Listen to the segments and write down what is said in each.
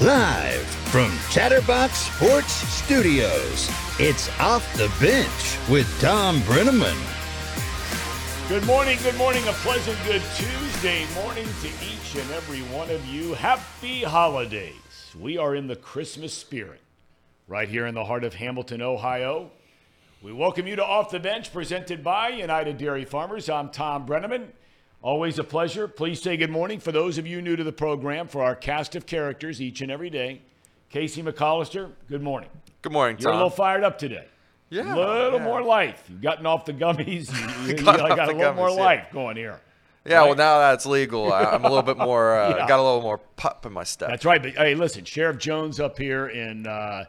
Live from Chatterbox Sports Studios, it's Off the Bench with Tom Brennaman. Good morning, good morning, a pleasant good Tuesday morning to each and every one of you. Happy holidays. We are in the Christmas spirit right here in the heart of Hamilton, Ohio. We welcome you to Off the Bench, presented by United Dairy Farmers. I'm Tom Brennaman. Always a pleasure. Please say good morning for those of you new to the program for our cast of characters each and every day. Casey McAllister, good morning. Good morning, You're a little fired up today. yeah, a little yeah. more life. You've gotten off the gummies. You, you Got got, a little more yeah. life going here. Yeah, well, now that it's legal, I'm a little bit more. Uh, Yeah. Got a little more pop in my step. That's right. But hey, listen, Sheriff Jones up here in uh,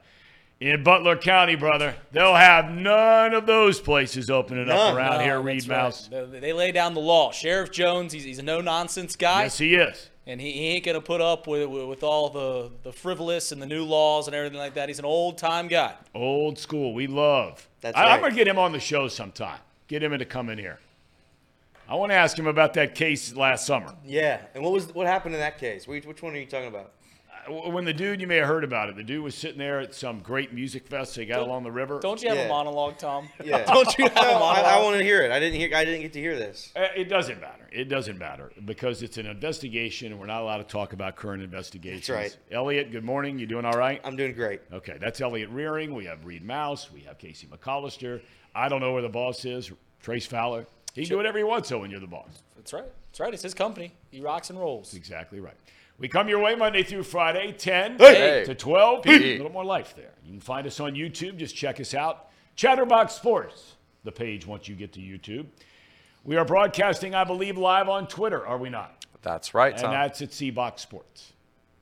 in Butler County, brother. They'll have none of those places opening up around No, here, Reed. Mouse. They, they lay down the law. Sheriff Jones, he's, he's a no nonsense guy, Yes, he is. and he, he ain't gonna put up with, with with all the the frivolous and the new laws and everything like that. He's an old time guy. Old school. We love. That's I, am gonna get him on the show sometime. Get him to come in here. I want to ask him about that case last summer. Yeah, and what was what happened in that case? Which, which one are you talking about? When the dude, you may have heard about it. The dude was sitting there at some great music fest they got along the river. Don't you have Yeah. a monologue, Tom? Yeah. Don't you have a No, I, monologue? I want to hear it. I didn't hear. I didn't get to hear this. Uh, It doesn't matter. It doesn't matter because it's an investigation, and we're not allowed to talk about current investigations. That's right. Elliot, good morning. You doing all right? I'm doing great. Okay, that's Elliot Rearing. We have Reed Mouse. We have Casey McAllister. I don't know where the boss is. Trace Fowler. He can do whatever he wants, so when you're the boss. That's right. That's right. It's his company. He rocks and rolls. Exactly right. We come your way Monday through Friday, 10 Hey. to 12. Hey. A little more life there. You can find us on YouTube. Just check us out. Chatterbox Sports, the page once you get to YouTube. We are broadcasting, I believe, live on Twitter, are we not? That's right, And Tom. that's at Seabox Sports.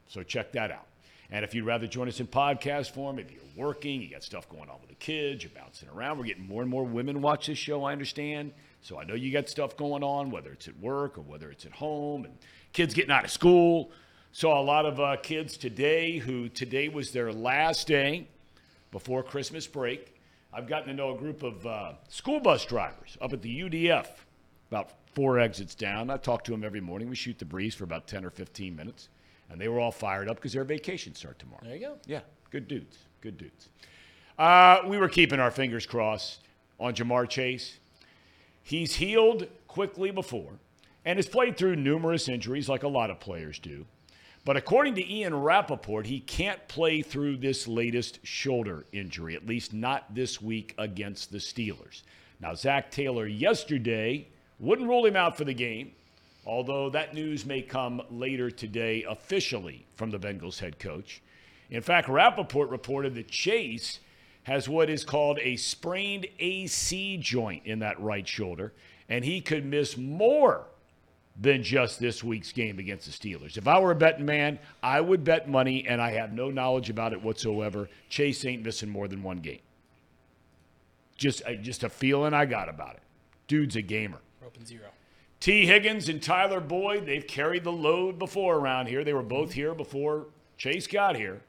So check that out. And if you'd rather join us in podcast form, if you're working, you got stuff going on with the kids, you're bouncing around. We're getting more and more women watch this show, I understand. So I know you got stuff going on, whether it's at work or whether it's at home, and kids getting out of school. Saw a lot of uh, kids today who today was their last day before Christmas break. I've gotten to know a group of uh, school bus drivers up at the UDF, about four exits down. I talk to them every morning. We shoot the breeze for about 10 or 15 minutes, and they were all fired up because their vacations start tomorrow. There you go. Yeah, good dudes. Good dudes. Uh, we were keeping our fingers crossed on Ja'Marr Chase. He's healed quickly before and has played through numerous injuries like a lot of players do. But according to Ian Rapoport, he can't play through this latest shoulder injury, at least not this week against the Steelers. Now, Zac Taylor yesterday wouldn't rule him out for the game, although that news may come later today officially from the Bengals head coach. In fact, Rapoport reported that Chase has what is called a sprained AC joint in that right shoulder, and he could miss more than just this week's game against the Steelers. If I were a betting man, I would bet money, and I have no knowledge about it whatsoever. Chase ain't missing more than one game. Just, uh, just a feeling I got about it. Dude's a gamer. Open zero. Tee Higgins and Tyler Boyd, they've carried the load before around here. They were both here before Chase got here.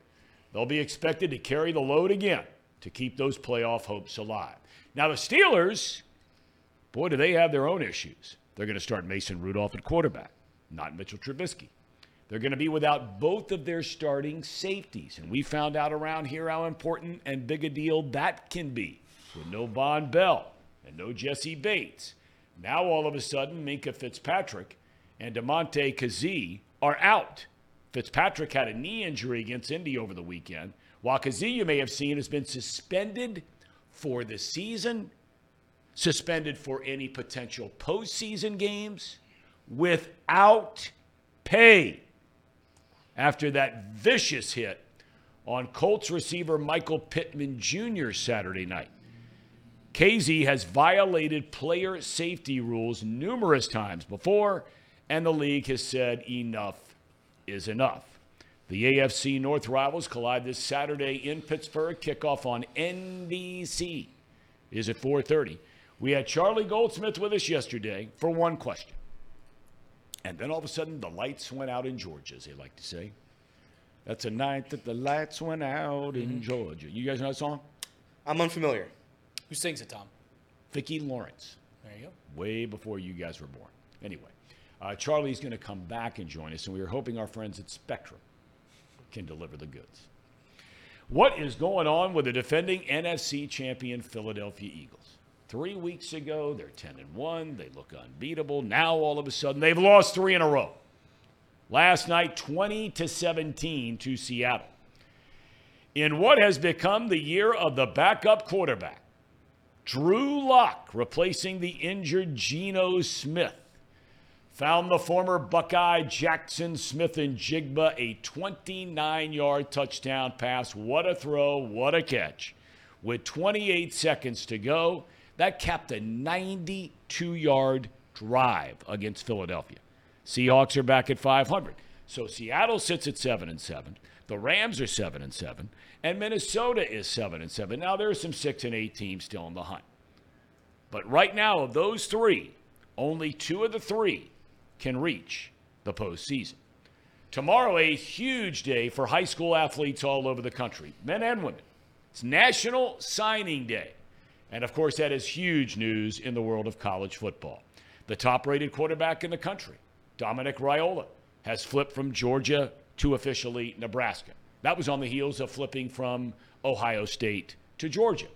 They'll be expected to carry the load again to keep those playoff hopes alive. Now, the Steelers, boy, do they have their own issues. They're going to start Mason Rudolph at quarterback, not Mitchell Trubisky. They're going to be without both of their starting safeties. And we found out around here how important and big a deal that can be with no Vonn Bell and no Jessie Bates. Now, all of a sudden, Minkah Fitzpatrick and Damontae Kazee are out. Fitzpatrick had a knee injury against Indy over the weekend, while Kazee, you may have seen, has been suspended for the season, suspended for any potential postseason games without pay after that vicious hit on Colts receiver Michael Pittman Jr. Saturday night. Kazee has violated player safety rules numerous times before, and the league has said enough is enough. The AFC North rivals collide this Saturday in Pittsburgh. Kickoff on NBC is at 4:30. We had Charlie Goldsmith with us yesterday for one question. And then all of a sudden the lights went out in Georgia, as they like to say. That's a night that the lights went out in Georgia. You guys know that song? I'm unfamiliar. Who sings it, Tom? Vicki Lawrence. There you go. way before you guys were born. Anyway, uh, Charlie's going to come back and join us, and we are hoping our friends at Spectrum can deliver the goods. What is going on with the defending NFC champion Philadelphia Eagles? Three weeks ago, they're 10 and 1. They look unbeatable. Now, all of a sudden, they've lost three in a row. Last night, 20 to 17 to Seattle. In what has become the year of the backup quarterback, Drew Lock replacing the injured Geno Smith found the former Buckeye Jaxon Smith-Njigba a 29 yard touchdown pass. What a throw, what a catch. With 28 seconds to go, that capped a 92 yard drive against Philadelphia. Seahawks are back at 500. So Seattle sits at 7 and 7. The Rams are 7 and 7 and Minnesota is 7 and 7. Now there are some 6 and 8 teams still in the hunt. But right now of those 3, only 2 of the 3 can reach the postseason. Tomorrow, a huge day for high school athletes all over the country, men and women. It's National Signing Day. And of course, that is huge news in the world of college football. The top rated quarterback in the country, Dominic Raiola, has flipped from Georgia to officially Nebraska. That was on the heels of flipping from Ohio State to Georgia.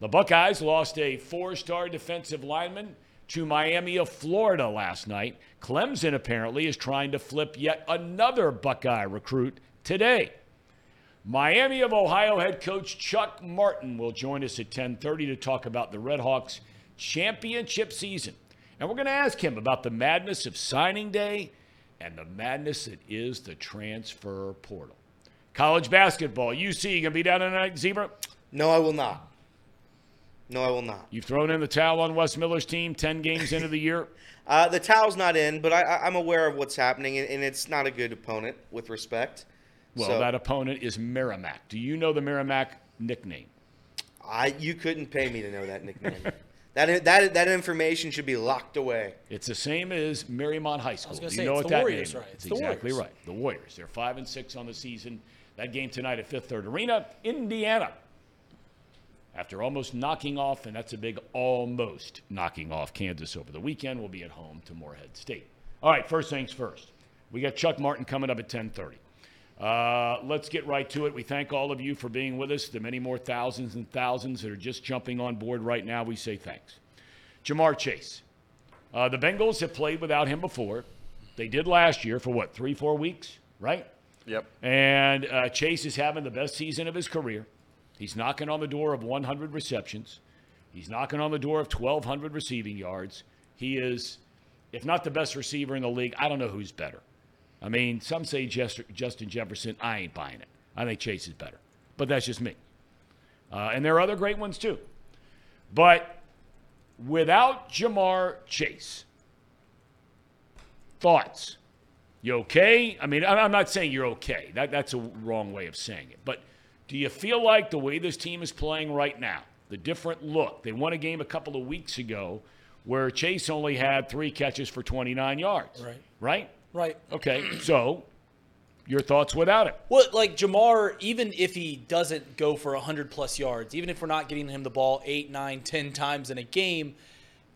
The Buckeyes lost a four star defensive lineman to Miami of Florida last night. Clemson apparently is trying to flip yet another Buckeye recruit today. Miami of Ohio head coach Chuck Martin will join us at 10:30 to talk about the Redhawks championship season. And we're going to ask him about the madness of signing day and the madness that is the transfer portal. College basketball, UC, you going to be down tonight, Zebra? No, I will not. No, I will not. You've thrown in the towel on Wes Miller's team 10 games into the year? Uh, the towel's not in, but I, I'm aware of what's happening, and, and it's not a good opponent with respect. Well, So- that opponent is Merrimack. Do you know the Merrimack nickname? I you couldn't pay me to know that nickname. that that that information should be locked away. It's the same as Marymount High School. was Do say, you know it's what the that Warriors, name right? is? It's the exactly Warriors. right. The Warriors. They're five and six on the season. That game tonight at Fifth Third Arena, Indiana. After almost knocking off, and that's a big almost knocking off Kansas over the weekend, we'll be at home to Morehead State. All right, first things first. We got Chuck Martin coming up at 10:30. Uh, let's get right to it. We thank all of you for being with us. The many more thousands and thousands that are just jumping on board right now, we say thanks. Ja'Marr Chase. Uh, the Bengals have played without him before. They did last year for what, three, four weeks, right? Yep. And uh, Chase is having the best season of his career. He's knocking on the door of 100 receptions. He's knocking on the door of 1,200 receiving yards. He is, if not the best receiver in the league, I don't know who's better. I mean, some say Jester- Justin Jefferson. I ain't buying it. I think Chase is better. But that's just me. Uh, and there are other great ones too. But without Ja'Marr Chase, thoughts? You okay? I mean, I'm not saying you're okay. That, that's a wrong way of saying it. But do you feel like the way this team is playing right now, the different look, they won a game a couple of weeks ago where Chase only had three catches for 29 yards. Right. Right? Right. Okay. So, your thoughts without it? Well, like Ja'Marr, even if he doesn't go for 100 plus yards, even if we're not getting him the ball eight, nine, ten times in a game,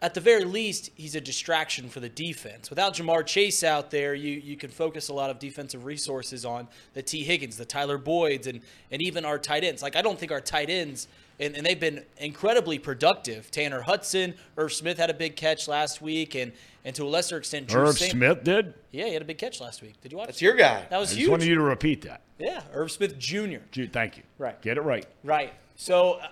at the very least, he's a distraction for the defense. Without Ja'Marr Chase out there, you, you can focus a lot of defensive resources on the Tee Higgins, the Tyler Boyds, and, and even our tight ends. Like, I don't think our tight ends, and, and they've been incredibly productive. Tanner Hudson, Irv Smith had a big catch last week, and, and to a lesser extent, Drew Irv Sam- Smith did? Yeah, he had a big catch last week. Did you watch? That's your guy. That was I just huge. wanted you to repeat that. Yeah, Irv Smith Jr. Jude, thank you. Right. Get it right. Right. So uh,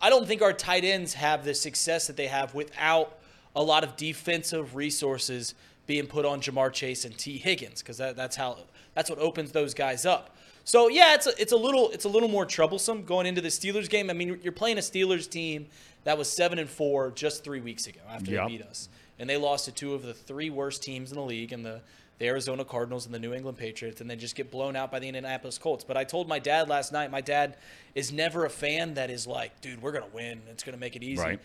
I don't think our tight ends have the success that they have without a lot of defensive resources being put on Ja'Marr Chase and Tee Higgins because that, that's how that's what opens those guys up. So yeah, it's a, it's a little it's a little more troublesome going into the Steelers game. I mean, you're playing a Steelers team that was seven and four just three weeks ago after Yep. they beat us, and they lost to two of the three worst teams in the league, and the the Arizona Cardinals and the New England Patriots, and then just get blown out by the Indianapolis Colts. But I told my dad last night, my dad is never a fan that is like, dude, we're gonna win. It's gonna make it easy. Right.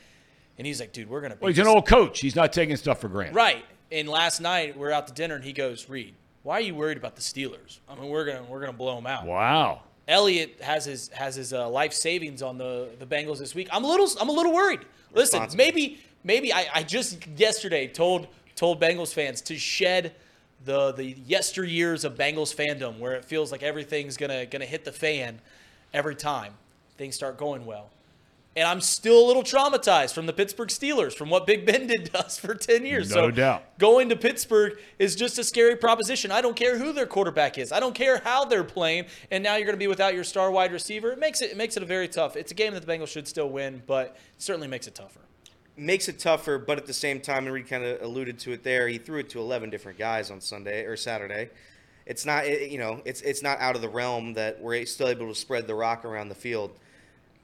And he's like, dude, we're gonna. Well, he's an old coach. He's not taking stuff for granted. Right. And last night we're out to dinner, and he goes, Reed, why are you worried about the Steelers? I mean, we're gonna we're gonna blow them out. Wow. Elliott has his has his uh, life savings on the the Bengals this week. I'm a little I'm a little worried. Listen, maybe maybe I, I just yesterday told told Bengals fans to shed the the yesteryears of Bengals fandom, where it feels like everything's gonna gonna hit the fan every time things start going well. And I'm still a little traumatized from the Pittsburgh Steelers, from what Big Ben did to us for 10 years. No so doubt. Going to Pittsburgh is just a scary proposition. I don't care who their quarterback is. I don't care how they're playing. And now you're going to be without your star wide receiver. It makes it, it makes it a very tough. It's a game that the Bengals should still win, but it certainly makes it tougher. makes it tougher, but at the same time, and Reed kind of alluded to it there. He threw it to 11 different guys on Sunday or Saturday. It's not, you know, it's it's not out of the realm that we're still able to spread the rock around the field.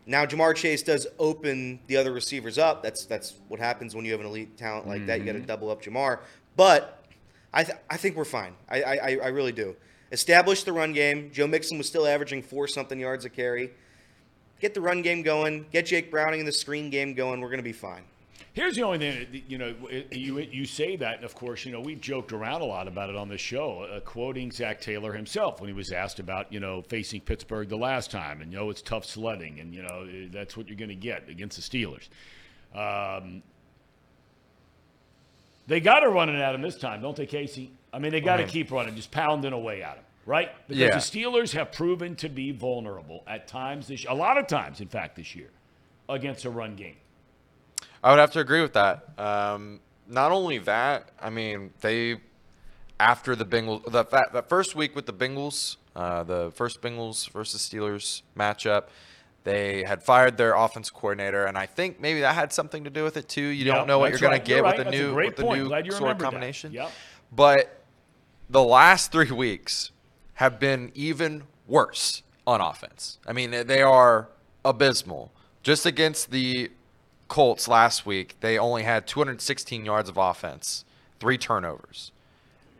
Now, Ja'Marr Chase does open the other receivers up. That's that's what happens when you have an elite talent like that. You got to mm-hmm. double up Ja'Marr, but I th- I think we're fine. I, I I really do. Establish the run game. Joe Mixon was still averaging four something yards a carry. Get the run game going. Get Jake Browning and the screen game going. We're going to be fine. Here's the only thing, that, you know, you you say that, and of course, you know, we've joked around a lot about it on the show, uh, quoting Zac Taylor himself when he was asked about, you know, facing Pittsburgh the last time, and you know, it's tough sledding, and you know, that's what you're going to get against the Steelers. Um, they got to run it at him this time, don't they, Casey? I mean, they got to keep running, just pounding away at him, right? Because Yeah. the Steelers have proven to be vulnerable at times this, a lot of times, in fact, this year, against a run game. I would have to agree with that. Um, not only that, I mean, they after the Bengals, that that, first week with the Bengals, uh, the first Bengals versus Steelers matchup, they had fired their offense coordinator, and I think maybe that had something to do with it too. You Yeah, don't know what you're going right. to get You're with the That's new with the new sort of combination. Yep. But the last three weeks have been even worse on offense. I mean, they are abysmal. Just against the Colts last week, they only had 216 yards of offense, three turnovers.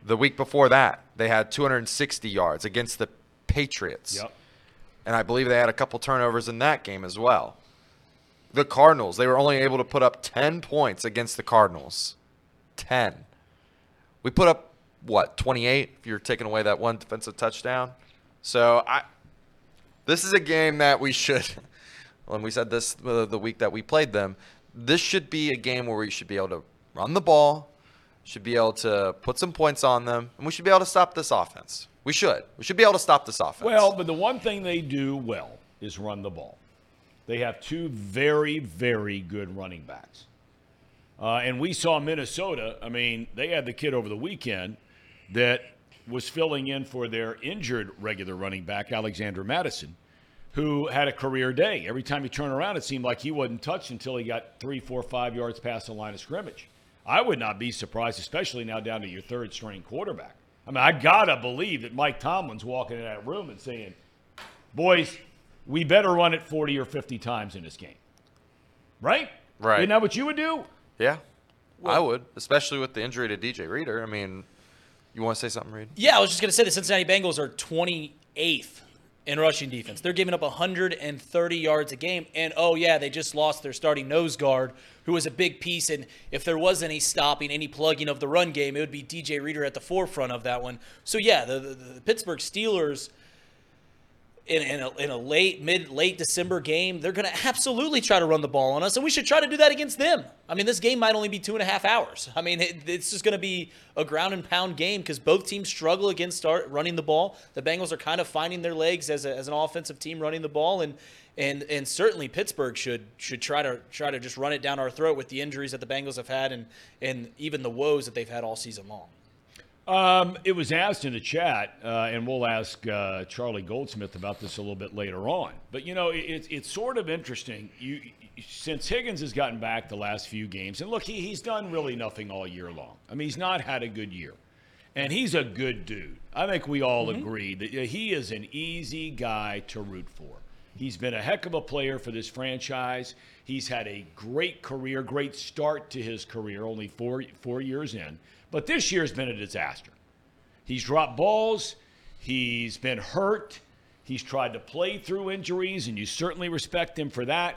The week before that, they had 260 yards against the Patriots. Yep. And I believe they had a couple turnovers in that game as well. The Cardinals, they were only able to put up 10 points against the Cardinals. 10. We put up what, 28 if you're taking away that one defensive touchdown. So I this is a game that we should when we said this uh, the week that we played them, this should be a game where we should be able to run the ball, should be able to put some points on them, and we should be able to stop this offense. We should. We should be able to stop this offense. Well, but the one thing they do well is run the ball. They have two very, very good running backs. Uh, and we saw Minnesota. I mean, they had the kid over the weekend that was filling in for their injured regular running back, Alexander Mattison, who had a career day. Every time you turn around, it seemed like he wasn't touched until he got three, four, five yards past the line of scrimmage. I would not be surprised, especially now down to your third string quarterback. I mean, I gotta believe that Mike Tomlin's walking in that room and saying, "Boys, we better run it 40 or 50 times in this game." Right? Right. Isn't that what you would do? yeah, I would, especially with the injury to DJ Reader. I mean, you want to say something, Reed? Yeah, I was just going to say the Cincinnati Bengals are 28th in rushing defense. They're giving up 130 yards a game. And oh, yeah, they just lost their starting nose guard, who was a big piece. And if there was any stopping, any plugging of the run game, it would be DJ Reader at the forefront of that one. So, yeah, the, the, the Pittsburgh Steelers. In, in, a, in a late mid late December game, they're going to absolutely try to run the ball on us, and we should try to do that against them. I mean, this game might only be two and a half hours. I mean, it, it's just going to be a ground and pound game because both teams struggle against start running the ball. The Bengals are kind of finding their legs as, a, as an offensive team running the ball, and and and certainly Pittsburgh should should try to try to just run it down our throat with the injuries that the Bengals have had and and even the woes that they've had all season long. Um, it was asked in the chat, uh, and we'll ask uh, Charlie Goldsmith about this a little bit later on. But you know, it, it's it's sort of interesting. You since Higgins has gotten back the last few games, and look, he, he's done really nothing all year long. I mean, he's not had a good year, and he's a good dude. I think we all agree that he is an easy guy to root for. He's been a heck of a player for this franchise. He's had a great career, great start to his career, only four four years in. But this year's been a disaster. He's dropped balls. He's been hurt. He's tried to play through injuries, and you certainly respect him for that.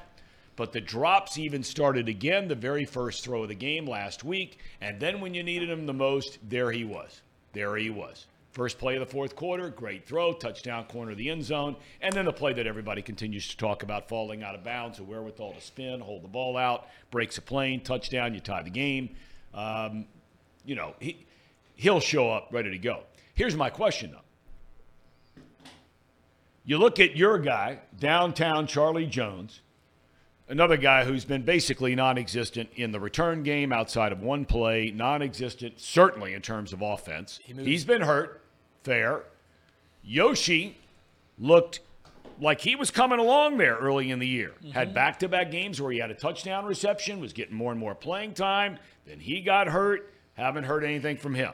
But the drops even started again the very first throw of the game last week. And then when you needed him the most, there he was. There he was. First play of the fourth quarter, great throw, touchdown corner of the end zone. And then the play that everybody continues to talk about falling out of bounds, a wherewithal to spin, hold the ball out, breaks a plane, touchdown, you tie the game. Um, you know, he he'll show up ready to go. Here's my question though. You look at your guy, downtown Charlie Jones, another guy who's been basically non existent in the return game outside of one play, non existent, certainly in terms of offense. He's been hurt, fair. Yoshi looked like he was coming along there early in the year. Mm-hmm. Had back to back games where he had a touchdown reception, was getting more and more playing time. Then he got hurt. Haven't heard anything from him.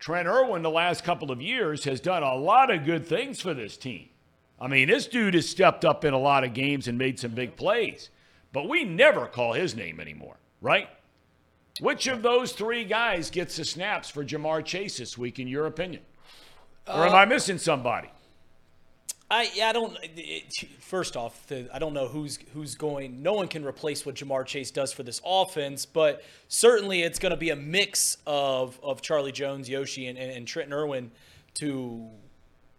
Trent Irwin, the last couple of years, has done a lot of good things for this team. I mean, this dude has stepped up in a lot of games and made some big plays, but we never call his name anymore, right? Which of those three guys gets the snaps for Ja'Marr Chase this week, in your opinion? Or am I uh, missing somebody? I yeah, I don't. It, first off, the, I don't know who's who's going. No one can replace what Ja'Marr Chase does for this offense, but certainly it's going to be a mix of of Charlie Jones, Yoshi, and, and, and Trenton Irwin to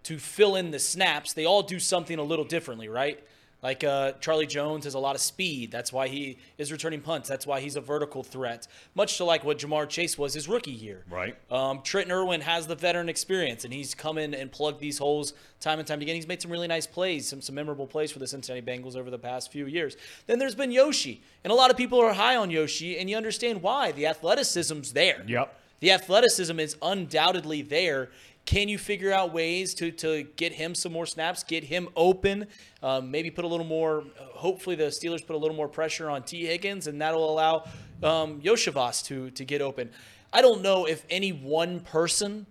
to fill in the snaps. They all do something a little differently, right? Like uh, Charlie Jones has a lot of speed. That's why he is returning punts. That's why he's a vertical threat, much to like what Ja'Marr Chase was his rookie year. Right. Um, Trenton Irwin has the veteran experience, and he's come in and plugged these holes time and time again. He's made some really nice plays, some some memorable plays for the Cincinnati Bengals over the past few years. Then there's been Yoshi, and a lot of people are high on Yoshi, and you understand why. The athleticism's there. Yep. The athleticism is undoubtedly there. Can you figure out ways to, to get him some more snaps, get him open, um, maybe put a little more, hopefully the Steelers put a little more pressure on Tee Higgins, and that'll allow um, Iosivas to, to get open. I don't know if any one person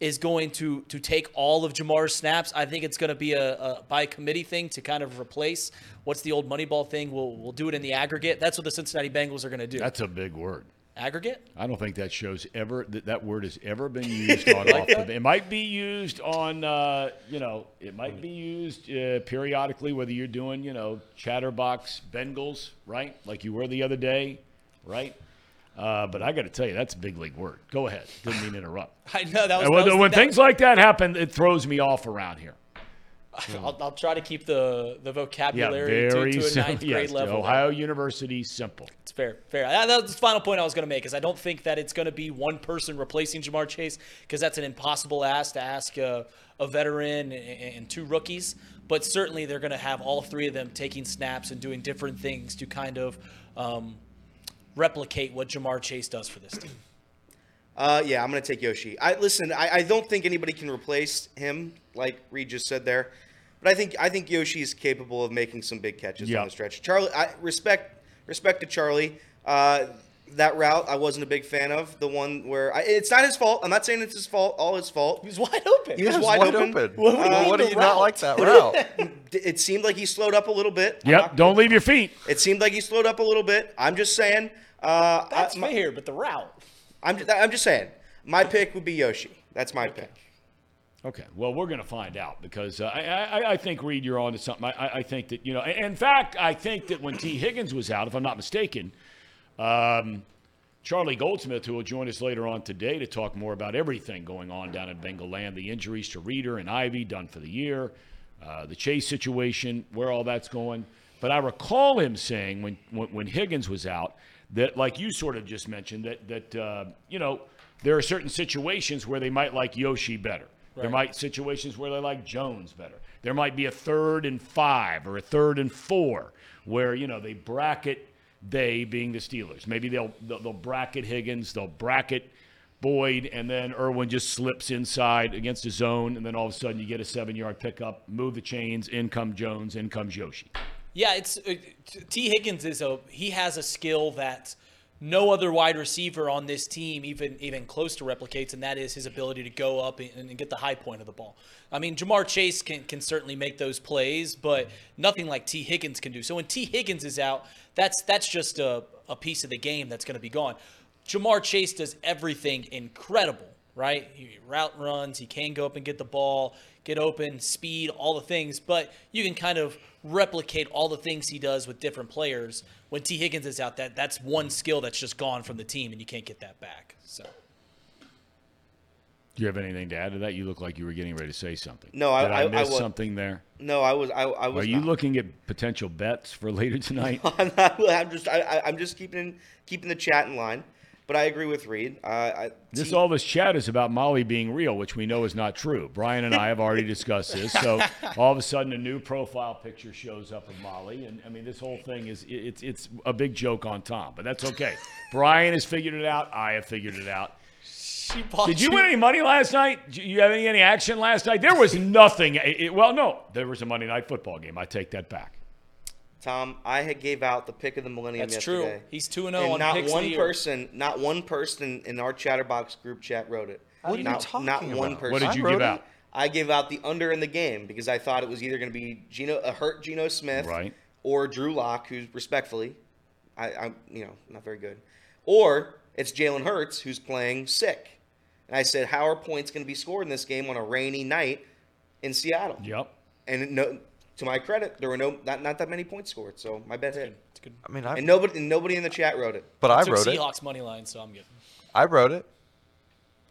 is going to to take all of Ja'Marr's snaps. I think it's going to be a, a by committee thing to kind of replace what's the old Moneyball thing. We'll we'll do it in the aggregate. That's what the Cincinnati Bengals are going to do. That's a big word. Aggregate. I don't think that shows ever that that word has ever been used on off the. It might be used on, uh, you know, it might be used uh, periodically, whether you're doing, you know, chatterbox Bengals, right, like you were the other day, right. Uh, but I got to tell you, that's a big league word. Go ahead. Didn't mean to interrupt. I know that was. When that was- when that- things like that happen, it throws me off around here. I'll, I'll try to keep the the Yeah, vocabulary very to, to a simple. ninth grade Yes, level. Ohio University, simple. It's fair, fair. That, that was the final point I was going to make. Is I don't think that it's going to be one person replacing Ja'Marr Chase because that's an impossible ask to ask a, a veteran and, and two rookies. But certainly they're going to have all three of them taking snaps and doing different things to kind of um, replicate what Ja'Marr Chase does for this team. Uh, yeah, I'm gonna take Yoshi. I listen. I, I don't think anybody can replace him, like Reed just said there. But I think I think Yoshi is capable of making some big catches Yeah. on the stretch. Charlie, I respect respect to Charlie. Uh, that route I wasn't a big fan of. The one where I, it's not his fault. I'm not saying it's his fault. All his fault. He was wide open. He was It was wide wide open. open. What do you what do the you not like that route? It seemed like he slowed up a little bit. Yep. Don't leave your feet. It seemed like he slowed up a little bit. I'm just saying. Uh, That's I, my- fair, but the route. I'm just, I'm just saying. My pick would be Yoshi. That's my pick. Okay. Well, we're going to find out because uh, I, I, I think Reed, you're on to something. I, I think that you know. In fact, I think that when Tee Higgins was out, if I'm not mistaken, um, Charlie Goldsmith, who will join us later on today to talk more about everything going on down in Bengal land, the injuries to Reader and Ivey done for the year, uh, the Chase situation, where all that's going. But I recall him saying when, when when Higgins was out that, like you sort of just mentioned, that that uh, you know there are certain situations where they might like Yoshi better. There might situations where they like Jones better. There might be a third and five or a third and four where you know they bracket they being the Steelers. Maybe they'll they'll, they'll bracket Higgins, they'll bracket Boyd, and then Irwin just slips inside against the zone, and then all of a sudden you get a seven-yard pickup, move the chains, in comes Jones, in comes Yoshi. Yeah, it's uh, T. Higgins is a he has a skill that no other wide receiver on this team even even close to replicates, and that is his ability to go up and, and get the high point of the ball. I mean, Ja'Marr Chase can can certainly make those plays, but nothing like Tee Higgins can do. So when Tee Higgins is out, that's that's just a, a piece of the game that's going to be gone. Ja'Marr Chase does everything incredible, right? He route runs, he can go up and get the ball, get open, speed, all the things, but you can kind of replicate all the things he does with different players. When Tee Higgins is out, that that's one skill that's just gone from the team, and you can't get that back. So Do you have anything to add to that? You look like you were getting ready to say something. No, I- Did I, I- I miss something there. No, I was. I, I was. Are you not. looking at potential bets for later tonight? I'm, not, I'm just. I, I- I'm just keeping keeping the chat in line. But I agree with Reed. Uh, I, This all this chat is about Molly being real, which we know is not true. Brian and I have already discussed this. So all of a sudden, a new profile picture shows up of Molly, and I mean, this whole thing is it's it's a big joke on Tom, but that's okay. Brian has figured it out. I have figured it out. She Did you win any money last night? Did you have any, any action last night? There was nothing. It- it- well, no, there was a Monday night football game. I take that back. Tom, I had gave out the pick of the millennium That's yesterday. true. He's 2 and 0 and on not picks of one the year. person, not one person in our Chatterbox group chat wrote it. What are you not, talking not one about? person. What did I you give it. out? I gave out the under in the game because I thought it was either going to be Geno, a hurt Geno Smith, Right. or Drew Lock, who's respectfully, I, I'm you know not very good, or it's Jalen Hurts who's playing sick. And I said, how are points going to be scored in this game on a rainy night in Seattle? Yep. And no, to my credit, there were no not, not that many points scored, so my bet hit. It's good. I mean, I And nobody and nobody in the chat wrote it. but I Took wrote it. Seahawks money line, so I'm good. I wrote it.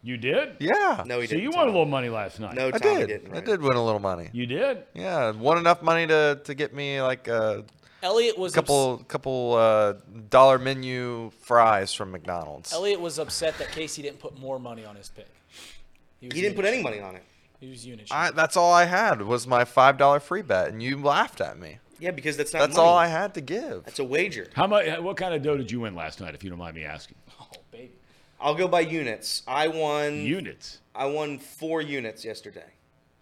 You did? Yeah. No, he So didn't. you won a Tom. little money last night. No, I Tommy did. didn't. I write did win a little money. You did? Yeah, won enough money to, to get me like a Elliot was a couple couple uh, dollar menu fries from McDonald's. Ups- Elliot was upset that Casey didn't put more money on his pick. was He didn't put any money on it. He was Unich. I, that's all I had was my five dollar free bet, and you laughed at me. Yeah, because that's not. That's money. all I had to give. That's a wager. How much? Uh, what kind of dough did you win last night, if you don't mind me asking? oh baby. I'll go by units. I won. Units. I won four units yesterday.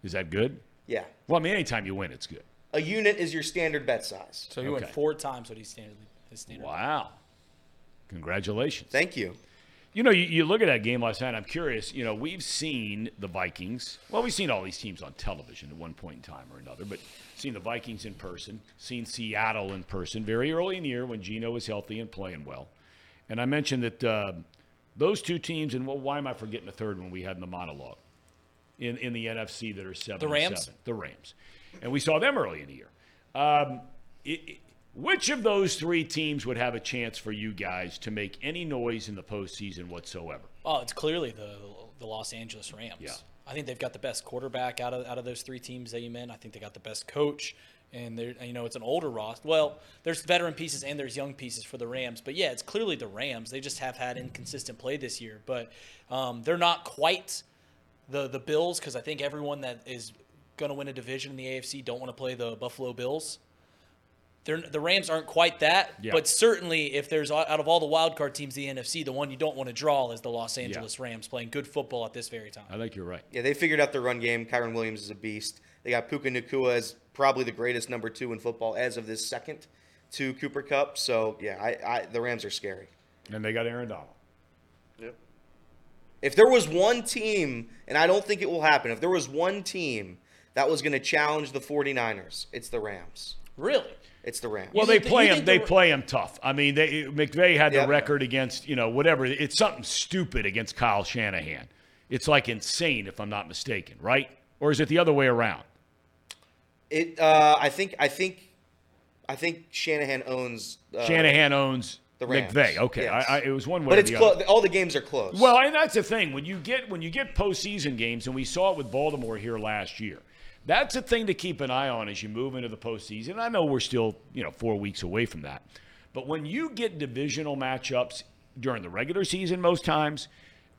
Is that good? Yeah, Well, I mean, anytime you win, it's good. a unit is your standard bet size. So he went four times what he standard. His standard. Wow. Congratulations. Thank you. You know, you, you look at that game last night. I'm curious. You know, we've seen the Vikings. Well, we've seen all these teams on television at one point in time or another, but seen the Vikings in person, seen Seattle in person very early in the year when Geno was healthy and playing well. And I mentioned that uh, those two teams, and well, why am I forgetting the third one we had in the monologue in, in the NFC that are seven. The Rams? seven. The Rams, and we saw them early in the year. Um, it, it- which of those three teams would have a chance for you guys to make any noise in the postseason whatsoever? Oh, it's clearly the the Los Angeles Rams. Yeah. I think they've got the best quarterback out of out of those three teams that you meant. I think they got the best coach, and they're you know it's an older roster. Well, there's veteran pieces and there's young pieces for the Rams, but yeah, it's clearly the Rams. They just have had inconsistent play this year, but um, they're not quite the the Bills because I think everyone that is going to win a division in the AFC don't want to play the Buffalo Bills. They're, the Rams aren't quite that, Yeah. but certainly if there's out of all the wild card teams in the NFC, the one you don't want to draw is the Los Angeles Rams playing good football at this very time. I think you're right. Yeah, they figured out their run game. Kyren Williams is a beast. They got Puka Nacua as probably the greatest number two in football as of this second to Cooper Kupp. So yeah, I, I the Rams are scary. And they got Aaron Donald. Yep. If there was one team, and I don't think it will happen, if there was one team that was going to challenge the 49ers, it's the Rams. Really? It's the Rams. Well, You they think- play you him. They the- play him tough. I mean, they, McVay had the Yep. record against you know whatever. It's something stupid against Kyle Shanahan. It's like insane, if I'm not mistaken, right? Or is it the other way around? It. Uh, I think. I think. I think Shanahan owns. Uh, Shanahan owns the Rams. McVay. Okay, Yes. I, I, it was one way. But or it's the close. other. All the games are close. Well, and that's the thing when you get when you get postseason games, and we saw it with Baltimore here last year. That's a thing to keep an eye on as you move into the postseason. I know we're still you know four weeks away from that, but when you get divisional matchups during the regular season, most times,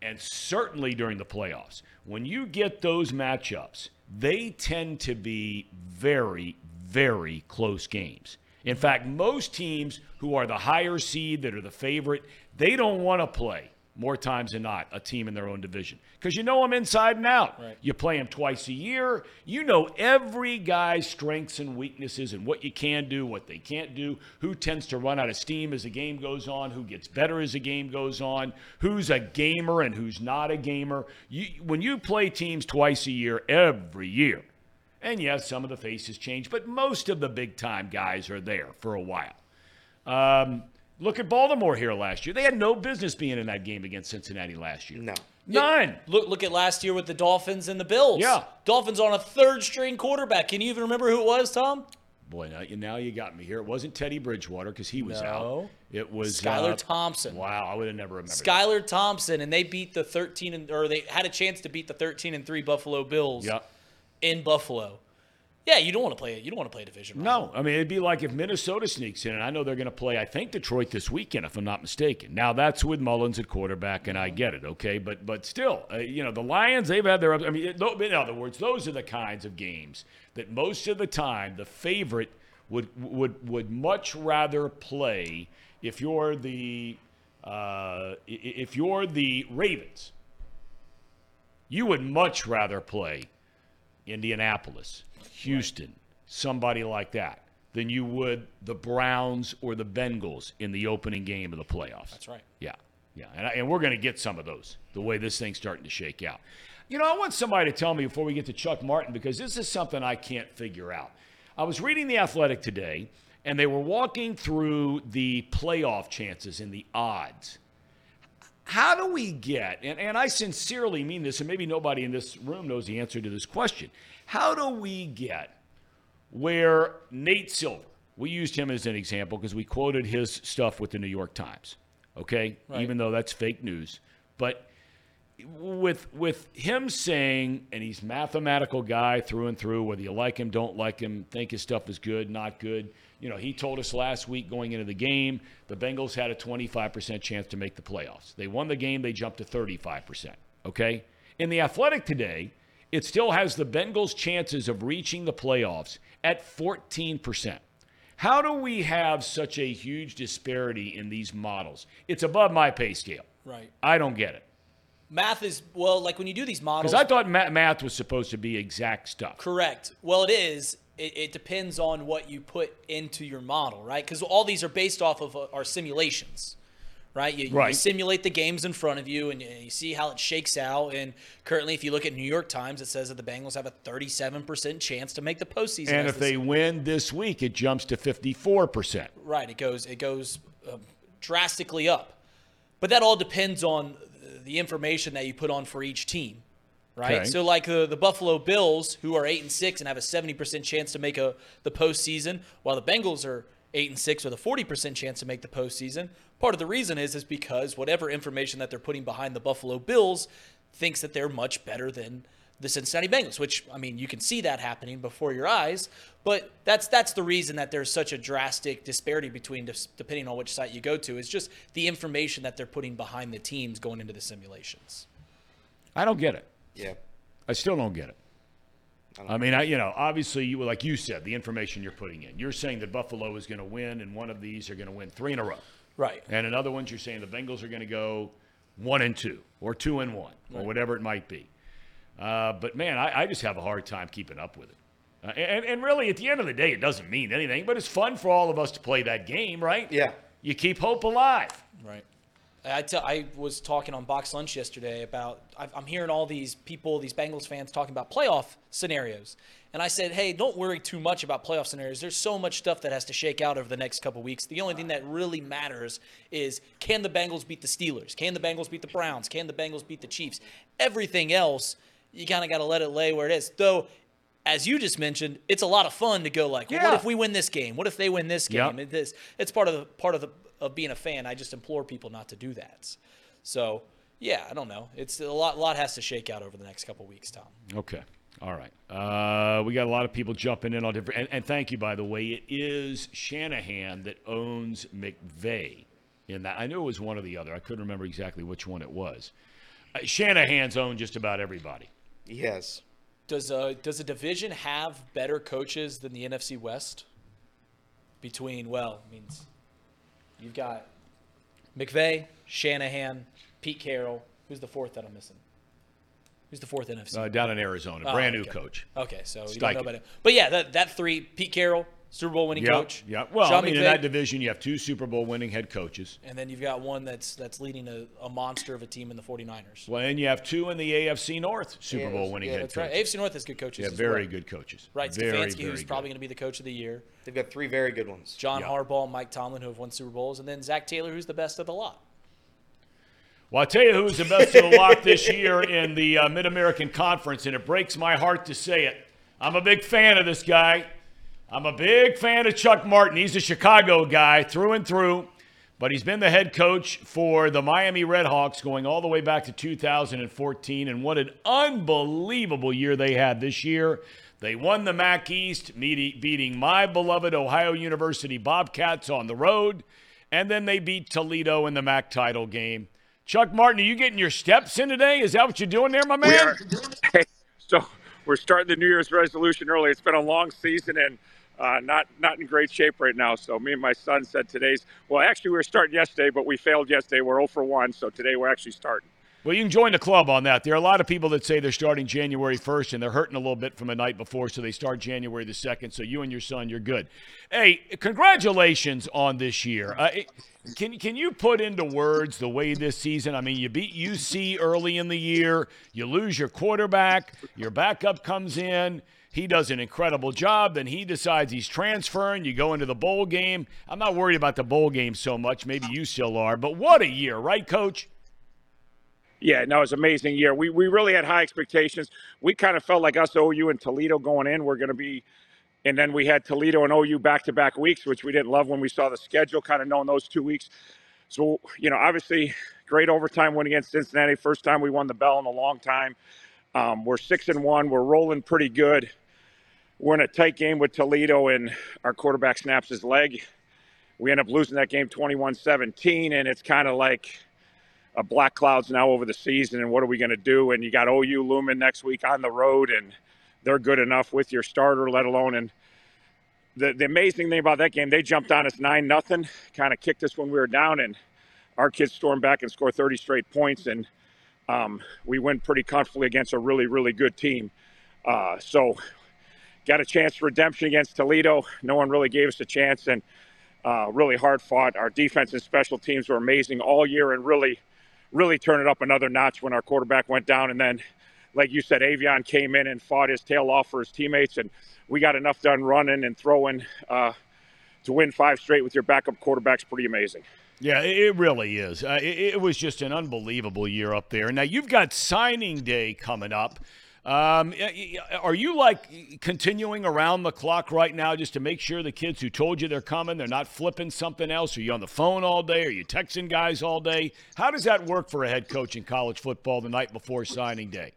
and certainly during the playoffs, when you get those matchups, they tend to be very, very close games. In fact, most teams who are the higher seed that are the favorite, they don't want to play more times than not a team in their own division because you know them inside and out. Right. You play them twice a year. You know every guy's strengths and weaknesses and what you can do, what they can't do, who tends to run out of steam as the game goes on, who gets better as the game goes on, who's a gamer and who's not a gamer. You, when you play teams twice a year, every year, and yes, some of the faces change, but most of the big time guys are there for a while. Um, look at Baltimore here last year. They had no business being in that game against Cincinnati last year. no. None. Look look at last year with the Dolphins and the Bills. Yeah. Dolphins on a third string quarterback. Can you even remember who it was, Tom? Boy, now you, now you got me here. It wasn't Teddy Bridgewater because he was No. out. It was Skylar uh, Thompson. Wow, I would have never remembered. that. Skylar Thompson, and they beat the 13 and or they had a chance to beat the 13 and three Buffalo Bills Yeah. in Buffalo. Yeah, you don't want to play it. You don't want to play a division. No, I mean it'd be like if Minnesota sneaks in, and I know they're going to play. I think Detroit this weekend, if I'm not mistaken. Now that's with Mullens at quarterback, and I get it, okay. But but still, uh, you know the Lions, they've had their. I mean, in other words, those are the kinds of games that most of the time the favorite would would would much rather play if you're the uh, if you're the Ravens. You would much rather play Indianapolis Houston, somebody like that, than you would the Browns or the Bengals in the opening game of the playoffs. That's right. Yeah, yeah, and, I, and we're going to get some of those the way this thing's starting to shake out. You know, I want somebody to tell me before we get to Chuck Martin because this is something I can't figure out. I was reading The Athletic today, and they were walking through the playoff chances and the odds. How do we get, and, and I sincerely mean this, and maybe nobody in this room knows the answer to this question. How do we get where Nate Silver, we used him as an example because we quoted his stuff with the New York Times, okay? Right. Even though that's fake news. But with with him saying, and he's mathematical guy through and through, whether you like him, don't like him, think his stuff is good, not good. You know, he told us last week going into the game, the Bengals had a 25% chance to make the playoffs. They won the game, they jumped to 35%. Okay? In the athletic today, it still has the Bengals' chances of reaching the playoffs at 14%. How do we have such a huge disparity in these models? It's above my pay scale. Right. I don't get it. Math is, well, like when you do these models. Because I thought math was supposed to be exact stuff. Correct. Well, it is. It, it depends on what you put into your model, right? Because all these are based off of uh, our simulations right? You, right. you, simulate the games in front of you and you see how it shakes out. And currently, if you look at New York Times, it says that the Bengals have a 37% chance to make the postseason. And if they win this week, it jumps to 54%. Right. It goes, it goes uh, drastically up. But that all depends on the information that you put on for each team. Right, okay. so like the, the Buffalo Bills, who are eight and six and have a seventy percent chance to make a the postseason, while the Bengals are eight and six with a 40% chance to make the postseason. Part of the reason is is because whatever information that they're putting behind the Buffalo Bills thinks that they're much better than the Cincinnati Bengals, which I mean you can see that happening before your eyes, but that's that's the reason that there's such a drastic disparity between depending on which site you go to is just the information that they're putting behind the teams going into the simulations. I don't get it. Yeah. I still don't get it. I mean, I, you know, obviously, you like you said, the information you're putting in. You're saying that Buffalo is going to win, and one of these are going to win three in a row. Right. And in other ones, you're saying the Bengals are going to go one and two, or two and one, or whatever it might be. Uh, but man, I, I, just have a hard time keeping up with it. Uh, and, and really, at the end of the day, it doesn't mean anything, but it's fun for all of us to play that game, right? Yeah. You keep hope alive. Right. I, t- I was talking on Box Lunch yesterday about I'm hearing all these people, these Bengals fans talking about playoff scenarios, and I said, hey, don't worry too much about playoff scenarios. There's so much stuff that has to shake out over the next couple weeks. The only thing that really matters is can the Bengals beat the Steelers? Can the Bengals beat the Browns? Can the Bengals beat the Chiefs? Everything else, you kind of got to let it lay where it is. Though as you just mentioned, it's a lot of fun to go like, well, yeah. what if we win this game? What if they win this game? Yep. It's part of the part of the of being a fan. I just implore people not to do that. So yeah, I don't know. It's a lot. A lot has to shake out over the next couple weeks, Tom. Okay. All right. Uh, we got a lot of people jumping in on different. And, and, thank you, by the way. It is Shanahan that owns McVay. In that, I knew it was one or the other. I couldn't remember exactly which one it was. Uh, Shanahan's owned just about everybody. Yes. Does a uh, does a division have better coaches than the NFC West? Between well, means You've got McVay, Shanahan, Pete Carroll. Who's the fourth that I'm missing? Who's the fourth NFC? Uh, down in Arizona, oh, brand new coach. Okay, so you don't know about it. But yeah, that, that three: Pete Carroll, Super Bowl winning yep, coach. Yeah. Well, Sean I mean, McVay, in that division, you have two Super Bowl winning head coaches. And then you've got one that's that's leading a, a monster of a team in the 49ers. Well, and you have two in the AFC North Super yeah, Bowl winning yeah, head that's coaches. Right. AFC North has good coaches. Yeah, very well. good coaches. Right. Very, Stefanski, very who's good. probably going to be the coach of the year. They've got three very good ones. John yep. Harbaugh, Mike Tomlin, who have won Super Bowls, and then Zac Taylor, who's the best of the lot. Well, I tell you who's the best of the lot this year in the uh, Mid American Conference, and it breaks my heart to say it. I'm a big fan of this guy. I'm a big fan of Chuck Martin. He's a Chicago guy through and through, but he's been the head coach for the Miami Redhawks going all the way back to 2014. And what an unbelievable year they had this year. They won the MAC East, beating my beloved Ohio University Bobcats on the road, and then they beat Toledo in the MAC title game. Chuck Martin, are you getting your steps in today? Is that what you're doing there, my man? Hey, so we're starting the New Year's resolution early. It's been a long season and uh, not not in great shape right now. So me and my son said today's well, actually we were starting yesterday, but we failed yesterday. We're 0 for 1, so today we're actually starting. Well, you can join the club on that. There are a lot of people that say they're starting January 1st and they're hurting a little bit from the night before, so they start January the 2nd. So you and your son, you're good. Hey, congratulations on this year. Uh, can, can you put into words the way this season? I mean, you beat UC early in the year, you lose your quarterback, your backup comes in. He does an incredible job. Then he decides he's transferring. You go into the bowl game. I'm not worried about the bowl game so much. Maybe you still are. But what a year, right, coach? Yeah, no, it was an amazing year. We we really had high expectations. We kind of felt like us OU and Toledo going in were going to be, and then we had Toledo and OU back to back weeks, which we didn't love when we saw the schedule, kind of knowing those two weeks. So you know, obviously, great overtime win against Cincinnati. First time we won the bell in a long time. Um, we're six and one. We're rolling pretty good. We're in a tight game with Toledo, and our quarterback snaps his leg. We end up losing that game 21 17, and it's kind of like uh, black clouds now over the season, and what are we going to do? And you got OU looming next week on the road, and they're good enough with your starter, let alone. And the, the amazing thing about that game, they jumped on us nine nothing, kind of kicked us when we were down, and our kids stormed back and scored 30 straight points, and um, we win pretty comfortably against a really, really good team. Uh, so, got a chance for redemption against Toledo. No one really gave us a chance, and uh, really hard fought. Our defense and special teams were amazing all year, and really really turn it up another notch when our quarterback went down. And then, like you said, Aveon came in and fought his tail off for his teammates, and we got enough done running and throwing uh, to win five straight with your backup quarterback's pretty amazing. Yeah, it really is. Uh, it, it was just an unbelievable year up there. Now you've got signing day coming up. Um, are you like continuing around the clock right now just to make sure the kids who told you they're coming, they're not flipping something else? Are you on the phone all day? Are you texting guys all day? How does that work for a head coach in college football the night before signing day?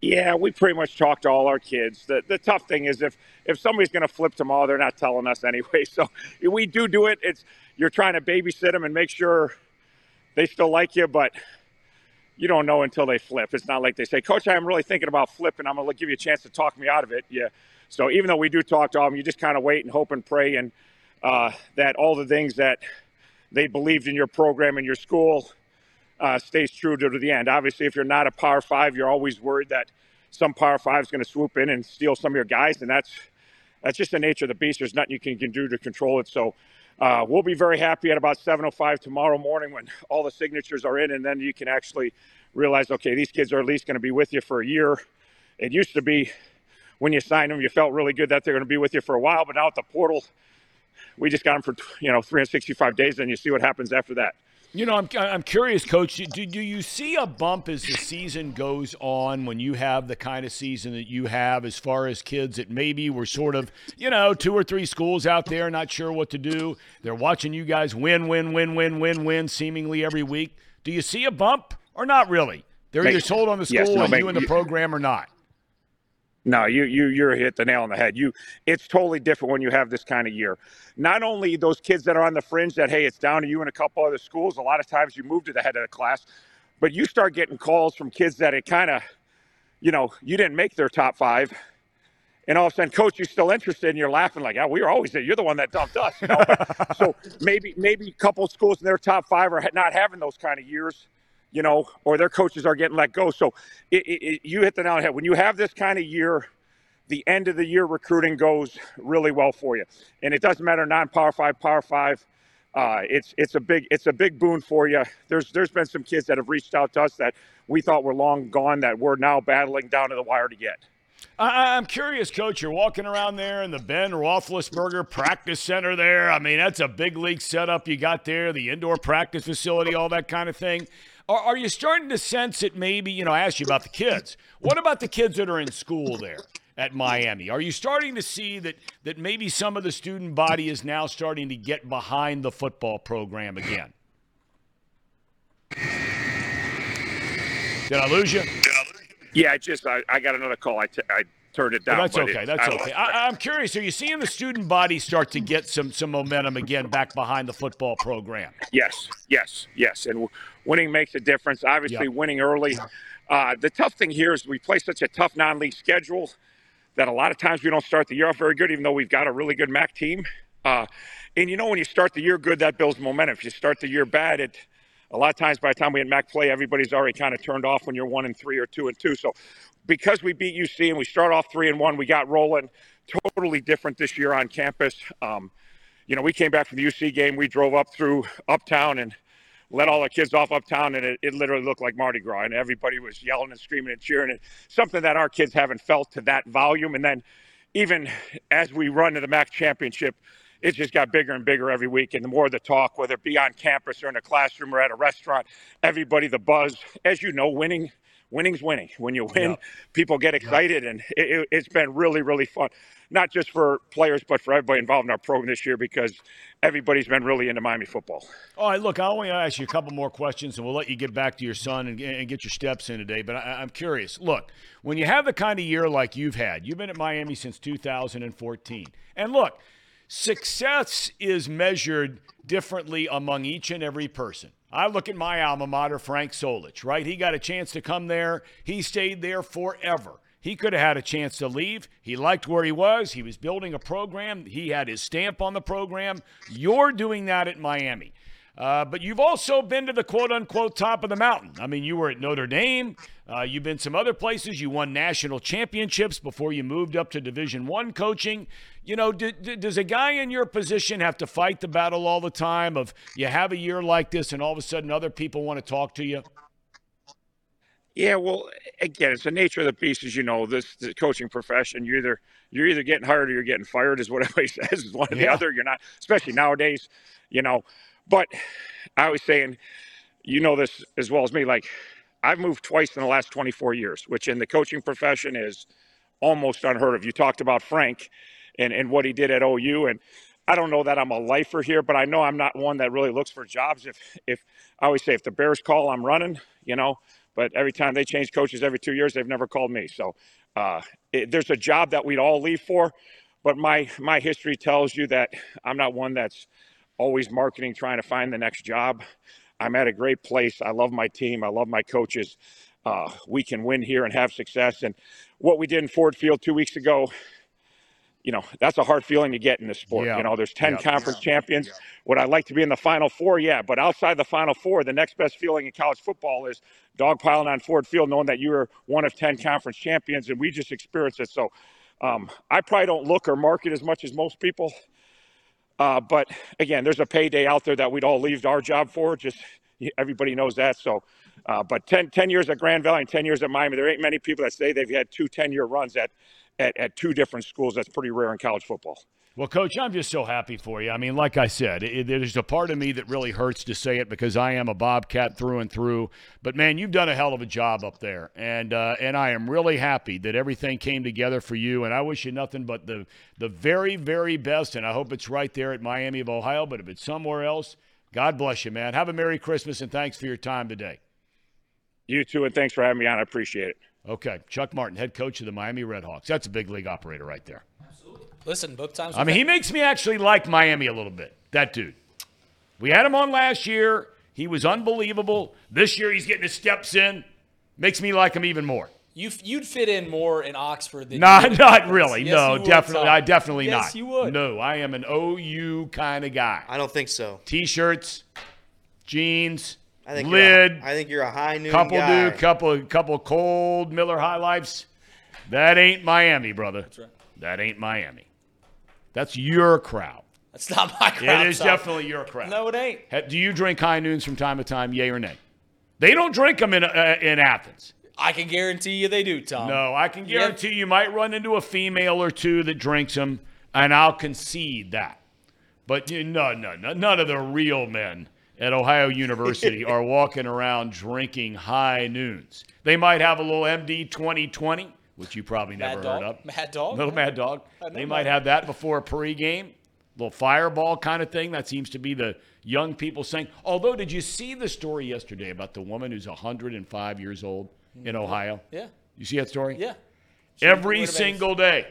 Yeah, we pretty much talk to all our kids. The, the tough thing is if if somebody's going to flip tomorrow, they're not telling us anyway. So we do do it. It's you're trying to babysit them and make sure they still like you, but you don't know until they flip. It's not like they say, Coach, I'm really thinking about flipping. I'm going to give you a chance to talk me out of it. Yeah. So even though we do talk to them, you just kind of wait and hope and pray and uh, that all the things that they believed in your program and your school uh, stays true to the end. Obviously, if you're not a Power Five, you're always worried that some Power Five is going to swoop in and steal some of your guys, and that's that's just the nature of the beast. There's nothing you can, can do to control it. So uh, we'll be very happy at about 7:05 tomorrow morning when all the signatures are in, and then you can actually realize, okay, these kids are at least going to be with you for a year. It used to be when you signed them, you felt really good that they're going to be with you for a while, but now at the portal, we just got them for you know 365 days, and you see what happens after that. You know, I'm, I'm curious, Coach. Do, do you see a bump as the season goes on when you have the kind of season that you have as far as kids that maybe were sort of, you know, two or three schools out there not sure what to do? They're watching you guys win, win, win, win, win, win seemingly every week. Do you see a bump or not really? They're either sold on the school yes, no, and you in the program or not. No, you you you're hit the nail on the head. You it's totally different when you have this kind of year. Not only those kids that are on the fringe that hey, it's down to you and a couple other schools. A lot of times you move to the head of the class, but you start getting calls from kids that it kind of, you know, you didn't make their top five, and all of a sudden, coach, you're still interested, and you're laughing like, "Yeah, we were always there. You're the one that dumped us." You know? so maybe maybe a couple of schools in their top five are not having those kind of years you know, or their coaches are getting let go. So it, it, you hit the nail on the head. When you have this kind of year, the end of the year recruiting goes really well for you, and it doesn't matter non-power five, power five. Uh, it's it's a big it's a big boon for you. There's there's been some kids that have reached out to us that we thought were long gone that we're now battling down to the wire to get. I, am curious, Coach. You're walking around there in the Ben Roethlisberger Practice Center. There, I mean, that's a big league setup you got there. The indoor practice facility, all that kind of thing. Are, are you starting to sense it? Maybe you know. I asked you about the kids. What about the kids that are in school there at Miami? Are you starting to see that that maybe some of the student body is now starting to get behind the football program again? Did I lose you? Yeah, I just I, I got another call. I, t- I turned it down. Well, that's okay. That's I okay. I, I'm curious. Are you seeing the student body start to get some some momentum again back behind the football program? Yes, yes, yes. And w- winning makes a difference. Obviously, Yep. winning early. Uh, the tough thing here is we play such a tough non-league schedule that a lot of times we don't start the year off very good, even though we've got a really good MAC team. Uh, and you know, when you start the year good, that builds momentum. If you start the year bad, it a lot of times by the time we had MAC play, everybody's already kind of turned off when you're one and three or two and two. So because we beat UC and we start off three and one, we got rolling. Totally different this year on campus. Um, you know, we came back from the UC game. We drove up through Uptown and let all the kids off Uptown, and it, it literally looked like Mardi Gras, and everybody was yelling and screaming and cheering. And something that our kids haven't felt to that volume. And then, even as we run to the MAC championship, it just got bigger and bigger every week. And the more the talk, whether it be on campus or in a classroom or at a restaurant, everybody the buzz. As you know, winning. Winning's winning. When you win, people get excited, and it, it's been really, really fun. Not just for players, but for everybody involved in our program this year because everybody's been really into Miami football. All right, look, I want to ask you a couple more questions, and we'll let you get back to your son and, and get your steps in today. But I, I'm curious. Look, when you have the kind of year like you've had, you've been at Miami since 2014, and look, success is measured differently among each and every person. I look at my alma mater, Frank Solich, right? He got a chance to come there. He stayed there forever. He could have had a chance to leave. He liked where he was. He was building a program. He had his stamp on the program. You're doing that at Miami. Uh, but you've also been to the quote unquote top of the mountain. I mean, you were at Notre Dame. Uh, you've been some other places. You won national championships before you moved up to Division One coaching. You know, d- d- does a guy in your position have to fight the battle all the time? Of you have a year like this, and all of a sudden other people want to talk to you. Yeah, well, again, it's the nature of the beast, as you know. This the coaching profession, you're either you're either getting hired or you're getting fired, is what everybody says. Is one or the other. You're not, especially nowadays, you know. But I was saying, you know this as well as me. Like, I've moved twice in the last 24 years, which in the coaching profession is almost unheard of. You talked about Frank and and what he did at OU, and I don't know that I'm a lifer here, but I know I'm not one that really looks for jobs. If if I always say if the Bears call, I'm running. You know but every time they change coaches every two years, they've never called me. So uh, it, there's a job that we'd all leave for, but my my history tells you that I'm not one that's always marketing, trying to find the next job. I'm at a great place. I love my team. I love my coaches. Uh, we can win here and have success. And what we did in Ford Field two weeks ago, you know, that's a hard feeling to get in this sport. Yeah. You know, there's 10 Yeah. conference champions. Would I like to be in the Final Four? Yeah. But outside the Final Four, the next best feeling in college football is dogpiling on Ford Field, knowing that you are one of 10 conference champions, and we just experienced it. So um, I probably don't look or market as much as most people. Uh, but again, there's a payday out there that we'd all leave our job for. Just everybody knows that. So, uh, but 10, 10 years at Grand Valley and 10 years at Miami, there ain't many people that say they've had two 10 year runs at, at, at two different schools. That's pretty rare in college football. Well, Coach, I'm just so happy for you. I mean, like I said, it, there's a part of me that really hurts to say it because I am a Bobcat through and through. But man, you've done a hell of a job up there, and uh, and I am really happy that everything came together for you. And I wish you nothing but the the very very best. And I hope it's right there at Miami of Ohio. But if it's somewhere else, God bless you, man. Have a Merry Christmas and thanks for your time today. You too, and thanks for having me on. I appreciate it. Okay, Chuck Martin, head coach of the Miami Redhawks. That's a big league operator right there. Listen, both times. I mean, he makes me actually like Miami a little bit. That dude. We had him on last year. He was unbelievable. This year, he's getting his steps in. Makes me like him even more. you you'd fit in more in Oxford than Not, you not really. Yes, no, you would, definitely. Tom. I definitely yes, not. you would. No, I am an OU kind of guy. I don't think so. T-shirts, jeans, I think lid, You're a, I think you're a high noon couple guy. do, couple, couple cold Miller High Lifes. That ain't Miami, brother. That's right. That ain't Miami. That's your crowd. That's not my crowd. It is Tom. definitely your crowd. No, it ain't. Do you drink high noons from time to time, yay or nay? They don't drink them in, uh, in Athens. I can guarantee you they do, Tom. No, I can Yep. guarantee you might run into a female or two that drinks them, and I'll concede that. But you, no, no, no, none of the real men at Ohio University are walking around drinking high noons. They might have a little MD 2020, which you probably never Mad heard of. Mad dog. Little Mad Dog. I know They might have that before a pregame. Little fireball kind of thing. That seems to be the young people saying. Although, did you see the story yesterday about the woman who's 105 years old in mm-hmm. Ohio? Yeah. You see that story? Yeah. every single day.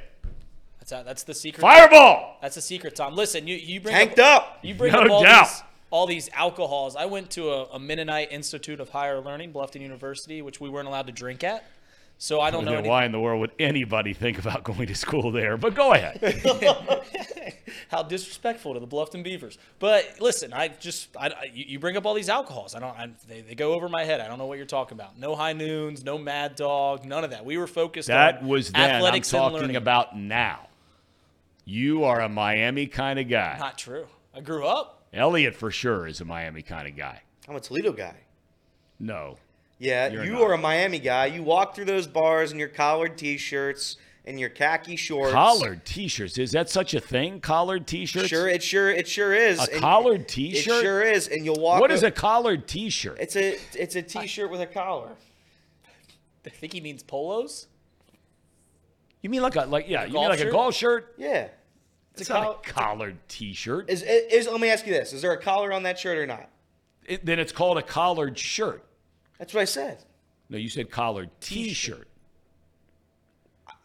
That's a, that's the secret. Fireball. That's the secret, Tom. Listen, you you bring Tanked up, up. You bring No up all doubt. these all these alcohols. I went to a, a Mennonite Institute of Higher Learning, Bluffton University, which we weren't allowed to drink at. So I don't know. Yeah, any- why in the world would anybody think about going to school there? But go ahead. how disrespectful to the Bluffton Beavers. But listen, I just I, I- you you bring up all these alcohols. I don't. I, they, they go over my head. I don't know what you're talking about. No high noons, no Mad Dog, none of that. We were focused That on was then. I'm talking about now. You are a Miami kind of guy. Not true. I grew up. Elliot for sure is a Miami kind of guy. I'm a Toledo guy. No. Yeah, You're you not. are a Miami guy. You walk through those bars in your collared T-shirts and your khaki shorts. Collared t-shirts. Is that such a thing? Collared t-shirts? Sure, it sure it sure is. A And collared t-shirt? sure is, and you'll walk. What is a collared t-shirt? It's a it's a T-shirt with a collar. I think he means polos. You mean like a like yeah, you mean golf like a shirt? golf shirt? Yeah. It's a not coll- a collared t-shirt. Is, is let me ask you this: Is there a collar on that shirt or not? It- then it's called a collared shirt. That's what I said. No, you said collared t-shirt.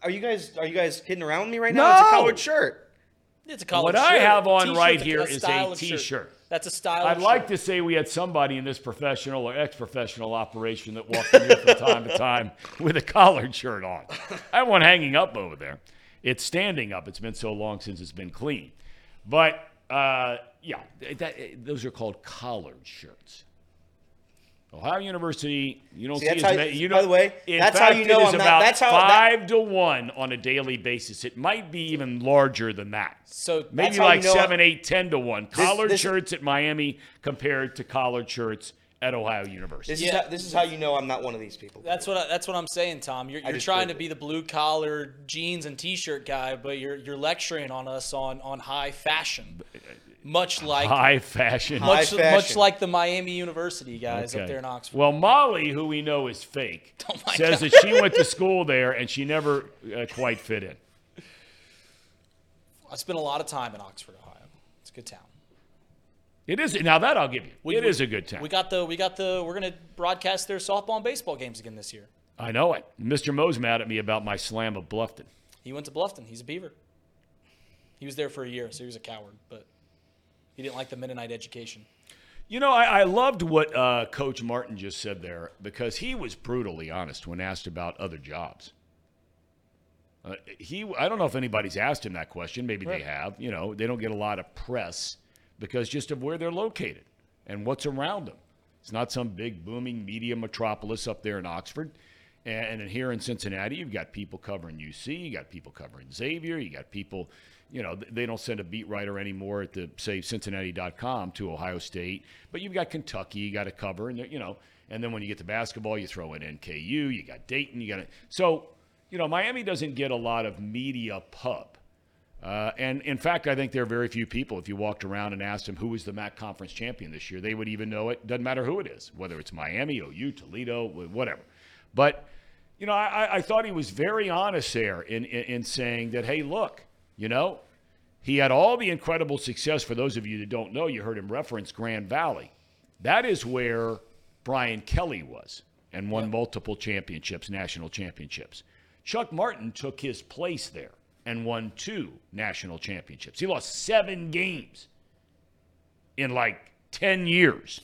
Are you guys are you guys kidding around with me right now? It's a No. collared shirt. It's a collared What I have on T-shirt's right a- here a is a style of t-shirt. That's a style. I'd of like shirt. to say we had somebody in this professional or ex-professional operation that walked in here from time to time with a collared shirt on. I have one hanging up over there. It's standing up. It's been so long since it's been clean. But uh, yeah, that, those are called collared shirts. Ohio University, you don't See, see, as how- many. You by the way, in that's how you know it is I'm not- that's how- that- five to one on a daily basis. It might be even larger than that. So Maybe That's how like you know- seven, eight, ten to one. Collared this- shirts at Miami compared to collared shirts at Ohio University. This Yeah. is how, this is how you know I'm not one of these people. That's what I, that's what I'm saying, Tom. You're, you're trying to be the blue collar jeans and t-shirt guy, but you're you're lecturing on us on on high fashion, uh, much like High fashion. High much, fashion. much like the Miami University guys up there in Oxford. Well, Molly, who we know is fake, Oh says God. that she went to school there and she never uh, quite fit in. I spent a lot of time in Oxford, Ohio. It's a good town. It is now that I'll give you. We- it we- is a good town. We got the we got the we're gonna broadcast their softball and baseball games again this year. I know it. Mr. Moe's mad at me about my slam of Bluffton. He went to Bluffton. He's a Beaver. He was there for a year, so he was a coward, but he didn't like the Mennonite education. You know, I, I loved what uh, Coach Martin just said there because he was brutally honest when asked about other jobs. Uh, he, I don't know if anybody's asked him that question. Maybe they have. You know, they don't get a lot of press because just of where they're located and what's around them. It's not some big booming media metropolis up there in Oxford. And, and here in Cincinnati, you've got people covering UC, you got people covering Xavier, you got people, you know, they don't send a beat writer anymore at the, say, Cincinnati.com to Ohio State, but you've got Kentucky, you got to cover, and, you know, and then when you get to basketball, you throw in NKU, you got Dayton, you got it. So, you know, Miami doesn't get a lot of media pub. Uh, and in fact, I think there are very few people, if you walked around and asked them who was the MAC conference champion this year, they would even know it. Doesn't matter who it is, whether it's Miami, OU, Toledo, whatever. But, you know, I, I thought he was very honest there in, in, in saying that, hey, look, you know, he had all the incredible success. For those of you that don't know, you heard him reference Grand Valley. That is where Brian Kelly was and won multiple championships, national championships. Chuck Martin took his place there and won two national championships. He lost seven games in like 10 years.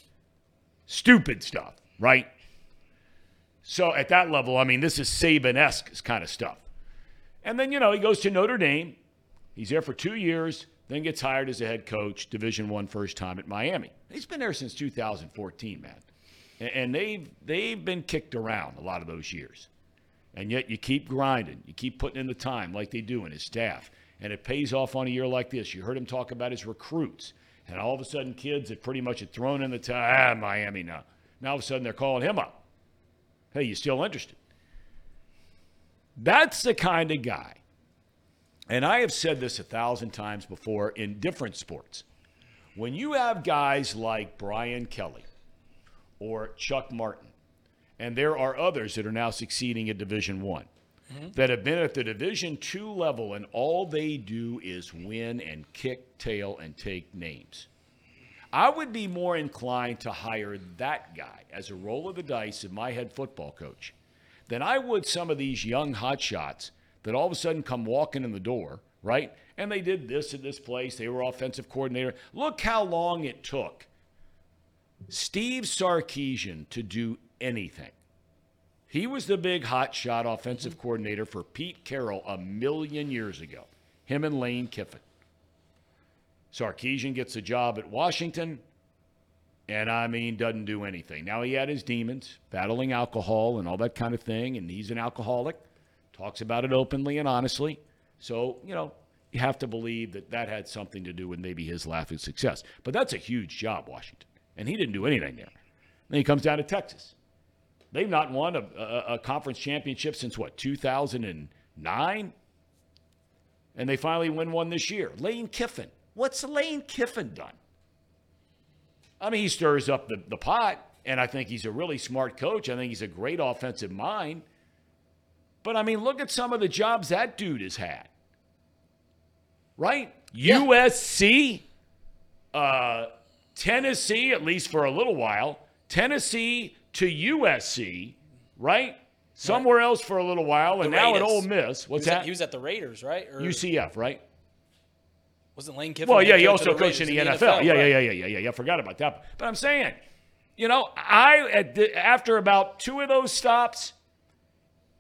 Stupid stuff, right? So at that level, I mean, this is Saban esque kind of stuff. And then, you know, he goes to Notre Dame. He's there for two years, then gets hired as a head coach, Division One, first time at Miami. He's been there since 2014, man. And- they've they've been kicked around a lot of those years. And yet you keep grinding. You keep putting in the time like they do in his staff. And it pays off on a year like this. You heard him talk about his recruits. And all of a sudden, kids that pretty much had thrown in the towel, ah, Miami now. Now all of a sudden they're calling him up. Hey, you still interested? That's the kind of guy. And I have said this a thousand times before in different sports. When you have guys like Brian Kelly or Chuck Martin, and there are others that are now succeeding at Division One mm-hmm. that have been at the Division Two level, and all they do is win and kick tail and take names. I would be more inclined to hire that guy as a roll of the dice in my head football coach than I would some of these young hotshots that all of a sudden come walking in the door, right? And they did this at this place. They were offensive coordinator. Look how long it took Steve Sarkisian to do anything. He was the big hot shot offensive coordinator for Pete Carroll a million years ago. Him and Lane Kiffin. Sarkisian gets a job at Washington, and I mean, doesn't do anything. Now he had his demons, battling alcohol and all that kind of thing, and he's an alcoholic. Talks about it openly and honestly. So, you know, you have to believe that that had something to do with maybe his of success. But that's a huge job, Washington. And he didn't do anything there. Then he comes down to Texas. They've not won a, a, a conference championship since what, 2009? And they finally win one this year. Lane Kiffin. What's Lane Kiffin done? I mean, he stirs up the, the pot, and I think he's a really smart coach. I think he's a great offensive mind. But I mean, look at some of the jobs that dude has had. Right? Yeah. USC, uh, Tennessee, at least for a little while, Tennessee to USC, right? Somewhere else for a little while, and The now at Ole Miss. He What's at, that? he was at the Raiders, right? Or UCF, right? Wasn't Lane Kiffin? Well, yeah, he also coached in the NFL. Yeah, yeah, right. yeah, yeah, yeah, yeah, yeah. I forgot about that. But I'm saying, you know, I at the, after about two of those stops,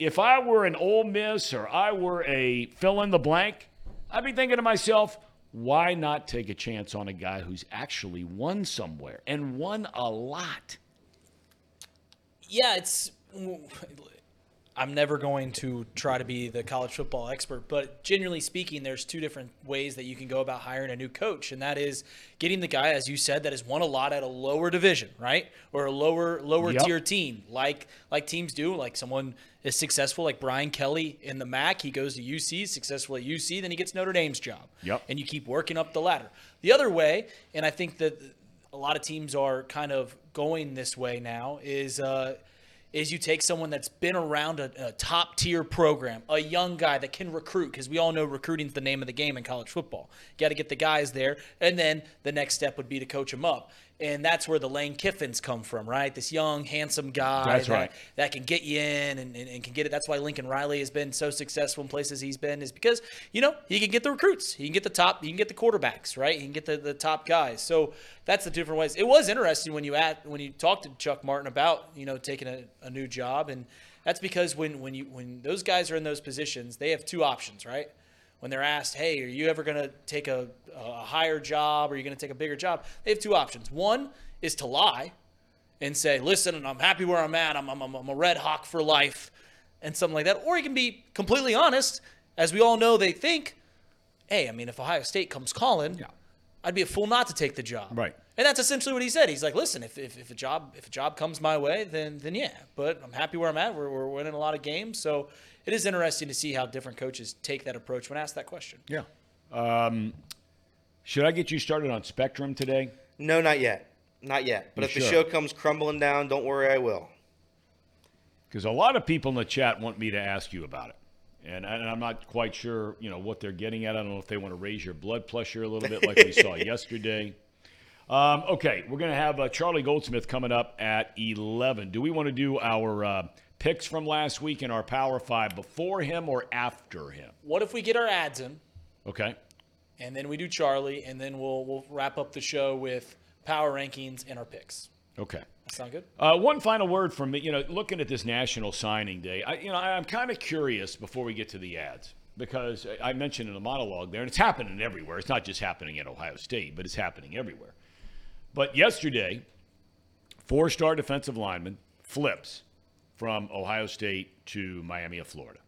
if I were an Ole Miss or I were a fill in the blank, I'd be thinking to myself, why not take a chance on a guy who's actually won somewhere and won a lot? yeah, it's. I'm never going to try to be the college football expert, but generally speaking, there's two different ways that you can go about hiring a new coach, and that is getting the guy, as you said, that has won a lot at a lower division, right, or a lower lower Yep. tier team, like like teams do, like someone is successful, like Brian Kelly in the MAC. He goes to UC, successful at UC, then he gets Notre Dame's job, Yep. and you keep working up the ladder. The other way, and I think that a lot of teams are kind of going this way now, is. Uh, is you take someone that's been around a, a top tier program, a young guy that can recruit, because we all know recruiting's the name of the game in college football. You got to get the guys there, and then the next step would be to coach them up. And that's where the Lane Kiffins come from, right? This young, handsome guy That's that, right. that can get you in and, and, and can get it. That's why Lincoln Riley has been so successful in places he's been, is because, you know, he can get the recruits. He can get the top, he can get the quarterbacks, right? He can get the, the top guys. So that's the different ways. It was interesting when you at when you talked to Chuck Martin about, you know, taking a, a new job. And that's because when when you when those guys are in those positions, they have two options, right? When they're asked, "Hey, are you ever going to take a, a higher job? Or are you going to take a bigger job?" They have two options. One is to lie and say, "Listen, I'm happy where I'm at. I'm, I'm, I'm a Red Hawk for life," and something like that. Or you can be completely honest, as we all know they think. Hey, I mean, if Ohio State comes calling, I'd be a fool not to take the job. Right. And that's essentially what he said. He's like, "Listen, if, if, if a job if a job comes my way, then then yeah. But I'm happy where I'm at. We're, we're winning a lot of games, so it is interesting to see how different coaches take that approach when asked that question. Yeah. Um, should I get you started on Spectrum today? No, not yet. Not yet. But You if the show comes crumbling down, don't worry, I will. Because a lot of people in the chat want me to ask you about it. And, I- and I'm not quite sure, you know, what they're getting at. I don't know if they want to raise your blood pressure a little bit like we saw yesterday. Um, okay, we're going to have uh, Charlie Goldsmith coming up at 11. Do we want to do our uh, picks from last week in our Power Five before him or after him? What if we get our ads in, Okay. and then we do Charlie, and then we'll we'll wrap up the show with power rankings and our picks. Okay. That sound good? Uh, one final word from me. You know, looking at this National Signing Day, I, you know, I'm kind of curious before we get to the ads because I I mentioned in the monologue there, and it's happening everywhere. It's not just happening at Ohio State, but it's happening everywhere. But yesterday, four-star defensive lineman flips from Ohio State to Miami of Florida.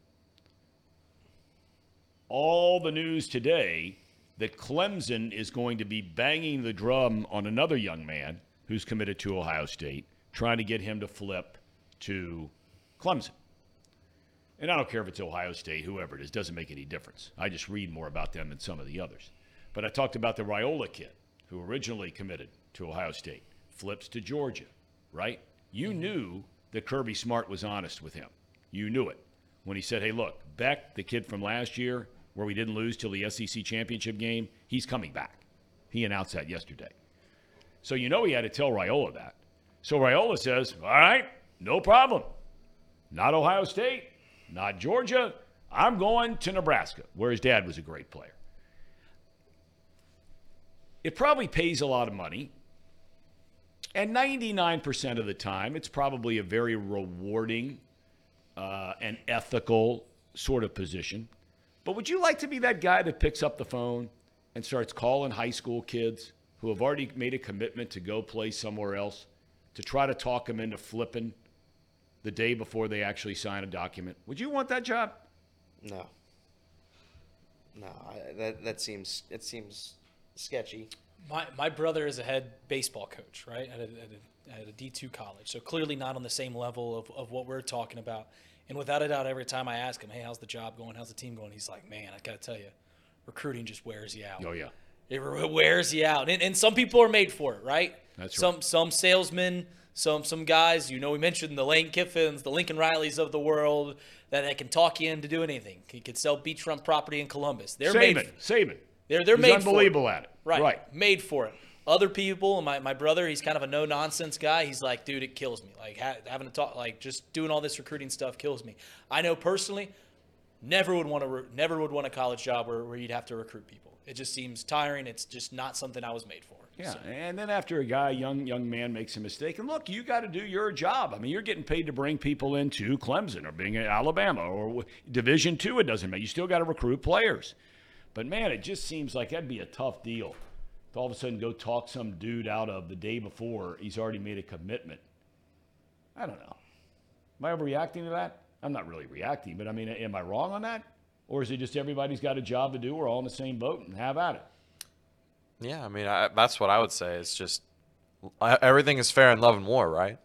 All the news today that Clemson is going to be banging the drum on another young man who's committed to Ohio State, trying to get him to flip to Clemson. And I don't care if it's Ohio State, whoever it is, doesn't make any difference. I just read more about them than some of the others. But I talked about the Raiola kid who originally committed to Ohio State, flips to Georgia, right? You knew that Kirby Smart was honest with him. You knew it when he said, hey, look, Beck, the kid from last year, where we didn't lose till the SEC championship game, he's coming back. He announced that yesterday. So you know he had to tell Raiola that. So Raiola says, all right, no problem. Not Ohio State, not Georgia. I'm going to Nebraska, where his dad was a great player. It probably pays a lot of money. And 99% of the time, it's probably a very rewarding uh, and ethical sort of position. But would you like to be that guy that picks up the phone and starts calling high school kids who have already made a commitment to go play somewhere else to try to talk them into flipping the day before they actually sign a document? Would you want that job? No. No, I, that that seems it seems sketchy. My, my brother is a head baseball coach, right, at a, at a, at a D2 college. So clearly not on the same level of, of what we're talking about. And without a doubt, every time I ask him, hey, how's the job going? How's the team going? He's like, man, I got to tell you, recruiting just wears you out. Oh, yeah. It wears you out. And, and some people are made for it, right? That's some, right. Some salesmen, some some guys, you know, we mentioned the Lane Kiffins, the Lincoln Rileys of the world, that, that can talk you into doing anything. He could sell beachfront property in Columbus. They're made Saban. They're they're He's made unbelievable for it. at it. Right. Right. Made for it. Other people, my, my brother, he's kind of a no nonsense guy. He's like, dude, it kills me. Like ha- having to talk, like just doing all this recruiting stuff kills me. I know personally, never would want to, re- never would want a college job where, where you'd have to recruit people. It just seems tiring. It's just not something I was made for. Yeah, So- and then after a guy, young young man, makes a mistake, and look, you got to do your job. I mean, you're getting paid to bring people into Clemson or being at Alabama or Division Two. It doesn't matter. You still got to recruit players. But man, it just seems like that'd be a tough deal. To all of a sudden go talk some dude out of the day before he's already made a commitment. I don't know. Am I overreacting to that? I'm not really reacting, but I mean, am I wrong on that? Or is it just everybody's got a job to do? We're all in the same boat and have at it. Yeah, I mean, I, that's what I would say. It's just I, everything is fair in love and war, right?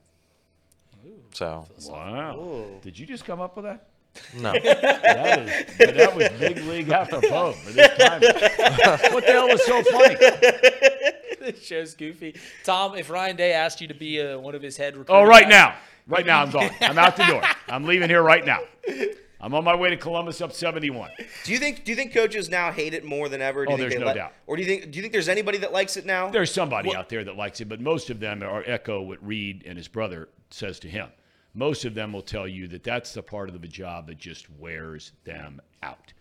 Ooh, So Wow. Ooh. Did you just come up with that? No, That is, that was big league apropos for this time. what the hell was so funny? this show's goofy. Tom, if Ryan Day asked you to be uh, one of his head recruiters, Oh, right now. Right now, I'm gone. I'm out the door. I'm leaving here right now. I'm on my way to Columbus up 71. Do you think do you think coaches now hate it more than ever? Do Oh, you think there's they no li- doubt. Or do you think do you think there's anybody that likes it now? There's somebody out there that likes it, but most of them are echo what Reed and his brother says to him. Most of them will tell you that that's the part of the job that just wears them out.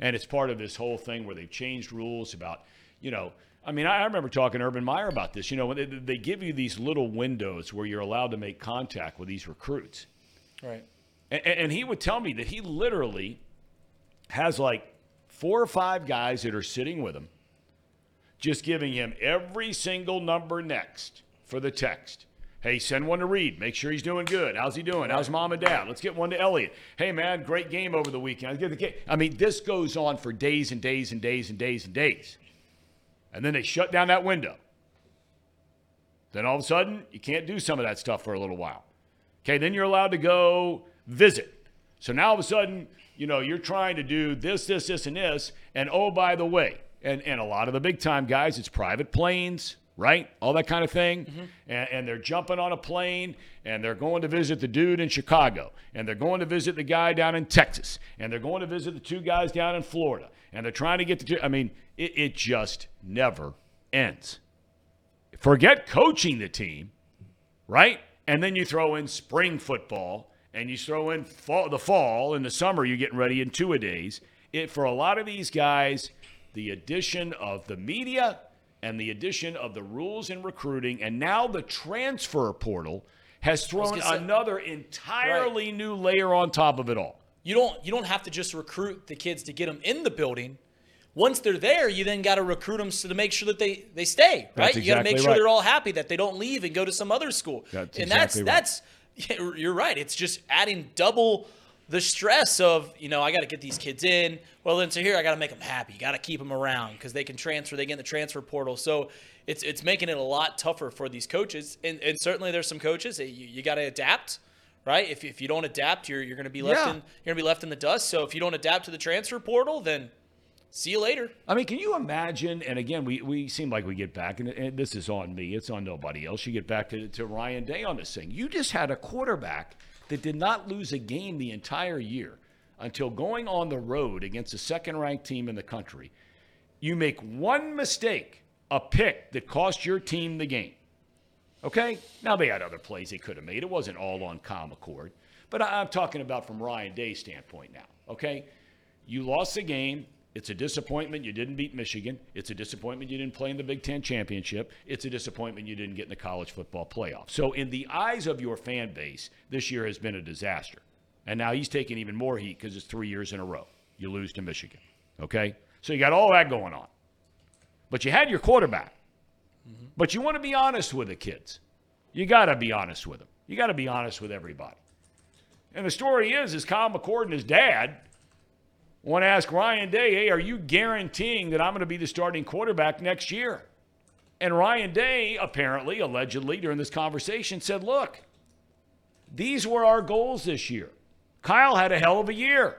And it's part of this whole thing where they've changed rules about, you know, I mean, I remember talking to Urban Meyer about this. You know, when they, they give you these little windows where you're allowed to make contact with these recruits. right? And, and he would tell me that he literally has like four or five guys that are sitting with him, just giving him every single number next for the text. Hey, send one to Reed. Make sure he's doing good. How's he doing? How's mom and dad? Let's get one to Elliot. Hey, man, great game over the weekend. Get the game. I mean, this goes on for days and days and days and days and days. And then they shut down that window. Then all of a sudden, you can't do some of that stuff for a little while. Okay, then you're allowed to go visit. So now all of a sudden, you know, you're trying to do this, this, this, and this. And oh, by the way, and, and a lot of the big time guys, it's private planes, right? All that kind of thing. Mm-hmm. And, and they're jumping on a plane and they're going to visit the dude in Chicago. And they're going to visit the guy down in Texas. And they're going to visit the two guys down in Florida. And they're trying to get the two. I mean, it, it just never ends. Forget coaching the team right? And then you throw in spring football, and you throw in fall, the fall and the summer. You're getting ready in two a days. It for a lot of these guys, the addition of the media and the addition of the rules in recruiting, and now the transfer portal has thrown say- another entirely new layer on top of it all. You don't you don't have to just recruit the kids to get them in the building. Once they're there, you then got to recruit them so to make sure that they they stay. Right? That's you got to make sure right. they're all happy that they don't leave and go to some other school. That's and exactly right. that's that's you're right. It's just adding double the stress of you know I got to get these kids in. Well, then so here I got to make them happy. Got to keep them around because they can transfer. They get in the transfer portal. So it's it's making it a lot tougher for these coaches. And, and certainly there's some coaches that you, you got to adapt. Right, if, if you don't adapt, you're, you're going to be left Yeah. in you're going to be left in the dust. So if you don't adapt to the transfer portal, then see you later. I mean, can you imagine? And again, we, we seem like we get back, and, and this is on me, it's on nobody else. You get back to, to Ryan Day on this thing. You just had a quarterback that did not lose a game the entire year until going on the road against the second ranked team in the country. You make one mistake, a pick that cost your team the game. Okay? Now they had other plays they could have made. It wasn't all on Kyle McCord. But I, I'm talking about from Ryan Day's standpoint now. Okay? You lost the game. It's a disappointment you didn't beat Michigan. It's a disappointment you didn't play in the Big Ten championship. It's a disappointment you didn't get in the college football playoff. So, in the eyes of your fan base, this year has been a disaster. And now he's taking even more heat because it's three years in a row. You lose to Michigan. Okay? So, you got all that going on. But you had your quarterback. Mm-hmm. But you want to be honest with the kids. You got to be honest with them. You got to be honest with everybody. And the story is, is Kyle McCord and his dad want to ask Ryan Day, hey, are you guaranteeing that I'm going to be the starting quarterback next year? And Ryan Day, apparently, allegedly, during this conversation, said, look, these were our goals this year. Kyle had a hell of a year.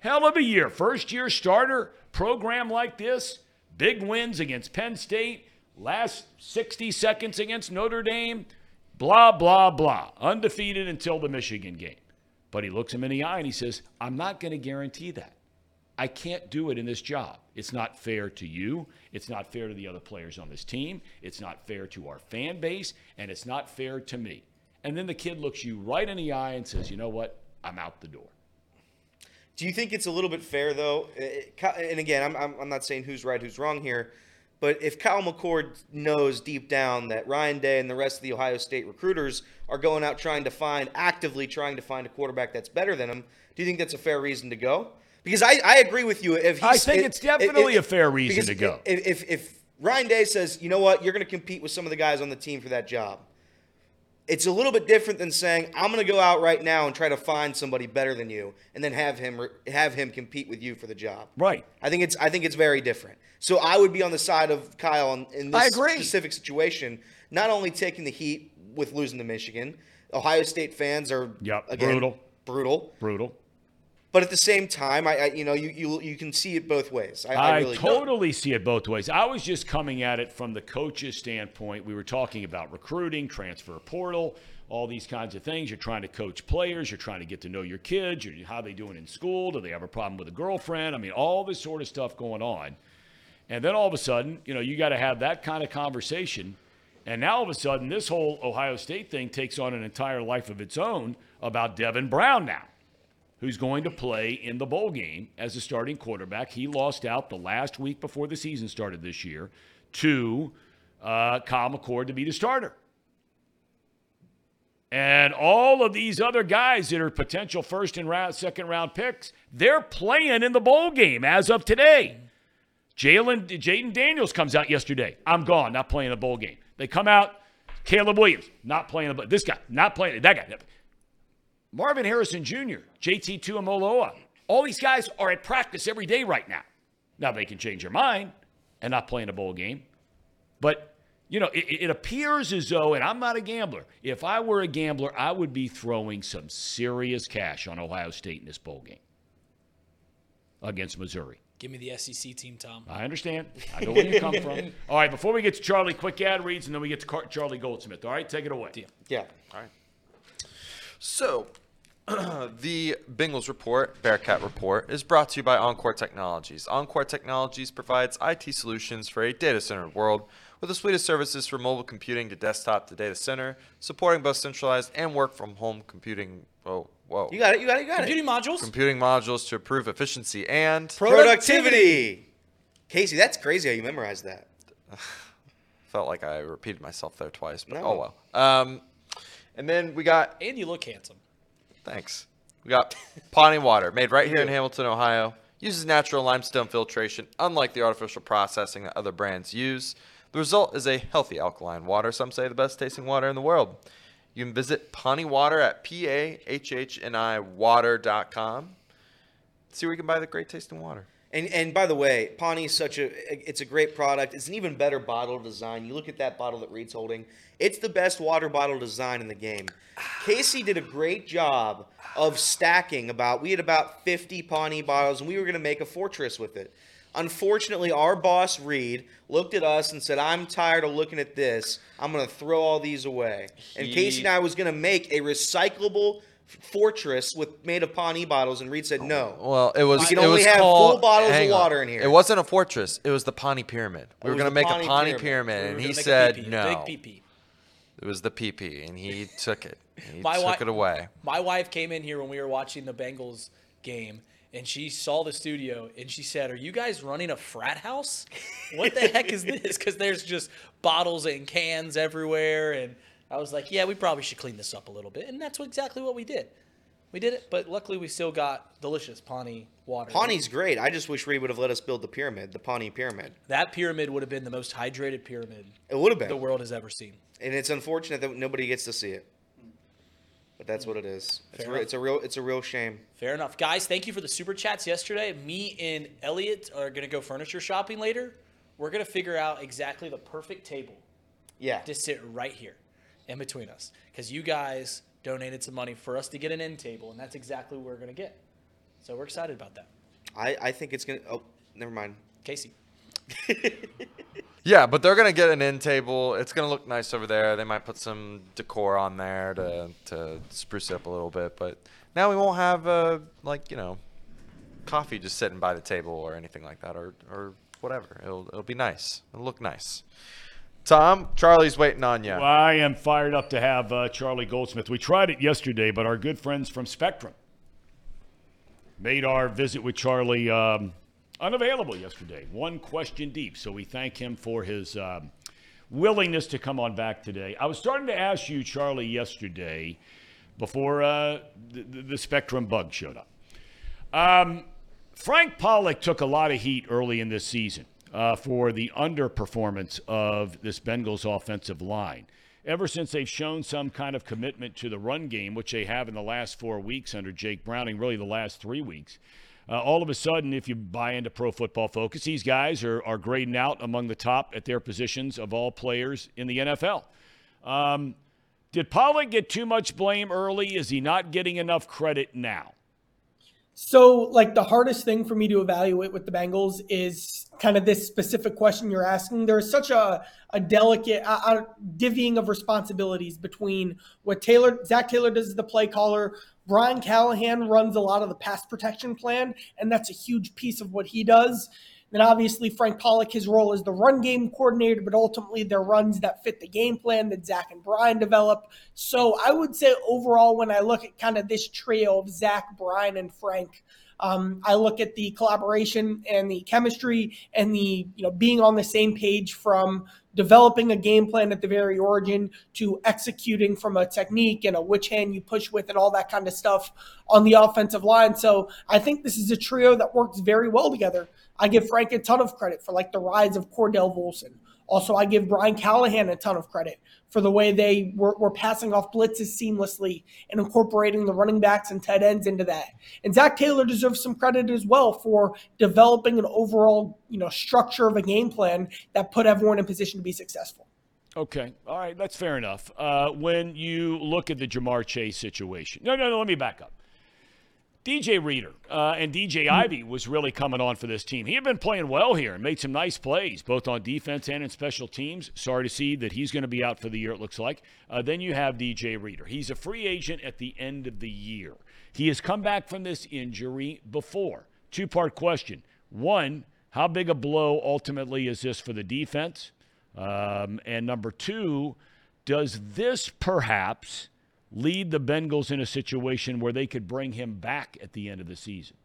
Hell of a year. First year starter, program like this, big wins against Penn State, last 60 seconds against Notre Dame, blah, blah, blah. Undefeated until the Michigan game. But he looks him in the eye and he says, I'm not going to guarantee that. I can't do it in this job. It's not fair to you. It's not fair to the other players on this team. It's not fair to our fan base. And it's not fair to me. And then the kid looks you right in the eye and says, You know what? I'm out the door. Do you think it's a little bit fair though? Uh, and again, I'm, I'm, I'm not saying who's right, who's wrong here, but if Kyle McCord knows deep down that Ryan Day and the rest of the Ohio State recruiters are going out trying to find, actively trying to find a quarterback that's better than him, do you think that's a fair reason to go? Because I, I agree with you. If I think if- it's definitely if- a fair reason to go. If, if if Ryan Day says, you know what, you're going to compete with some of the guys on the team for that job, it's a little bit different than saying I'm going to go out right now and try to find somebody better than you, and then have him have him compete with you for the job. Right. I think it's I think it's very different. So I would be on the side of Kyle in, in this specific situation, not only taking the heat with losing to Michigan. Ohio State fans are Yep, again, brutal. brutal. Brutal. But at the same time, I, I you know you, you you can see it both ways. I, I, I, really don't. totally see it both ways. I was just coming at it from the coach's standpoint. We were talking about recruiting, transfer portal, all these kinds of things. You're trying to coach players. You're trying to get to know your kids. You're, how they doing in school? Do they have a problem with a girlfriend? I mean, all this sort of stuff going on. And then all of a sudden, you know, you got to have that kind of conversation. And now all of a sudden, this whole Ohio State thing takes on an entire life of its own about Devin Brown now who's going to play in the bowl game as a starting quarterback. He lost out the last week before the season started this year to uh, Kyle McCord to be the starter. And all of these other guys that are potential first and round, second round picks, they're playing in the bowl game as of today. Jalen Jayden Daniels comes out yesterday. I'm gone, not playing a bowl game. They come out. Caleb Williams not playing a this guy not playing that guy. Marvin Harrison Jr., JT Tuimoloau. All these guys are at practice every day right now. Now they can change their mind and not play in a bowl game. But, you know, it, it appears as though, and I'm not a gambler, if I were a gambler, I would be throwing some serious cash on Ohio State in this bowl game against Missouri. Give me the SEC team, Tom. I understand. I know where you come from. All right, before we get to Charlie, quick ad reads, and then we get to Car- Charlie Goldsmith. All right, take it away. Yeah. All right. So, the Bengals report, Bearcat report, is brought to you by Encore Technologies. Encore Technologies provides IT solutions for a data center world with a suite of services for mobile computing to desktop to data center, supporting both centralized and work from home computing. Oh, whoa. You got it. You got it. You got Computing it. modules. Computing modules to improve efficiency and Productivity. Casey, that's crazy how you memorized that. felt like I repeated myself there twice, but No. oh well. Um, and then we got And you look handsome. Thanks. We got Pahhni water, made right here in Hamilton, Ohio. Uses natural limestone filtration, unlike the artificial processing that other brands use. The result is a healthy alkaline water. Some say the best tasting water in the world. You can visit Pahhni Water at p a h h n i water.com. See where you can buy the great tasting water. And and by the way, Pahhni is such a it's a great product. It's an even better bottle design. You look at that bottle that Reed's holding. It's the best water bottle design in the game. Casey did a great job of stacking about we had about 50 Pahhni bottles and we were going to make a fortress with it. Unfortunately, our boss Reed looked at us and said, "I'm tired of looking at this. I'm going to throw all these away." And He- Casey and I was going to make a recyclable fortress with made of Pahhni bottles and Reed said, "No." Well, it was. We can it only was have called, full bottles of hang on. water in here. It wasn't a fortress. It was the Pahhni Pyramid. We were was going to the make Pahhni a Pahhni Pyramid. Pyramid, We were and gonna he make a said PP, a no. Big PP. It was the PP, and he took it. He My took wi- it away. My wife came in here when we were watching the Bengals game, and she saw the studio and she said, "Are you guys running a frat house? What the heck is this?" Because there's just bottles and cans everywhere, and I was like, "Yeah, we probably should clean this up a little bit," and that's what, exactly what we did. We did it, but luckily we still got delicious Pahhni water. Pahhni's great. I just wish Reed would have let us build the pyramid, the Pahhni pyramid. That pyramid would have been the most hydrated pyramid It would have been. the world has ever seen. and it's unfortunate that nobody gets to see it. But that's what it is. It's, Fair re- enough. it's a real it's a real shame. Fair enough. Guys, thank you for the super chats yesterday. Me and Elliot are going to go furniture shopping later. We're going to figure out exactly the perfect table Yeah. to sit right here in between us because you guys donated some money for us to get an end table, and that's exactly what we're going to get. So we're excited about that. I, I think it's gonna oh never mind. Casey. Yeah, but they're gonna get an end table. It's gonna look nice over there. They might put some decor on there to to spruce it up a little bit. But now we won't have uh like you know coffee just sitting by the table or anything like that or or whatever. It'll it'll be nice. It'll look nice. Tom, Charlie's waiting on you. Well, I am fired up to have uh, Charlie Goldsmith. We tried it yesterday, but our good friends from Spectrum made our visit with Charlie um, unavailable yesterday. One question deep. So we thank him for his um, willingness to come on back today. I was starting to ask you, Charlie, yesterday before uh, the, the, Spectrum bug showed up. Um, Frank Pollack took a lot of heat early in this season uh, for the underperformance of this Bengals offensive line. Ever since they've shown some kind of commitment to the run game, which they have in the last four weeks under Jake Browning, really the last three weeks, uh, all of a sudden, if you buy into Pro Football Focus, these guys are, are grading out among the top at their positions of all players in the NFL. Um, did Pollack get too much blame early? Is he not getting enough credit now? So, like, the hardest thing for me to evaluate with the Bengals is kind of this specific question you're asking. There's such a, a delicate divvying of responsibilities between what Taylor, Zac Taylor does as the play caller. Brian Callahan runs a lot of the pass protection plan, and that's a huge piece of what he does. Then obviously Frank Pollack, his role as the run game coordinator, but ultimately they're runs that fit the game plan that Zac and Brian develop. So I would say overall, when I look at kind of this trio of Zac, Brian, and Frank, um, I look at the collaboration and the chemistry and the you know being on the same page from developing a game plan at the very origin to executing from a technique and a which hand you push with and all that kind of stuff on the offensive line. So I think this is a trio that works very well together. I give Frank a ton of credit for like the rise of Cordell Volson. Also, I give Brian Callahan a ton of credit for the way they were, were, passing off blitzes seamlessly and incorporating the running backs and tight ends into that. And Zac Taylor deserves some credit as well for developing an overall, you know, structure of a game plan that put everyone in position to be successful. Okay. All right. That's fair enough. Uh, when you look at the Ja'Marr Chase situation, no, no, no, let me back up. DJ Reader uh, and DJ Ivey was really coming on for this team. He had been playing well here and made some nice plays, both on defense and in special teams. Sorry to see that he's going to be out for the year, it looks like. Uh, then you have DJ Reader. He's a free agent at the end of the year. He has come back from this injury before. Two part question. One, how big a blow ultimately is this for the defense? Um, and number two, does this perhaps lead the Bengals in a situation where they could bring him back at the end of the season?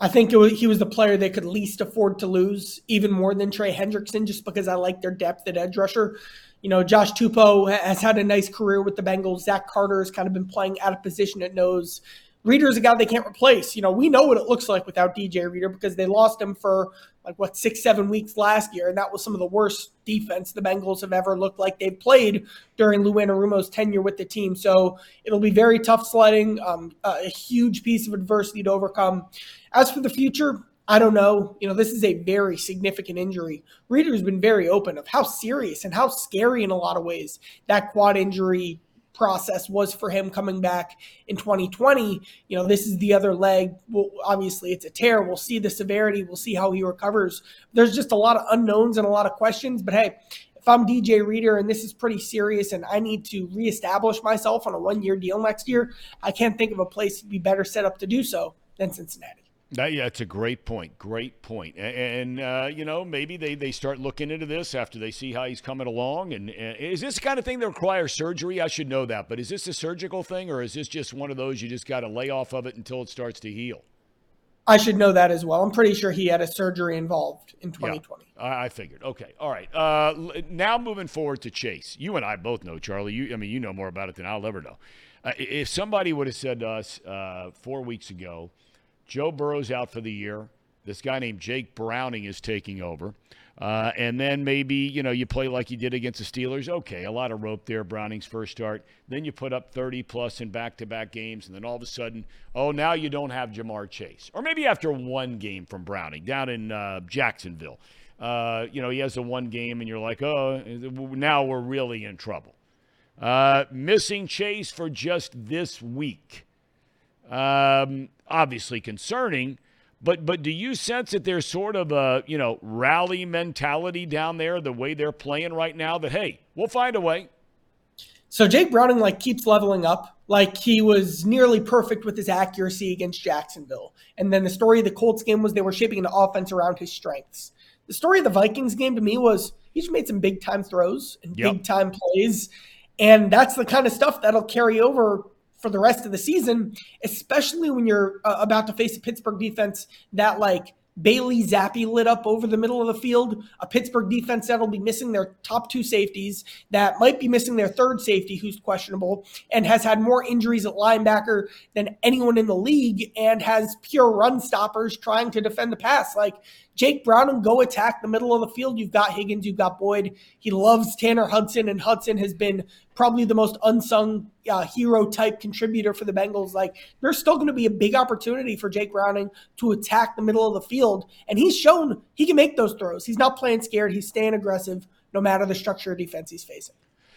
I think was, he was the player they could least afford to lose, even more than Trey Hendrickson, just because I like their depth at edge rusher. You know, Josh Tupou has had a nice career with the Bengals. Zach Carter has kind of been playing out of position at nose. Reader is a guy they can't replace. You know, we know what it looks like without DJ Reader because they lost him for like what six, seven weeks last year, and that was some of the worst defense the Bengals have ever looked like they've played during Lou Anarumo's tenure with the team. So it'll be very tough sledding, um, a huge piece of adversity to overcome. As for the future, I don't know. You know, this is a very significant injury. Reader's been very open of how serious and how scary in a lot of ways that quad injury process was for him coming back in 2020. You know, this is the other leg. Well, obviously, it's a tear. We'll see the severity. We'll see how he recovers. There's just a lot of unknowns and a lot of questions. But hey, if I'm DJ Reader and this is pretty serious and I need to reestablish myself on a one year deal next year, I can't think of a place to be better set up to do so than Cincinnati. That, yeah, it's a great point. Great point. And, uh, you know, maybe they, they start looking into this after they see how he's coming along. And, and is this the kind of thing that requires surgery? I should know that. But is this a surgical thing or is this just one of those you just got to lay off of it until it starts to heal? I should know that as well. I'm pretty sure he had a surgery involved in 2020. Yeah, I figured. Okay, all right. Uh, now moving forward to Chase. You and I both know Charlie. You, I mean, you know more about it than I'll ever know. Uh, if somebody would have said to us uh, four weeks ago, Joe Burrow's out for the year. This guy named Jake Browning is taking over. Uh, and then maybe, you know, you play like you did against the Steelers. Okay, a lot of rope there, Browning's first start. Then you put up 30 plus in back to back games. And then all of a sudden, oh, now you don't have Ja'Marr Chase. Or maybe after one game from Browning down in uh, Jacksonville. Uh, you know, he has a one game, and you're like, oh, now we're really in trouble. Uh, missing Chase for just this week. Um, obviously concerning. But but do you sense that there's sort of a you know rally mentality down there, the way they're playing right now? That hey, we'll find a way. So Jake Browning like keeps leveling up. Like he was nearly perfect with his accuracy against Jacksonville. And then the story of the Colts game was they were shaping an offense around his strengths. The story of the Vikings game to me was he just made some big time throws and yep. big time plays. And that's the kind of stuff that'll carry over for the rest of the season, especially when you're uh, about to face a Pittsburgh defense that like Bailey Zappe lit up over the middle of the field, a Pittsburgh defense that'll be missing their top two safeties, that might be missing their third safety, who's questionable, and has had more injuries at linebacker than anyone in the league, and has pure run stoppers trying to defend the pass. Like Jake Browning go attack the middle of the field. You've got Higgins, you've got Boyd. He loves Tanner Hudson, and Hudson has been probably the most unsung uh, hero type contributor for the Bengals. Like, there's still going to be a big opportunity for Jake Browning to attack the middle of the field. And he's shown he can make those throws. He's not playing scared, he's staying aggressive no matter the structure of defense he's facing.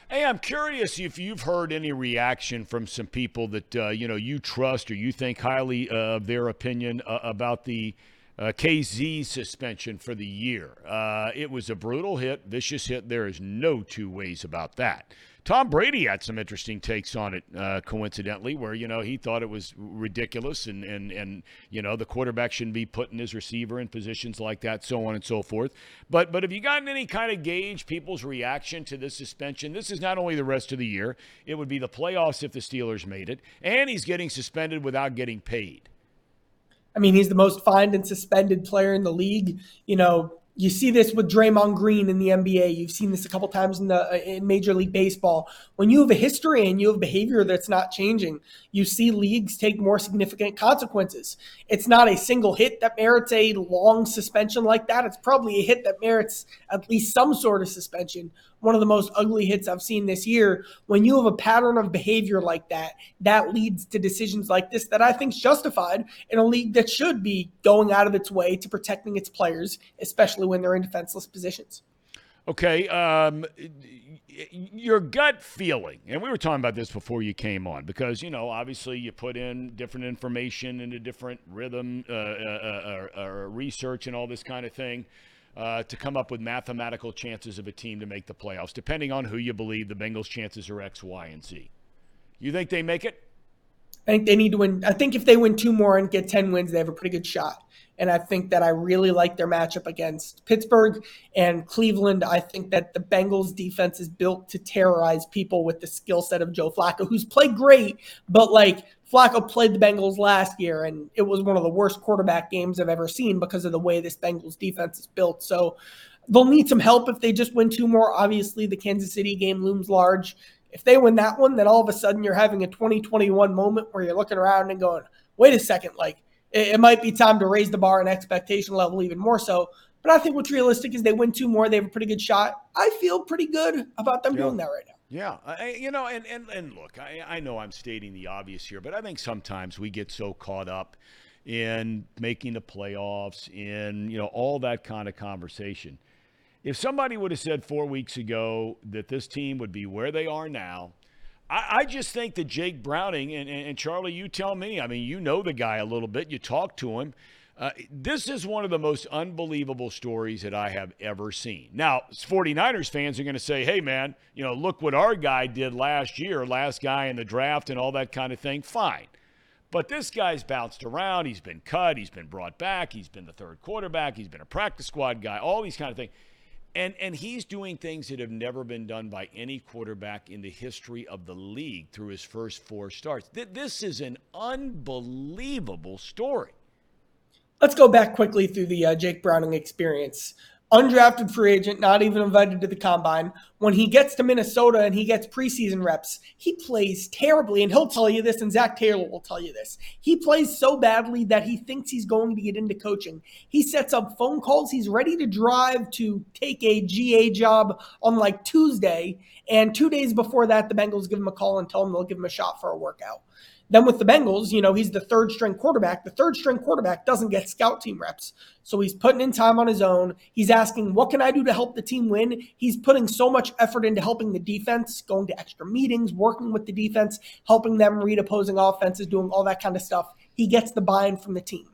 Hey, I'm curious if you've heard any reaction from some people that uh, you know you trust or you think highly uh, of their opinion uh, about the uh, Kazee suspension for the year. Uh, it was a brutal hit, vicious hit. There is no two ways about that. Tom Brady had some interesting takes on it, uh, coincidentally, where you know he thought it was ridiculous, and and and you know the quarterback shouldn't be putting his receiver in positions like that, so on and so forth. But but have you gotten any kind of gauge people's reaction to this suspension? This is not only the rest of the year; it would be the playoffs if the Steelers made it, and he's getting suspended without getting paid. I mean, he's the most fined and suspended player in the league. You know, you see this with Draymond Green in the NBA. You've seen this a couple times in the uh, in Major League Baseball. When you have a history and you have behavior that's not changing, you see leagues take more significant consequences. It's not a single hit that merits a long suspension like that. It's probably a hit that merits at least some sort of suspension one of the most ugly hits I've seen this year. When you have a pattern of behavior like that, that leads to decisions like this that I think is justified in a league that should be going out of its way to protecting its players, especially when they're in defenseless positions. Okay, um, your gut feeling, and we were talking about this before you came on, because you know, obviously, you put in different information into different rhythm, uh, uh, uh, research, and all this kind of thing uh, to come up with mathematical chances of a team to make the playoffs, depending on who you believe the Bengals' chances are X, Y, and Z. You think they make it? I think they need to win. I think if they win two more and get 10 wins, they have a pretty good shot. And I think that I really like their matchup against Pittsburgh and Cleveland. I think that the Bengals defense is built to terrorize people with the skill set of Joe Flacco, who's played great, but like Flacco played the Bengals last year, and it was one of the worst quarterback games I've ever seen because of the way this Bengals defense is built. So they'll need some help if they just win two more. Obviously, the Kansas City game looms large. If they win that one, then all of a sudden you're having a 2021 moment where you're looking around and going, wait a second, like it, it might be time to raise the bar and expectation level even more so. But I think what's realistic is they win two more. They have a pretty good shot. I feel pretty good about them yeah. doing that right now. Yeah, I, you know, and, and, and look, I, I know I'm stating the obvious here, but I think sometimes we get so caught up in making the playoffs, in you know all that kind of conversation. If somebody would have said four weeks ago that this team would be where they are now, I, I just think that Jake Browning and, and, and Charlie, you tell me. I mean, you know the guy a little bit. You talk to him. Uh, this is one of the most unbelievable stories that I have ever seen. Now, 49ers fans are going to say, hey, man, you know, look what our guy did last year, last guy in the draft and all that kind of thing. Fine. But this guy's bounced around. He's been cut. He's been brought back. He's been the third quarterback. He's been a practice squad guy, all these kind of things. And, and he's doing things that have never been done by any quarterback in the history of the league through his first four starts. This is an unbelievable story. Let's go back quickly through the uh, Jake Browning experience undrafted free agent, not even invited to the combine. When he gets to Minnesota and he gets preseason reps, he plays terribly. And he'll tell you this, and Zac Taylor will tell you this. He plays so badly that he thinks he's going to get into coaching. He sets up phone calls. He's ready to drive to take a GA job on like Tuesday. And two days before that, the Bengals give him a call and tell him they'll give him a shot for a workout. Then with the Bengals, you know, he's the third string quarterback. The third string quarterback doesn't get scout team reps. So he's putting in time on his own. He's asking, what can I do to help the team win? He's putting so much effort into helping the defense, going to extra meetings, working with the defense, helping them read opposing offenses, doing all that kind of stuff. He gets the buy in from the team.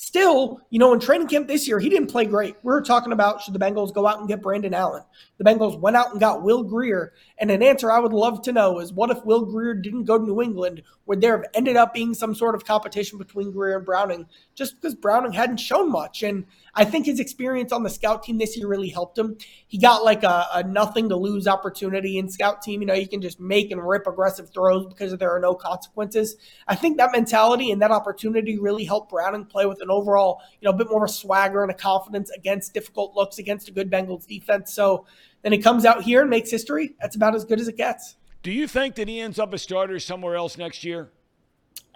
Still, you know, in training camp this year, he didn't play great. We were talking about should the Bengals go out and get Brandon Allen. The Bengals went out and got Will Grier. And an answer I would love to know is what if Will Grier didn't go to New England? Would there have ended up being some sort of competition between Grier and Browning just because Browning hadn't shown much? And I think his experience on the scout team this year really helped him. He got like a, a nothing to lose opportunity in scout team. You know, you can just make and rip aggressive throws because there are no consequences. I think that mentality and that opportunity really helped Browning play with an overall, you know, a bit more of a swagger and a confidence against difficult looks against a good Bengals defense. So then he comes out here and makes history. That's about as good as it gets. Do you think that he ends up a starter somewhere else next year?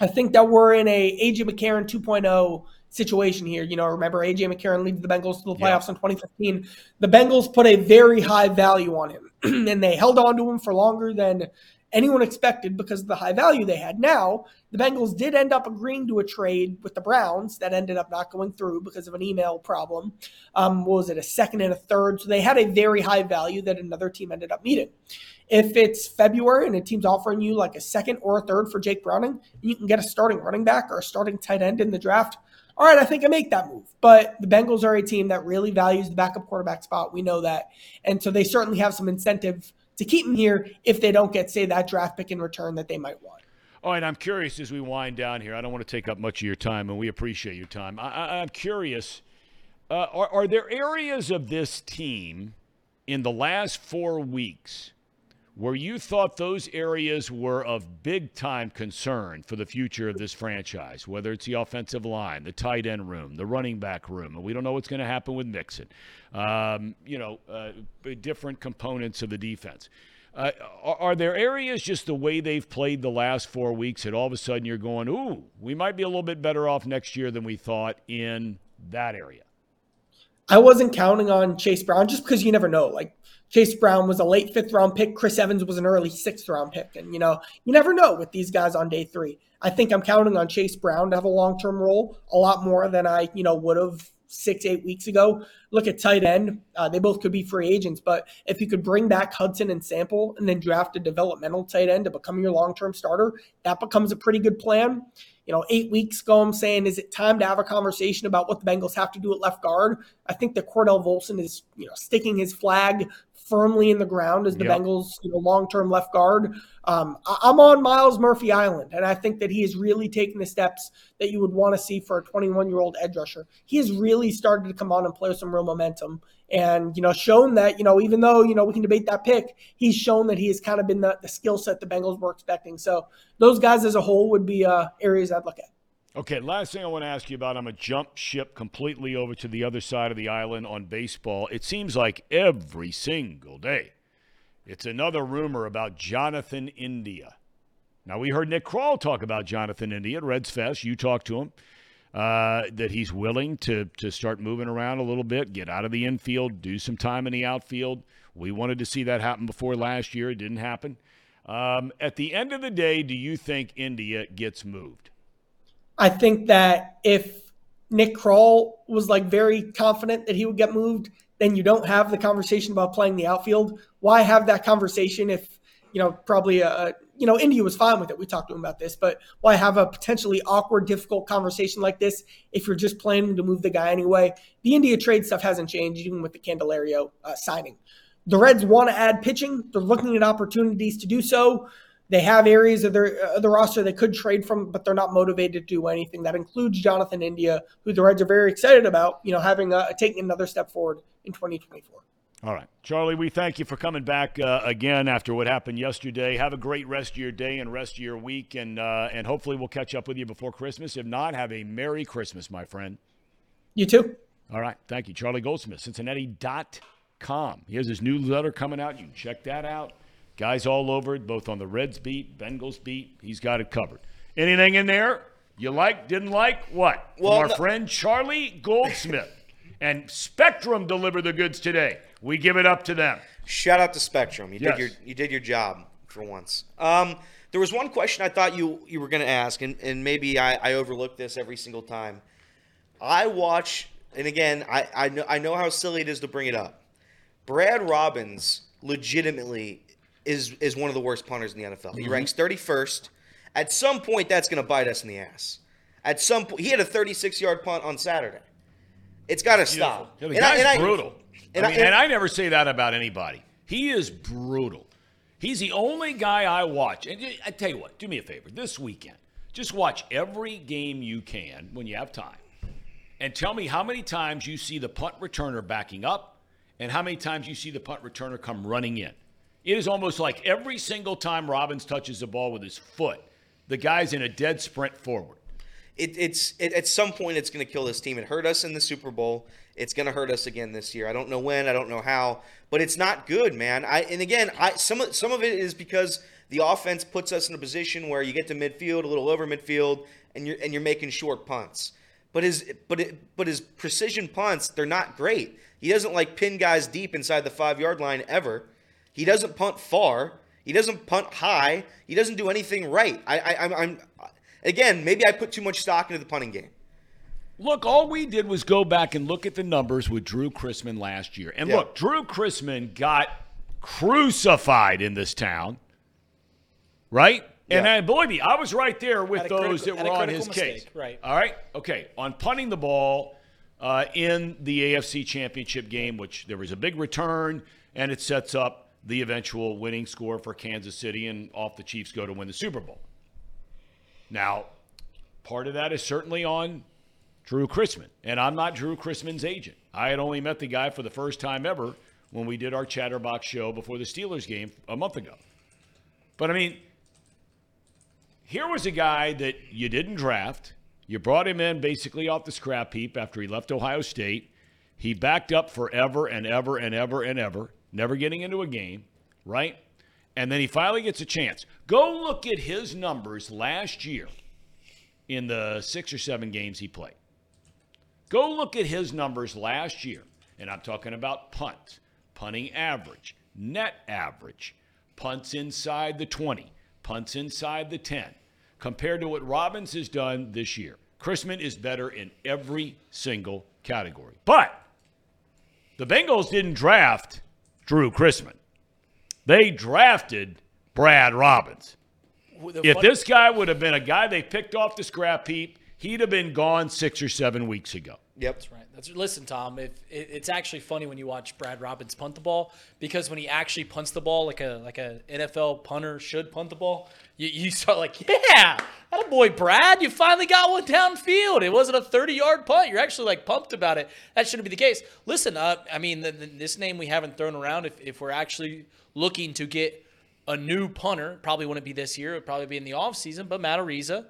I think that we're in a AJ McCarron 2.0 situation here. You know, remember AJ McCarron leads the Bengals to the playoffs yeah. in 2015. The Bengals put a very high value on him, and they held on to him for longer than anyone expected because of the high value they had. Now, the Bengals did end up agreeing to a trade with the Browns that ended up not going through because of an email problem. Um, was it a second and a third? So they had a very high value that another team ended up meeting. If it's February and a team's offering you like a second or a third for Jake Browning, you can get a starting running back or a starting tight end in the draft. All right, I think I make that move. But the Bengals are a team that really values the backup quarterback spot. We know that. And so they certainly have some incentive to keep him here if they don't get, say, that draft pick in return that they might want. All right, I'm curious as we wind down here. I don't want to take up much of your time, and we appreciate your time. I, am curious uh, are, are there areas of this team in the last four weeks where you thought those areas were of big time concern for the future of this franchise, whether it's the offensive line, the tight end room, the running back room, and we don't know what's going to happen with Mixon, um, you know, uh, different components of the defense. Uh, are, are, there areas just the way they've played the last four weeks that all of a sudden you're going, ooh, we might be a little bit better off next year than we thought in that area? I wasn't counting on Chase Brown just because you never know. Like Chase Brown was a late fifth round pick. Chris Evans was an early sixth round pick. And, you know, you never know with these guys on day three. I think I'm counting on Chase Brown to have a long term role a lot more than I, you know, would have six, eight weeks ago. Look at tight end. Uh, they both could be free agents, but if you could bring back Hudson and Sample and then draft a developmental tight end to become your long term starter, that becomes a pretty good plan you know, eight weeks ago, I'm saying, is it time to have a conversation about what the Bengals have to do at left guard? I think that Cordell Volson is, you know, sticking his flag firmly in the ground as the yep. Bengals, you know, long-term left guard. Um, I'm on Myles Murphy Island, and I think that he has really taken the steps that you would want to see for a 21-year-old edge rusher. He has really started to come on and play with some real momentum, and you know, shown that you know, even though you know we can debate that pick, he's shown that he has kind of been the, the skill set the Bengals were expecting. So those guys as a whole would be uh, areas I'd look at. Okay, last thing I want to ask you about. I'm a jump ship completely over to the other side of the island on baseball. It seems like every single day, it's another rumor about Jonathan India. Now we heard Nick Krall talk about Jonathan India at Reds Fest. You talked to him uh, that he's willing to to start moving around a little bit, get out of the infield, do some time in the outfield. We wanted to see that happen before last year. It didn't happen. Um, at the end of the day, do you think India gets moved? I think that if Nick Krall was like very confident that he would get moved, then you don't have the conversation about playing the outfield. Why have that conversation if, you know, probably a, you know, India was fine with it. We talked to him about this, but why have a potentially awkward, difficult conversation like this if you're just planning to move the guy anyway? The India trade stuff hasn't changed, even with the Candelario uh, signing. The Reds want to add pitching. They're looking at opportunities to do so. They have areas of their uh, the roster they could trade from, but they're not motivated to do anything. That includes Jonathan India, who the Reds are very excited about. You know, having a, taking another step forward in 2024. All right, Charlie, we thank you for coming back uh, again after what happened yesterday. Have a great rest of your day and rest of your week, and uh, and hopefully we'll catch up with you before Christmas. If not, have a Merry Christmas, my friend. You too. All right. Thank you. Charlie Goldsmith, Cincinnati.com. He has his newsletter coming out. You can check that out. Guys all over it, both on the Reds beat, Bengals beat. He's got it covered. Anything in there you like, didn't like? What? From our no- friend Charlie Goldsmith. and Spectrum delivered the goods today. We give it up to them. Shout out to Spectrum. You Yes. did your you did your job for once. Um, there was one question I thought you you were going to ask, and, and maybe I, I overlook this every single time. I watch, and again, I, I know I know how silly it is to bring it up. Brad Robbins legitimately is is one of the worst punters in the NFL. He mm-hmm. ranks 31st. At some point, that's going to bite us in the ass. At some point, he had a 36 yard punt on Saturday. It's got to stop. Yeah, the And I- guy's and I- brutal. and I mean, and- and I never say that about anybody. He is brutal. He's the only guy I watch. And I tell you what, do me a favor. This weekend, just watch every game you can when you have time, and tell me how many times you see the punt returner backing up, and how many times you see the punt returner come running in. It is almost like every single time Robbins touches the ball with his foot, the guy's in a dead sprint forward. it, it's it, at some point it's going to kill this team. It hurt us in the Super Bowl. It's going to hurt us again this year. I don't know when. I don't know how. But it's not good, man. I and again, I some some of it is because the offense puts us in a position where you get to midfield, a little over midfield, and you're and you're making short punts. But his but it, but his precision punts, they're not great. He doesn't like pin guys deep inside the five yard line ever. He doesn't punt far. He doesn't punt high. He doesn't do anything right. I, I I'm, I'm again maybe I put too much stock into the punting game. Look, all we did was go back and look at the numbers with Drew Chrisman last year. And Yeah. look, Drew Chrisman got crucified in this town, right? And Yeah. I, believe me, I was right there with those critical- that were on critical his case. right. All right? Okay. On punting the ball uh, in the AFC Championship game, which there was a big return, and it sets up the eventual winning score for Kansas City, and off the Chiefs go to win the Super Bowl. Now, part of that is certainly on Drew Chrisman. And I'm not Drew Chrisman's agent. I had only met the guy for the first time ever when we did our Chatterbox show before the Steelers game a month ago. But I mean, here was a guy that you didn't draft. You brought him in basically off the scrap heap after he left Ohio State. He backed up forever and ever and ever and ever, never getting into a game, right? And then he finally gets a chance. Go look at his numbers last year in the six or seven games he played. Go look at his numbers last year, and I'm talking about punts, punting average, net average, punts inside the 20, punts inside the 10, compared to what Robbins has done this year. Chrisman is better in every single category. But the Bengals didn't draft Drew Chrisman. They drafted Brad Robbins. The If fun- this guy would have been a guy they picked off the scrap heap, he'd have been gone six or seven weeks ago. Yep. That's right. That's listen, Tom. If it, it's actually funny when you watch Brad Robbins punt the ball because when he actually punts the ball like a like a NFL punter should punt the ball, you, you start like, yeah, that boy Brad, you finally got one downfield. It wasn't a 30 yard punt. You're actually like pumped about it. That shouldn't be the case. Listen, uh, I mean, the, the, this name we haven't thrown around. If if we're actually looking to get a new punter, probably wouldn't be this year. It would probably be in the offseason, but Matt Araiza.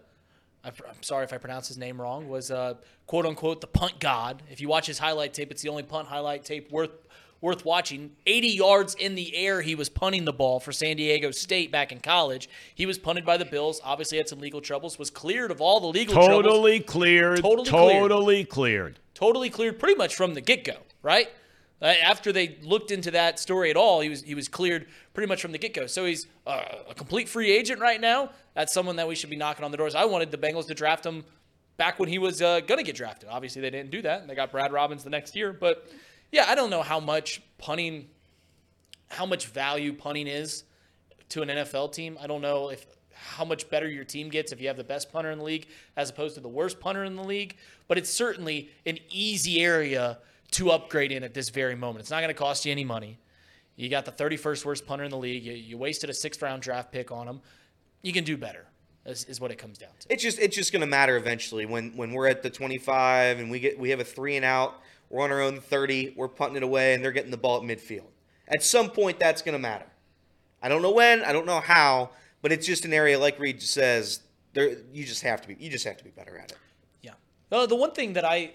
I'm sorry if I pronounced his name wrong, was uh, quote unquote the punt god. If you watch his highlight tape, it's the only punt highlight tape worth worth watching. 80 yards in the air, he was punting the ball for San Diego State back in college. He was punted by the Bills. Obviously, had some legal troubles. Was cleared of all the legal troubles. Totally cleared. Totally cleared. totally cleared. Totally cleared, pretty much from the get go, right? Uh, after they looked into that story at all, he was he was cleared pretty much from the get go. So he's uh, a complete free agent right now. That's someone that we should be knocking on the doors. I wanted the Bengals to draft him back when he was uh, going to get drafted. Obviously, they didn't do that. They got Brad Robbins the next year. But yeah, I don't know how much punting, how much value punting is to an NFL team. I don't know if how much better your team gets if you have the best punter in the league as opposed to the worst punter in the league. But it's certainly an easy area to upgrade in at this very moment. It's not going to cost you any money. You got the 31st worst punter in the league. You, you wasted a sixth round draft pick on him. You can do better. Is, is what it comes down to. It's just it's just gonna matter eventually when when we're at the 25 and we get we have a three and out. We're on our own 30. We're punting it away and they're getting the ball at midfield. At some point, that's gonna matter. I don't know when. I don't know how. But it's just an area like Reed says. There, you just have to be. You just have to be better at it. Yeah. Uh, the one thing that I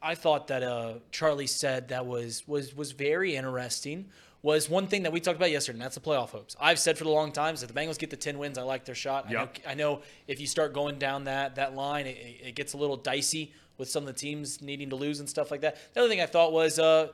I thought that uh, Charlie said that was was was very interesting was one thing that we talked about yesterday, and that's the playoff hopes. I've said for the long times if the Bengals get the 10 wins, I like their shot. Yep. I, know, I know if you start going down that that line, it, it gets a little dicey with some of the teams needing to lose and stuff like that. The other thing I thought was uh,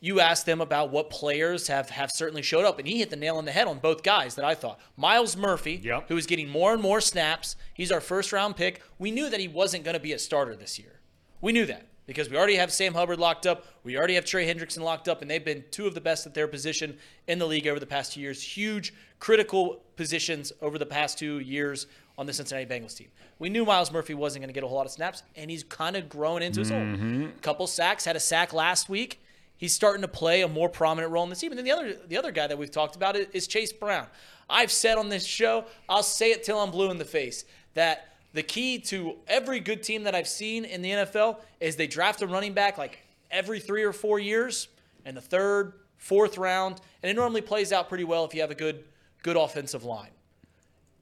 you asked them about what players have, have certainly showed up, and he hit the nail on the head on both guys that I thought. Myles Murphy, Yep. who is getting more and more snaps, he's our first round pick. We knew that he wasn't going to be a starter this year. We knew that because we already have Sam Hubbard locked up. We already have Trey Hendrickson locked up, and they've been two of the best at their position in the league over the past two years. Huge, critical positions over the past two years on the Cincinnati Bengals team. We knew Myles Murphy wasn't going to get a whole lot of snaps, and he's kind of grown into his own. Mm-hmm. Couple sacks, had a sack last week. He's starting to play a more prominent role in the team. And then the other, the other guy that we've talked about is, is Chase Brown. I've said on this show, I'll say it till I'm blue in the face, that the key to every good team that I've seen in the NFL is they draft a running back like every three or four years in the third, fourth round, and it normally plays out pretty well if you have a good, good offensive line.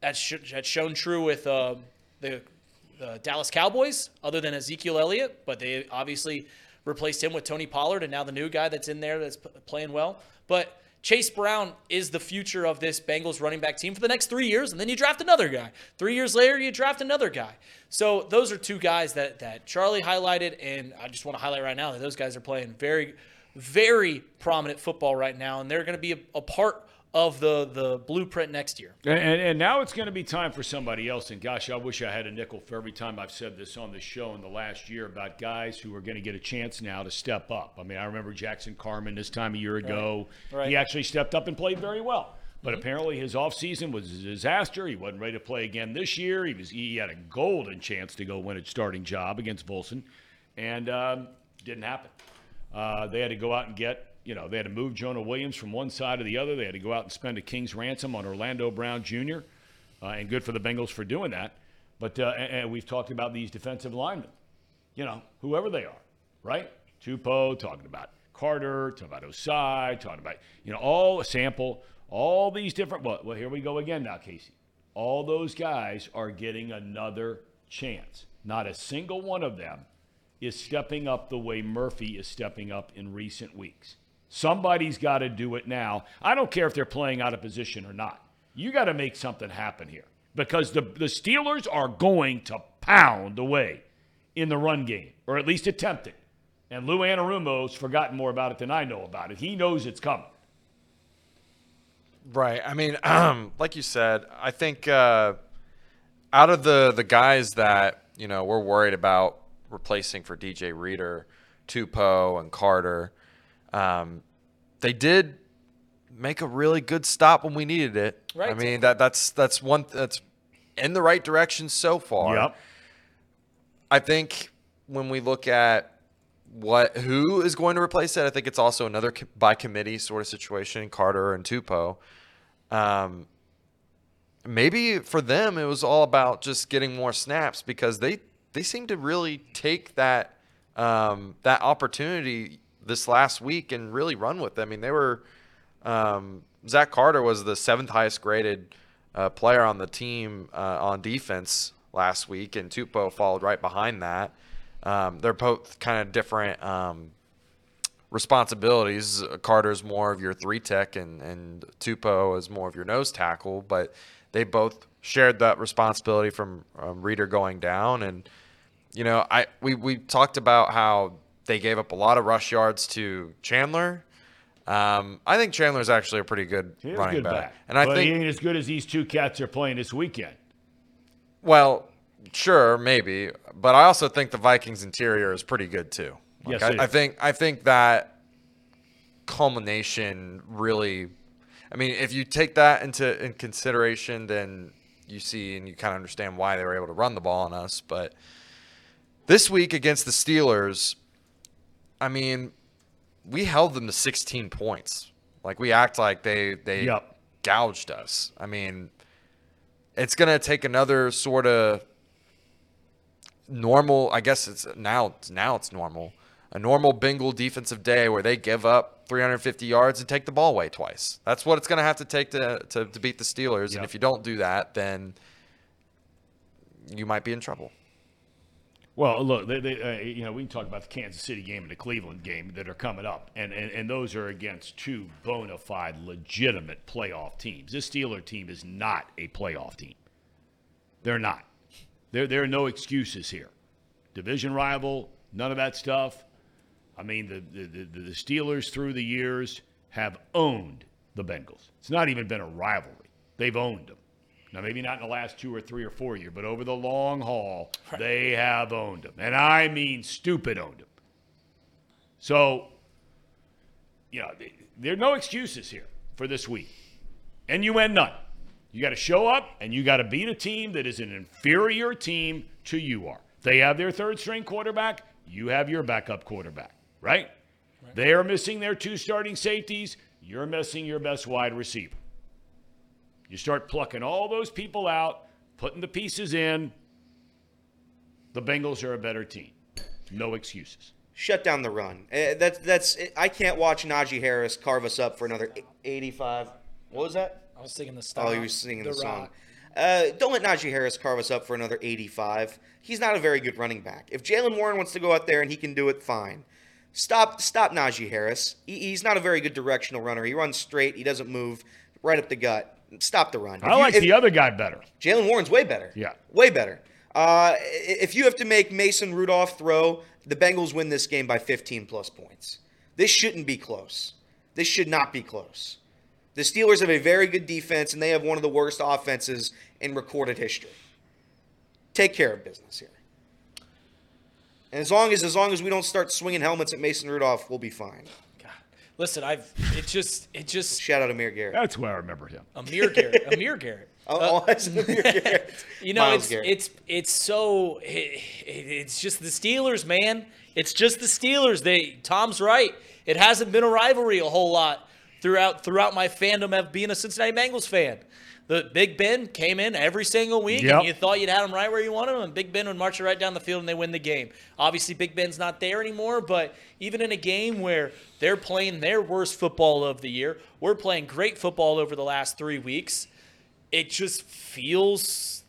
That's, sh- that's shown true with uh, the, the Dallas Cowboys, other than Ezekiel Elliott, but they obviously replaced him with Tony Pollard, and now the new guy that's in there that's p- playing well. But Chase Brown is the future of this Bengals running back team for the next three years, and then you draft another guy. Three years later, you draft another guy. So those are two guys that that Charlie highlighted, and I just want to highlight right now that those guys are playing very, very prominent football right now, and they're going to be a, a part of the the blueprint next year. And, and, now it's going to be time for somebody else. And gosh, I wish I had a nickel for every time I've said this on the show in the last year about guys who are going to get a chance now to step up. I mean, I remember Jackson Carman this time a year ago. Right. He actually stepped up and played very well. But apparently his offseason was a disaster. He wasn't ready to play again this year. He was he had a golden chance to go win a starting job against Volson, and um, didn't happen. Uh, they had to go out and get, you know, they had to move Jonah Williams from one side to the other. They had to go out and spend a king's ransom on Orlando Brown Jr. Uh, and good for the Bengals for doing that. But uh, and, and we've talked about these defensive linemen, you know, whoever they are, right? Tupou talking about Carter, talking about Ossai, talking about you know all a sample, all these different. Well, well, here we go again now, Casey. All those guys are getting another chance. Not a single one of them is stepping up the way Murphy is stepping up in recent weeks. Somebody's got to do it now. I don't care if they're playing out of position or not. You got to make something happen here because the, the Steelers are going to pound away in the run game, or at least attempt it. And Lou Anarumo's forgotten more about it than I know about it. He knows it's coming. Right. I mean, um, like you said, I think uh, out of the the guys that you know we're worried about replacing for DJ Reader, Tupou, and Carter, um, they did make a really good stop when we needed it. Right. I mean that that's that's one that's in the right direction so far. Yep. I think when we look at what who is going to replace it, I think it's also another by committee sort of situation. Carter and Tupou. Um, maybe for them it was all about just getting more snaps because they they seem to really take that um, that opportunity this last week and really run with them. I mean, they were um, Zach Carter was the seventh highest graded uh, player on the team uh, on defense last week, and Tupou followed right behind that. Um, they're both kind of different um, responsibilities. Carter's more of your three tech, and and Tupou is more of your nose tackle, but they both shared that responsibility from um, Reader going down. And you know, I we we talked about how they gave up a lot of rush yards to Chandler. Um, I think Chandler's actually a pretty good running good back, back. and I but think he ain't as good as these two cats are playing this weekend. Well, sure, maybe, but I also think the Vikings interior is pretty good too. Like, Yes, I, I think I think that culmination really. I mean, if you take that into in consideration, then you see and you kind of understand why they were able to run the ball on us. But this week against the Steelers, I mean, we held them to 16 points. Like we act like they they Yep. gouged us. I mean, it's gonna take another sort of normal. I guess it's now. Now it's normal. A normal Bengal defensive day where they give up 350 yards and take the ball away twice. That's what it's gonna have to take to to, to beat the Steelers. And if you don't do that, then you might be in trouble. Well, look, they, they, uh, you know, we can talk about the Kansas City game and the Cleveland game that are coming up, and, and, and those are against two bona fide, legitimate playoff teams. This Steeler team is not a playoff team. They're not. There, there are no excuses here. Division rival, none of that stuff. I mean, the, the, the, the Steelers through the years have owned the Bengals. It's not even been a rivalry. They've owned them. Now, maybe not in the last two or three or four years, but over the long haul, they have owned them. And I mean stupid owned them. So, you know, th- there are no excuses here for this week. And you end none. You got to show up and you got to beat a team that is an inferior team to you are. They have their third string quarterback, you have your backup quarterback, right? They are missing their two starting safeties, you're missing your best wide receiver. You start plucking all those people out, putting the pieces in. The Bengals are a better team. No excuses. Shut down the run. Uh, that's that's. I can't watch Najee Harris carve us up for another 85. What was that? I was singing the song. Oh, he was singing the, song. Uh, don't let Najee Harris carve us up for another 85. He's not a very good running back. If Jaylen Warren wants to go out there and he can do it, fine. Stop, stop Najee Harris. He, he's not a very good directional runner. He runs straight. He doesn't move right up the gut. Stop the run. If I you- like if- the other guy better. Jaylen Warren's way better. Yeah. Way better. Uh, if you have to make Mason Rudolph throw, the Bengals win this game by 15 plus points. This shouldn't be close. This should not be close. The Steelers have a very good defense, and they have one of the worst offenses in recorded history. Take care of business here. And as long as as long as we don't start swinging helmets at Mason Rudolph, we'll be fine. God. Listen, I've it just it just Shout out Amir Garrett. That's where I remember him. Amir Garrett. Amir Garrett. Oh, uh, Amir Garrett. You know, Myles it's Garrett. it's it's so it, it- it's just the Steelers, man. It's just the Steelers. They Tom's right. It hasn't been a rivalry a whole lot throughout throughout my fandom of being a Cincinnati Bengals fan. The Big Ben came in every single week, Yep. and you thought you'd had him right where you wanted him, and Big Ben would march it right down the field, and they win the game. Obviously, Big Ben's not there anymore, but even in a game where they're playing their worst football of the year, we're playing great football over the last three weeks it just feels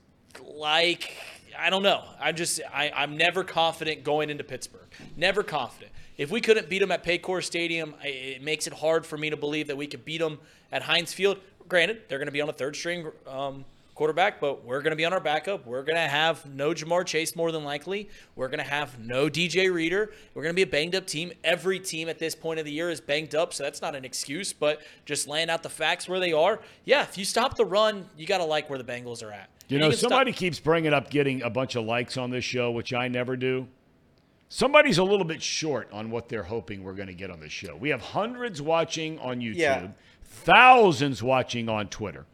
like I don't know. I'm just I, I'm never confident going into Pittsburgh. Never confident. If we couldn't beat them at Paycor Stadium, it makes it hard for me to believe that we could beat them at Heinz Field. Granted, they're going to be on a third string um, quarterback, but we're going to be on our backup. We're going to have no Ja'Marr Chase more than likely. We're going to have no DJ Reader. We're going to be a banged up team. Every team at this point of the year is banged up, so that's not an excuse, but just laying out the facts where they are. Yeah, if you stop the run, you got to like where the Bengals are at. You know, can stop- somebody keeps bringing up getting a bunch of likes on this show, which I never do. Somebody's a little bit short on what they're hoping we're going to get on this show. We have hundreds watching on YouTube, Yeah. Thousands watching on Twitter.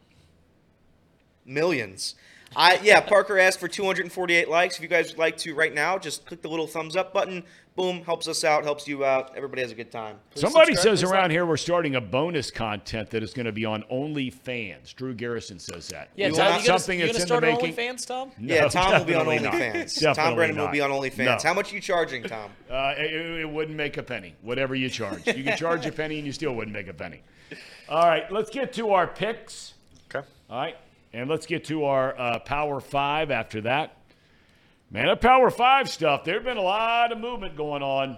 Millions. I yeah, Parker asked for 248 likes. If you guys would like to right now, just click the little thumbs up button. Boom, helps us out, helps you out. Everybody has a good time. Somebody says around like. here we're starting a bonus content that is going to be on OnlyFans. Drew Garrison says that. Yeah, Is Tom, that you gonna, something you that's gonna in the start making? OnlyFans, Tom? Yeah, Tom will be on definitely not. OnlyFans. Tom Definitely Brennan will be on OnlyFans. No. How much are you charging, Tom? Uh, it, it wouldn't make a penny, whatever you charge. You can charge a penny and you still wouldn't make a penny. All right, let's get to our picks. Okay. All right, and let's get to our uh, Power Five after that. Man, that Power Five stuff, there's been a lot of movement going on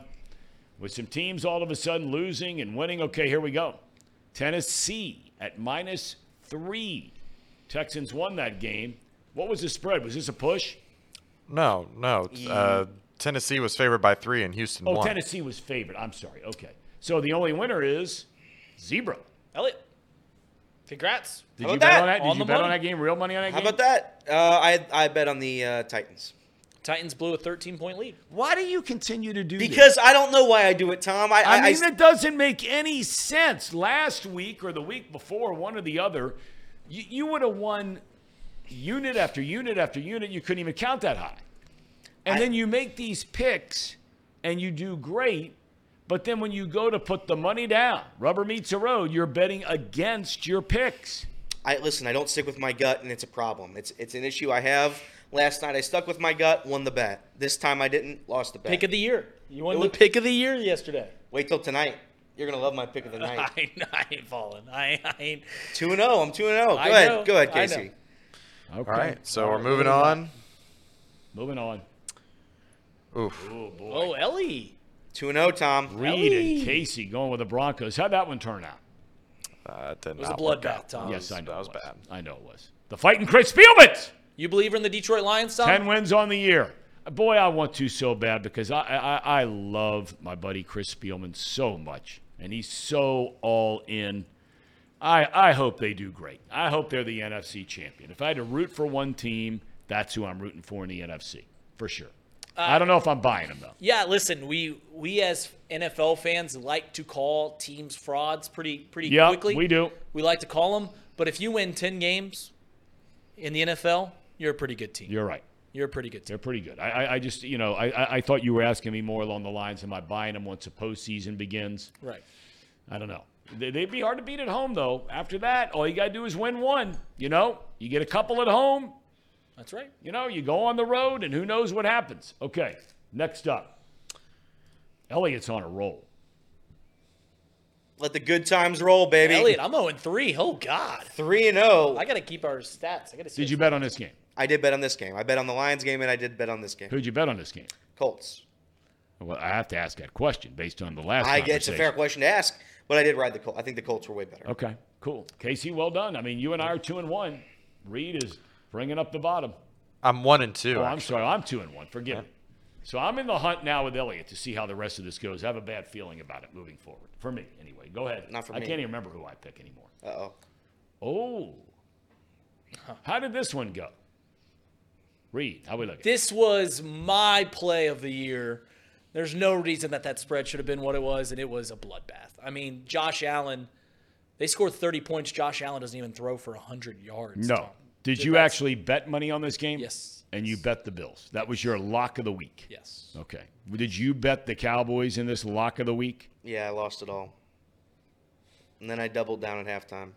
with some teams all of a sudden losing and winning. Okay, here we go. Tennessee at minus three. Texans won that game. What was the spread? Was this a push? No, no. Uh, Tennessee was favored by three, and Houston Oh, won. Tennessee was favored. I'm sorry. Okay. So the only winner is Zebra. Elliot, congrats. Did How you bet that? on that? Did On you the bet on that game? Real money on that How game? How about that? Uh, I I bet on the uh, Titans Titans blew a 13 point lead. Why do you continue to do this? because I don't know why I do it, Tom. I I I, mean, I, it doesn't make any sense. Last week or the week before, one or the other, you, you would have won unit after unit after unit. You couldn't even count that high. And I- then you make these picks and you do great. But then when you go to put the money down, rubber meets the road, you're betting against your picks. I listen. I don't stick with my gut, and it's a problem. It's it's an issue I have. Last night I stuck with my gut, won the bet. This time I didn't, lost the bet. Pick of the year. You won It the was- pick of the year yesterday. Wait till tonight. You're gonna love my pick of the night. I, I ain't falling. I, I ain't. Two and zero. I'm two and zero. Go I ahead. know. Go ahead, Casey. Okay. All right, so All we're moving on. Moving on. Oof. Oh boy. Oh, Ellie. 2 0, Tom. Reed Ellie. and Casey going with the Broncos. How'd that one turn out? Uh, it did was a bloodbath. Tom. yes, I know. that was it bad. I know it was. The fighting Chris Spielman. You believe in the Detroit Lions, Tom? 10 wins on the year. Boy, I want to so bad because I, I, I love my buddy Chris Spielman so much. And he's so all in. I, I hope they do great. I hope they're the NFC champion. If I had to root for one team, that's who I'm rooting for in the NFC, for sure. I don't know if I'm buying them, though. Yeah, listen, we we as NFL fans like to call teams frauds pretty pretty Yeah, quickly. we do. We like to call them, but if you win 10 games in the NFL, you're a pretty good team. You're right. You're a pretty good team. They're pretty good. I, I, just, you know, I, I- I thought you were asking me more along the lines, am I buying them once the postseason begins? Right. I don't know. They'd be hard to beat at home, though. After that, all you got to do is win one. You know, you get a couple at home. That's right. You know, you go on the road, and who knows what happens. Okay, next up. Elliot's on a roll. Let the good times roll, baby. Elliot, I'm 0 3. Oh, God. 3 and 0. I got to keep our stats. I got to see. Did you bet on this game? I did bet on this game. I bet on the Lions game, and I did bet on this game. Who'd you bet on this game? Colts. Well, I have to ask that question based on the last. I get it's a fair question to ask, but I did ride the Colts. I think the Colts were way better. Okay, cool. Casey, well done. I mean, you and I are two and one. Reed is bringing up the bottom. I'm one and two. Oh, I'm sorry. I'm two and one. Forgive me. So I'm in the hunt now with Elliot to see how the rest of this goes. I have a bad feeling about it moving forward. For me, anyway. Go ahead. Not for I me. I can't even remember who I pick anymore. Uh oh. Oh. How did this one go? Reed, how we looking? This was my play of the year. There's no reason that that spread should have been what it was, and it was a bloodbath. I mean, Josh Allen, they scored 30 points. Josh Allen doesn't even throw for 100 yards. no. Tom. Did you That's- actually bet money on this game? Yes. And you bet the Bills. That was your lock of the week. Yes. Okay. Did you bet the Cowboys in this lock of the week? Yeah, I lost it all. And then I doubled down at halftime.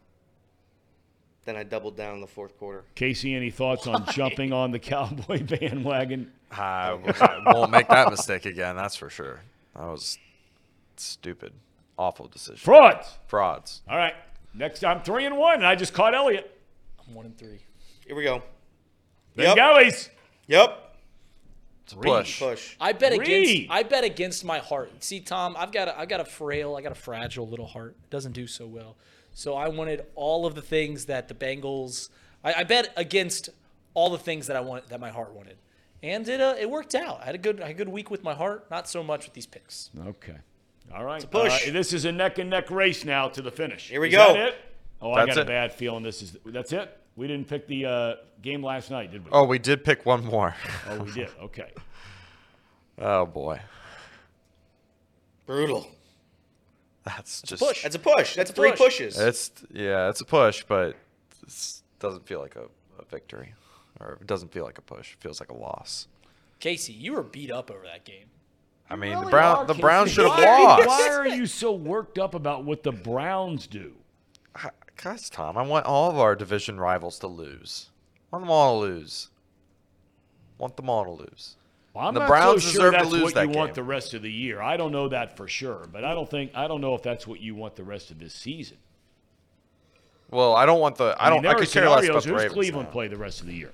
Then I doubled down in the fourth quarter. Casey, any thoughts on jumping on the Cowboy bandwagon? I, I won't make that mistake again. That's for sure. That was stupid, awful decision. Frauds. Frauds. All right. Next, I'm three and one, and I just caught Elliot. I'm 1 and 3. Here we go. Yep. Bengalis. Yep. It's a push. Push. I bet Reed. against I bet against my heart. See, Tom, I've got a, I got a frail, I got a fragile little heart. It doesn't do so well. So I wanted all of the things that the Bengals. I, I bet against all the things that I want that my heart wanted, and it uh, it worked out. I had a good I had a good week with my heart. Not so much with these picks. Okay. All right. push. Uh, this is a neck and neck race now to the finish. Here we Is go. that it? Oh, I That's got a it. bad feeling this is. That's it. We didn't pick the uh, game last night, did we? Oh, we did pick one more. Oh, we did. Okay. Oh boy, Brutal. that's just push. That's a push. That's a three push. pushes. It's yeah, it's a push, but it doesn't feel like a, a victory, or it doesn't feel like a push. It feels like a loss. Casey, you were beat up over that game. I mean, Really the Brown are, the Casey. Browns should have Why are you- lost. Why are you so worked up about what the Browns do? I- Guys, Tom, I want all of our division rivals to lose. I want them all to lose. Want them all to lose. Well, I'm The not Browns so sure deserve to that's lose what that you want the rest of the year. I don't know that for sure, but I don't think I don't know if that's what you want the rest of this season. Well, I don't want the. I, mean, don't. I, there are could care less about the Who's Ravens. Cleveland now. play the rest of the year?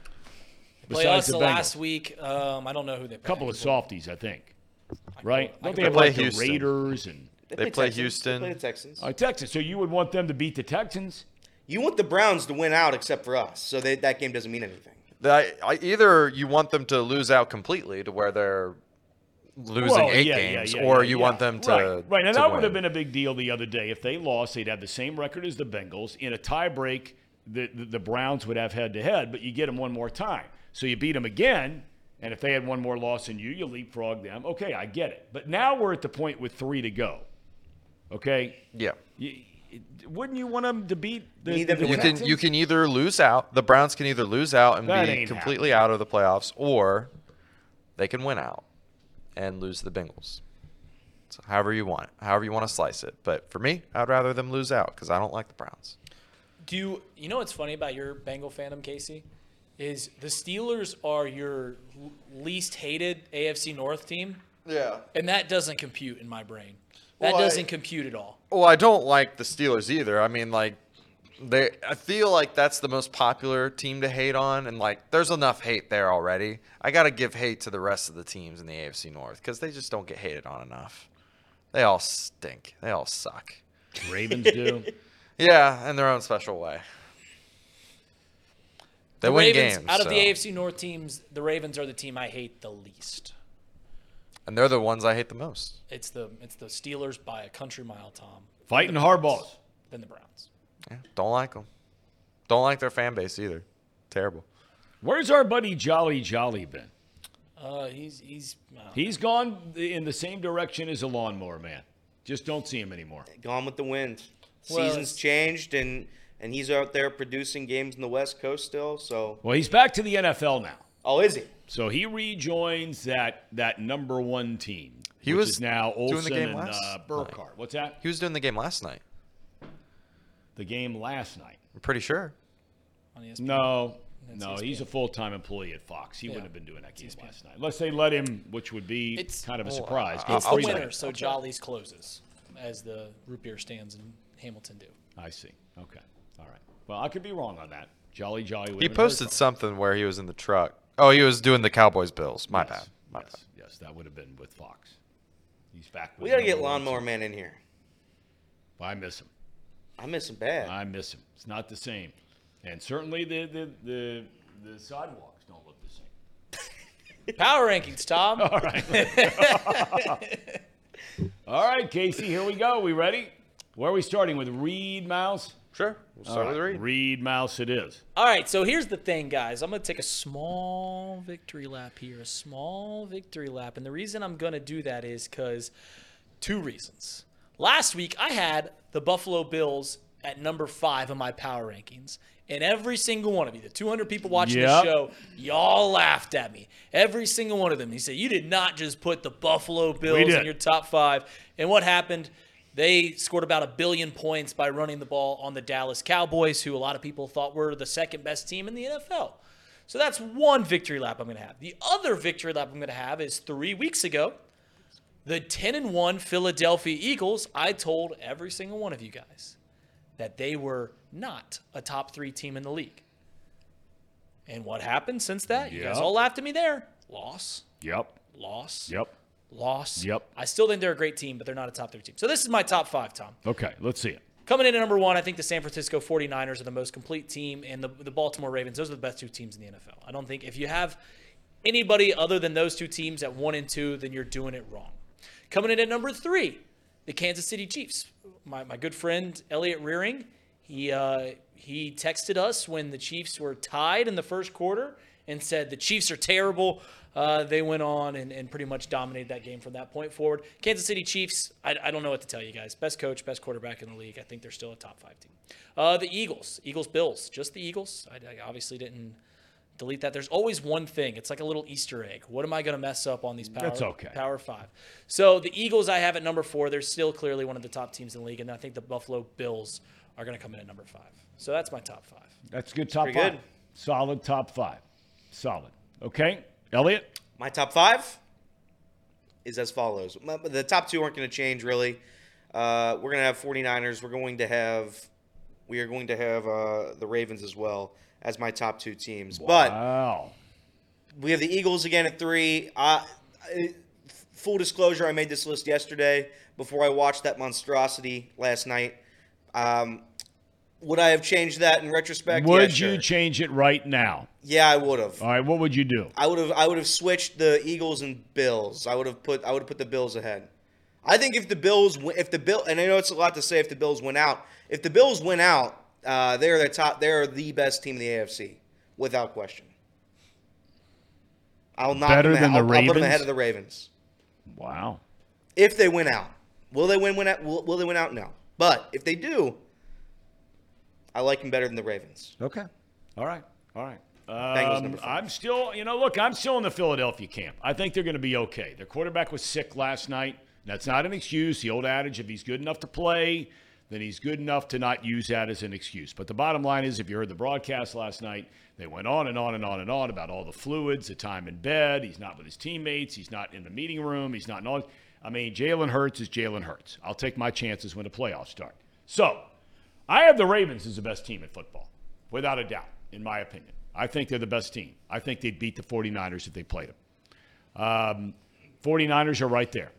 Play us Besides the the last week. Um, I don't know who they. play. A couple of softies, I think. Right? I Don't they have play like the Raiders and They play Texans. Houston. They play the Texans. uh, Texas? So you would want them to beat the Texans? You want the Browns to win out except for us, so they, that game doesn't mean anything. That- I, either you want them to lose out completely to where they're losing Well, eight yeah, yeah, games, yeah, or yeah, you yeah. want them to right, right. And to that would have been a big deal the other day if they lost. They'd have the same record as the Bengals in a tiebreak. The, the the Browns would have head to head, but you get them one more time. So you beat them again, and if they had one more loss than you, you leapfrog them. Okay, I get it. But now we're at the point with three to go. Okay, Yeah. you, wouldn't you want them to beat the, Need the You can you can either lose out. The Browns can either lose out and That be completely happening. out of the playoffs, or they can win out and lose the Bengals. So however you want, it, however you want to slice it. But for me, I'd rather them lose out because I don't like the Browns. Do you, you know what's funny about your Bengal fandom, Casey? Is the Steelers are your least hated AFC North team, Yeah. and that doesn't compute in my brain. That Well, doesn't compute at all. Well, I don't like the Steelers either. I mean, like They, I feel like that's the most popular team to hate on, and like there's enough hate there already. I got to give hate to the rest of the teams in the AFC North because they just don't get hated on enough. They all stink. They all suck. Ravens do. Yeah, in their own special way. They the win Ravens, games out of the AFC North teams, the Ravens are the team I hate the least. And they're the ones I hate the most. It's the it's the Steelers by a country mile, Tom. Fighting hardballs. Then the Browns. Yeah, don't like them. Don't like their fan base either. Terrible. Where's our buddy Jolly Jolly been? Uh, he's he's uh, He's gone in the same direction as a lawnmower man. Just don't see him anymore. Gone with the wind. Well, Seasons it's- changed, and and he's out there producing games in the West Coast still. So, Well, he's back to the NFL now. Oh, is he? So he rejoins that that number one team. He which was is now doing the game and last uh, Burkhardt. What's that? He was doing the game last night. The game last night. I'm pretty sure. on ESPN. No, That's no, ESPN. he's a full time employee at Fox. He Yeah. wouldn't have been doing that game last night. Unless they let him, which would be It's- kind of a surprise. uh, Go It's the three take winter, nights. so Jolly's closes, as the root beer stands in Hamilton do. I see. Okay. All right. Well, I could be wrong on that. Jolly Jolly. He have been very posted something where he was in the truck. Oh, he was doing the Cowboys Bills. My Yes, bad. My yes, bad. yes, that would have been with Fox. He's back. With We gotta get Lawnmower. Man in here. I miss him. I miss him bad. I miss him. It's not the same, and certainly the the the, the sidewalks don't look the same. Power rankings, Tom. All right. All right, Casey. Here we go. We ready? Where are we starting with Reed Mouse? Sure. We'll start right, with Reed. Reed Mouse. It is. All right, so here's the thing, guys. I'm going to take a small victory lap here, a small victory lap. And the reason I'm going to do that is because two reasons. Last week, I had the Buffalo Bills at number five in my power rankings. And every single one of you, the 200 people watching Yep. the show, y'all laughed at me. Every single one of them. He said, You did not just put the Buffalo Bills in your top five. And what happened? They scored about a billion points by running the ball on the Dallas Cowboys, who a lot of people thought were the second best team in the NFL. So that's one victory lap I'm going to have. The other victory lap I'm going to have is three weeks ago. The 10 and 1 Philadelphia Eagles, I told every single one of you guys that they were not a top three team in the league. And what happened since that? You guys all laughed at me there. Loss, Yep. loss, Yep. Loss. Yep. I still think they're a great team, but they're not a top three team. So this is my top five, Tom. Okay. Let's see it. Coming in at number one, I think the San Francisco 49ers are the most complete team, and the, the Baltimore Ravens, those are the best two teams in the NFL. I don't think if you have anybody other than those two teams at one and two, then you're doing it wrong. Coming in at number three, the Kansas City Chiefs. My, my good friend Elliot Rearing, he uh, he texted us when the Chiefs were tied in the first quarter and said the Chiefs are terrible. Uh, they went on and, and pretty much dominated that game from that point forward. Kansas City Chiefs, I, I don't know what to tell you guys. Best coach, best quarterback in the league. I think they're still a top five team. Uh, the Eagles, Eagles Bills, just the Eagles. I, I obviously didn't delete that. There's always one thing. It's like a little Easter egg. What am I going to mess up on these power? That's okay. Power five. So the Eagles, I have at number four. They're still clearly one of the top teams in the league, and I think the Buffalo Bills are going to come in at number five. So that's my top five. That's good. Top pretty five. good. Solid top five. Solid. Okay. Elliot. My top five is as follows. The top two aren't going to change really. Uh, we're going to have 49ers. We're going to have we are going to have uh, the Ravens as well as my top two teams. But we have the Eagles again at three. Uh, I- full disclosure, I made this list yesterday before I watched that monstrosity last night. Um, would I have changed that in retrospect? Would yeah, you change it right now? Yeah, I would have. All right. What would you do? I would have I would have switched the Eagles and Bills. I would have put I would have put the Bills ahead. I think if the Bills win- if the Bill and I know it's a lot to say if the Bills win out. If the Bills win out, uh, they're the top. They're the best team in the AFC without question. I'll knock Better them, than the I'll, I'll put them ahead of the Ravens Wow. if they win out. Will they win? Win out? Will, will they win out? No. But if they do, I like them better than the Ravens. Okay. All right. All right. Um. I'm still, you know, look, I'm still in the Philadelphia camp. I think they're going to be okay. Their quarterback was sick last night. That's not an excuse. The old adage if he's good enough to play, then he's good enough to not use that as an excuse. But the bottom line is, if you heard the broadcast last night, they went on and on and on and on about all the fluids, the time in bed. He's not with his teammates. He's not in the meeting room. He's not in all. I mean, Jalen Hurts is Jalen Hurts. I'll take my chances when the playoffs start. So, I have the Ravens as the best team in football, without a doubt, in my opinion. I think they're the best team. I think they'd beat the 49ers if they played them. Um, 49ers are right there.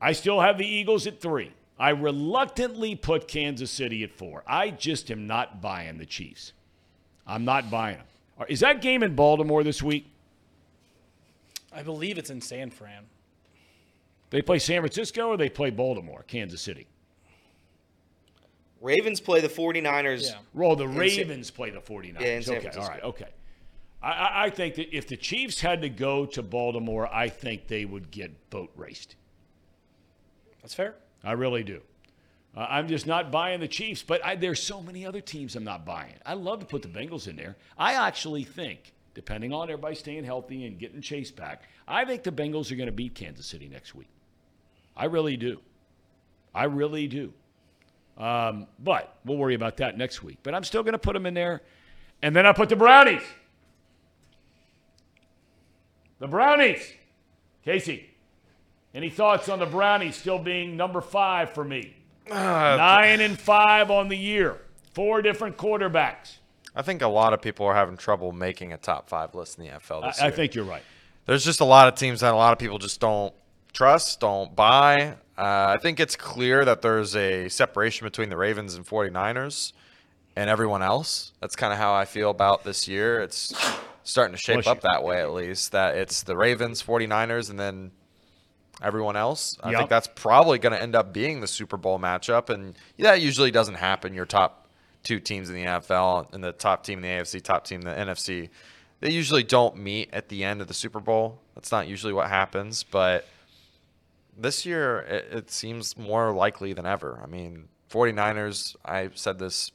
I still have the Eagles at three. I reluctantly put Kansas City at four. I just am not buying the Chiefs. I'm not buying them. Is that game in Baltimore this week? I believe it's in San Fran. They play San Francisco or they play Baltimore, Kansas City? Ravens play the 49ers. Yeah. Roll the In Sa- Ravens play the 49ers. Yeah, in San okay, all Francisco. right, okay. I, I, I think that if the Chiefs had to go to Baltimore, I think they would get boat raced. That's fair. I really do. Uh, I'm just not buying the Chiefs, but I, there's so many other teams I'm not buying. I love to put the Bengals in there. I actually think, depending on everybody staying healthy and getting Chase back, I think the Bengals are going to beat Kansas City next week. I really do. I really do. Um, but we'll worry about that next week. But I'm still going to put them in there. And then I put the Brownies. The Brownies. Casey, any thoughts on the Brownies still being number five for me? Nine and five on the year. Four different quarterbacks. I think a lot of people are having trouble making a top five list in the NFL I, this I year. think you're right. There's just a lot of teams that a lot of people just don't trust, don't buy. Uh, I think it's clear that there's a separation between the Ravens and 49ers and everyone else. That's kind of how I feel about this year. It's starting to shape up that way, at least, that it's the Ravens, 49ers, and then everyone else. I Yep. think that's probably going to end up being the Super Bowl matchup. And that usually doesn't happen. Your top two teams in the NFL and the top team in the AFC, top team in the NFC, they usually don't meet at the end of the Super Bowl. That's not usually what happens. But this year, it, it seems more likely than ever. I mean, 49ers, I said this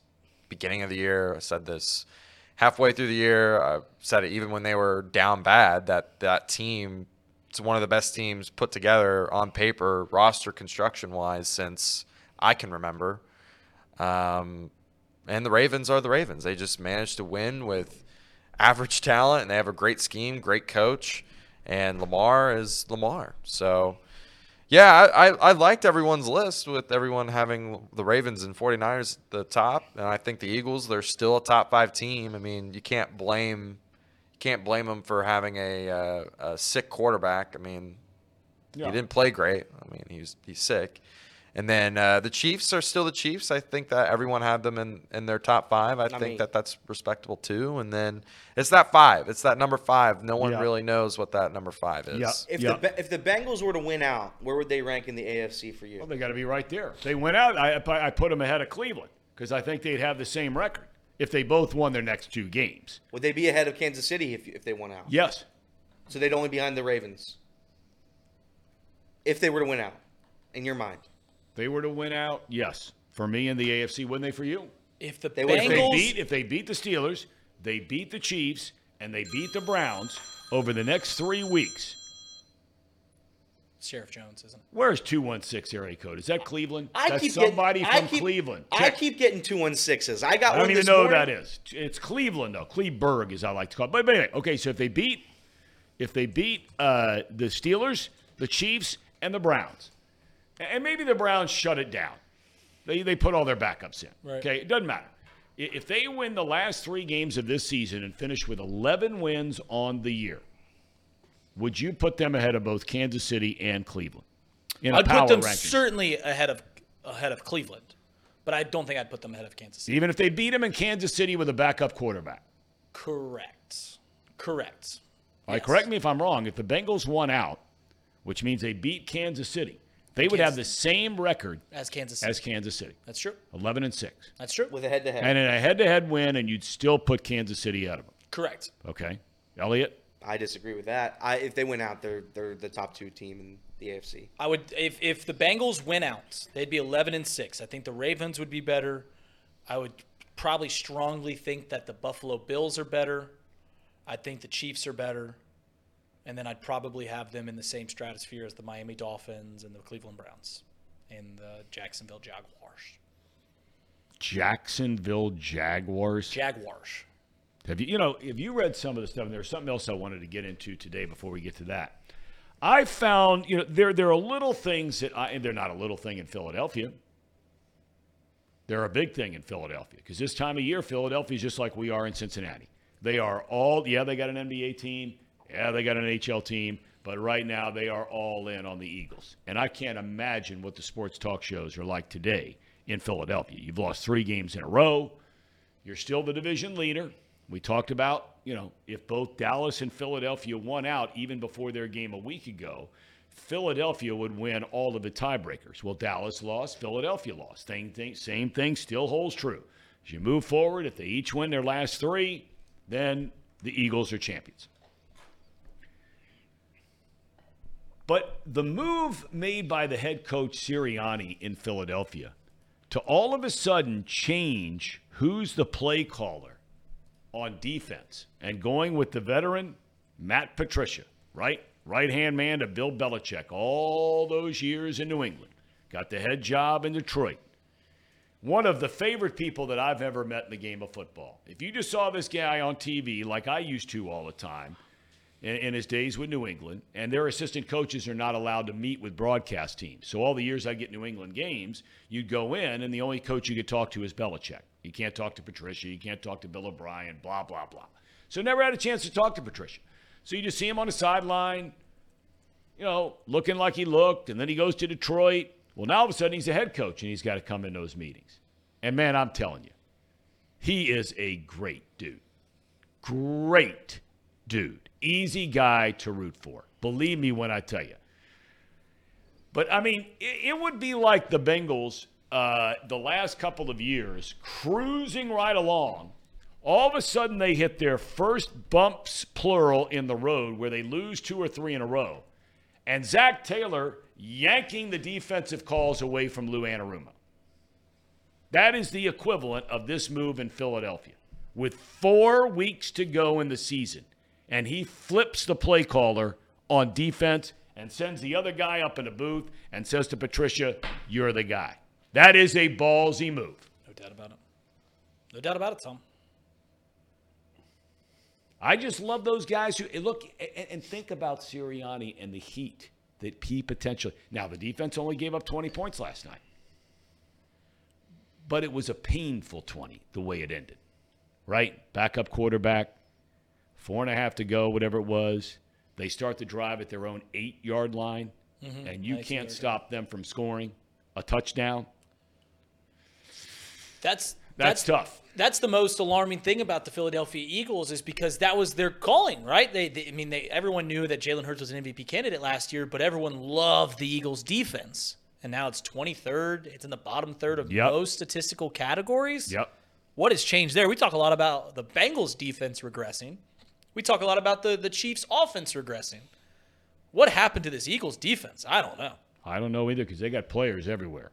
beginning of the year, I said this halfway through the year, I said it even when they were down bad, that that team it's one of the best teams put together on paper, roster construction wise, since I can remember. Um, and the Ravens are the Ravens. They just managed to win with average talent, and they have a great scheme, great coach, and Lamar is Lamar. So, yeah, I, I, liked everyone's list with everyone having the Ravens and 49ers at the top, and I think the Eagles they're still a top five team. I mean, you can't blame you can't blame them for having a, uh, a sick quarterback. I mean, Yeah. he didn't play great. I mean, he's he's sick. And then uh, the Chiefs are still the Chiefs. I think that everyone had them in, in their top five. I, think mean- that that's respectable too. And then it's that five. It's that number five. No one Yeah. really knows what that number five is. Yeah. If Yeah. the if the Bengals were to win out, where would they rank in the AFC for you? Well, they got to be right there. They went out. I, I put them ahead of Cleveland because I think they'd have the same record if they both won their next two games. Would they be ahead of Kansas City if if they won out? Yes. So they'd only be behind the Ravens. If they were to win out, in your mind. They were to win out. Yes. For me in the AFC, wouldn't they for you? If the They would- If they beat if they beat the Steelers, they beat the Chiefs, and they beat the Browns over the next three weeks. Sheriff Jones isn't. It? Where's two one six area code? Is that Cleveland? I That's keep somebody getting, from I keep, Cleveland. I keep getting two one sixes. I got one. I don't one even this know who that is. It's Cleveland though. Cleveburg, as I like to call it. But, but anyway, okay. So if they beat, if they beat uh, the Steelers, the Chiefs, and the Browns, and maybe the Browns shut it down. They they put all their backups in. Right. Okay, it doesn't matter. If they win the last three games of this season and finish with 11 wins on the year, would you put them ahead of both Kansas City and Cleveland? In I'd put them ranking? certainly ahead of ahead of Cleveland, but I don't think I'd put them ahead of Kansas City. Even if they beat them in Kansas City with a backup quarterback. Correct. Correct. All right, correct me if I'm wrong. If the Bengals won out, which means they beat Kansas City, they would have the same record As Kansas City. as Kansas City, That's true. 11 and 6. That's true. with a head to head. And in a head-to-head win, and you'd still put Kansas City out of them. Correct. Okay, Elliot. I disagree with that. I, if they went out, they're they're the top two team in the AFC. I would if if the Bengals win out, they'd be 11 and 6. I think the Ravens would be better. I would probably strongly think that the Buffalo Bills are better. I think the Chiefs are better. And then I'd probably have them in the same stratosphere as the Miami Dolphins and the Cleveland Browns and the Jacksonville Jaguars. Jacksonville Jaguars. Jaguars. Have you, you know, if you read some of the stuff, and there's something else I wanted to get into today before we get to that. I found, you know, there there are little things that I, and they're not a little thing in Philadelphia. They're a big thing in Philadelphia because this time of year, Philadelphia is just like we are in Cincinnati. They are all, yeah, they got an NBA team. Yeah, they got an HL team. But right now, they are all in on the Eagles. And I can't imagine what the sports talk shows are like today in Philadelphia. You've lost three games in a row. You're still the division leader. We talked about, you know, if both Dallas and Philadelphia won out even before their game a week ago, Philadelphia would win all of the tiebreakers. Well, Dallas lost, Philadelphia lost. Same thing, same thing still holds true. As you move forward, if they each win their last three, then the Eagles are champions. But the move made by the head coach Sirianni in Philadelphia to all of a sudden change who's the play caller on defense and going with the veteran Matt Patricia, right? Right hand man to Bill Belichick all those years in New England. Got the head job in Detroit. One of the favorite people that I've ever met in the game of football. If you just saw this guy on TV like I used to all the time, in, in, his days with New England, and their assistant coaches are not allowed to meet with broadcast teams. So all the years I get New England games, you'd go in, and the only coach you could talk to is Belichick. You can't talk to Patricia. You can't talk to Bill O'Brien. Blah blah blah. So never had a chance to talk to Patricia. So you just see him on the sideline, you know, looking like he looked, and then he goes to Detroit. Well, now all of a sudden he's a head coach, and he's got to come in those meetings. And man, I'm telling you, he is a great dude. Great dude easy guy to root for. Believe me when I tell you. But I mean, it, it would be like the Bengals uh, the last couple of years cruising right along. All of a sudden, they hit their first bumps, plural, in the road where they lose two or three in a row. And Zac Taylor yanking the defensive calls away from Lou Anarumo. That is the equivalent of this move in Philadelphia. With four weeks to go in the season, and he flips the play caller on defense and sends the other guy up in the booth and says to Patricia, You're the guy. That is a ballsy move. No doubt about it. No doubt about it, Tom. I just love those guys who eh, look eh, eh, and think about Sirianni and the heat that he potentially. Now, the defense only gave up 20 points last night, but it was a painful 20 the way it ended, right? Backup quarterback, four and a half to go, whatever it was. They start the drive at their own eight yard line, mm-hmm. and you nice can't stop them from scoring a touchdown. That's, that's, that's tough. That's the most alarming thing about the Philadelphia Eagles is because that was their calling, right? They, they I mean, they everyone knew that Jalen Hurts was an MVP candidate last year, but everyone loved the Eagles' defense, and now it's 23rd. It's in the bottom third of yep. most statistical categories. Yep. What has changed there? We talk a lot about the Bengals' defense regressing. We talk a lot about the, the Chiefs' offense regressing. What happened to this Eagles defense? I don't know. I don't know either because they got players everywhere.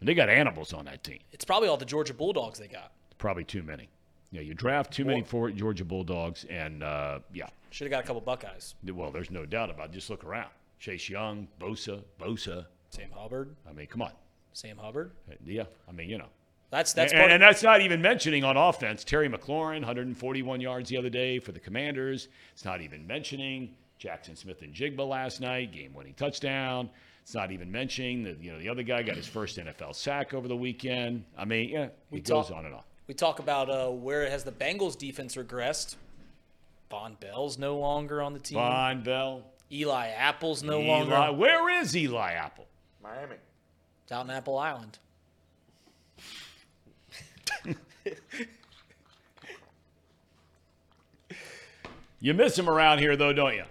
And they got animals on that team. It's probably all the Georgia Bulldogs they got. Probably too many. Yeah, you draft too many for Georgia Bulldogs, and uh, yeah. Should have got a couple Buckeyes. Well, there's no doubt about it. Just look around. Chase Young, Bosa, Bosa. Sam Hubbard. I mean, come on. Sam Hubbard. Yeah, I mean, you know. That's that's and, and, that's not even mentioning on offense Terry McLaurin, 141 yards the other day for the Commanders. It's not even mentioning Jaxon Smith-Njigba last night, game-winning touchdown. It's not even mentioning that you know the other guy got his first NFL sack over the weekend. I mean, yeah, we it talk, goes on and on. We talk about uh, where has the Bengals defense regressed. Vonn Bell's no longer on the team. Vonn Bell. Eli Apple's no Eli, longer. Where is Eli Apple? Miami. It's out in Apple Island. you miss him around here, though, don't you?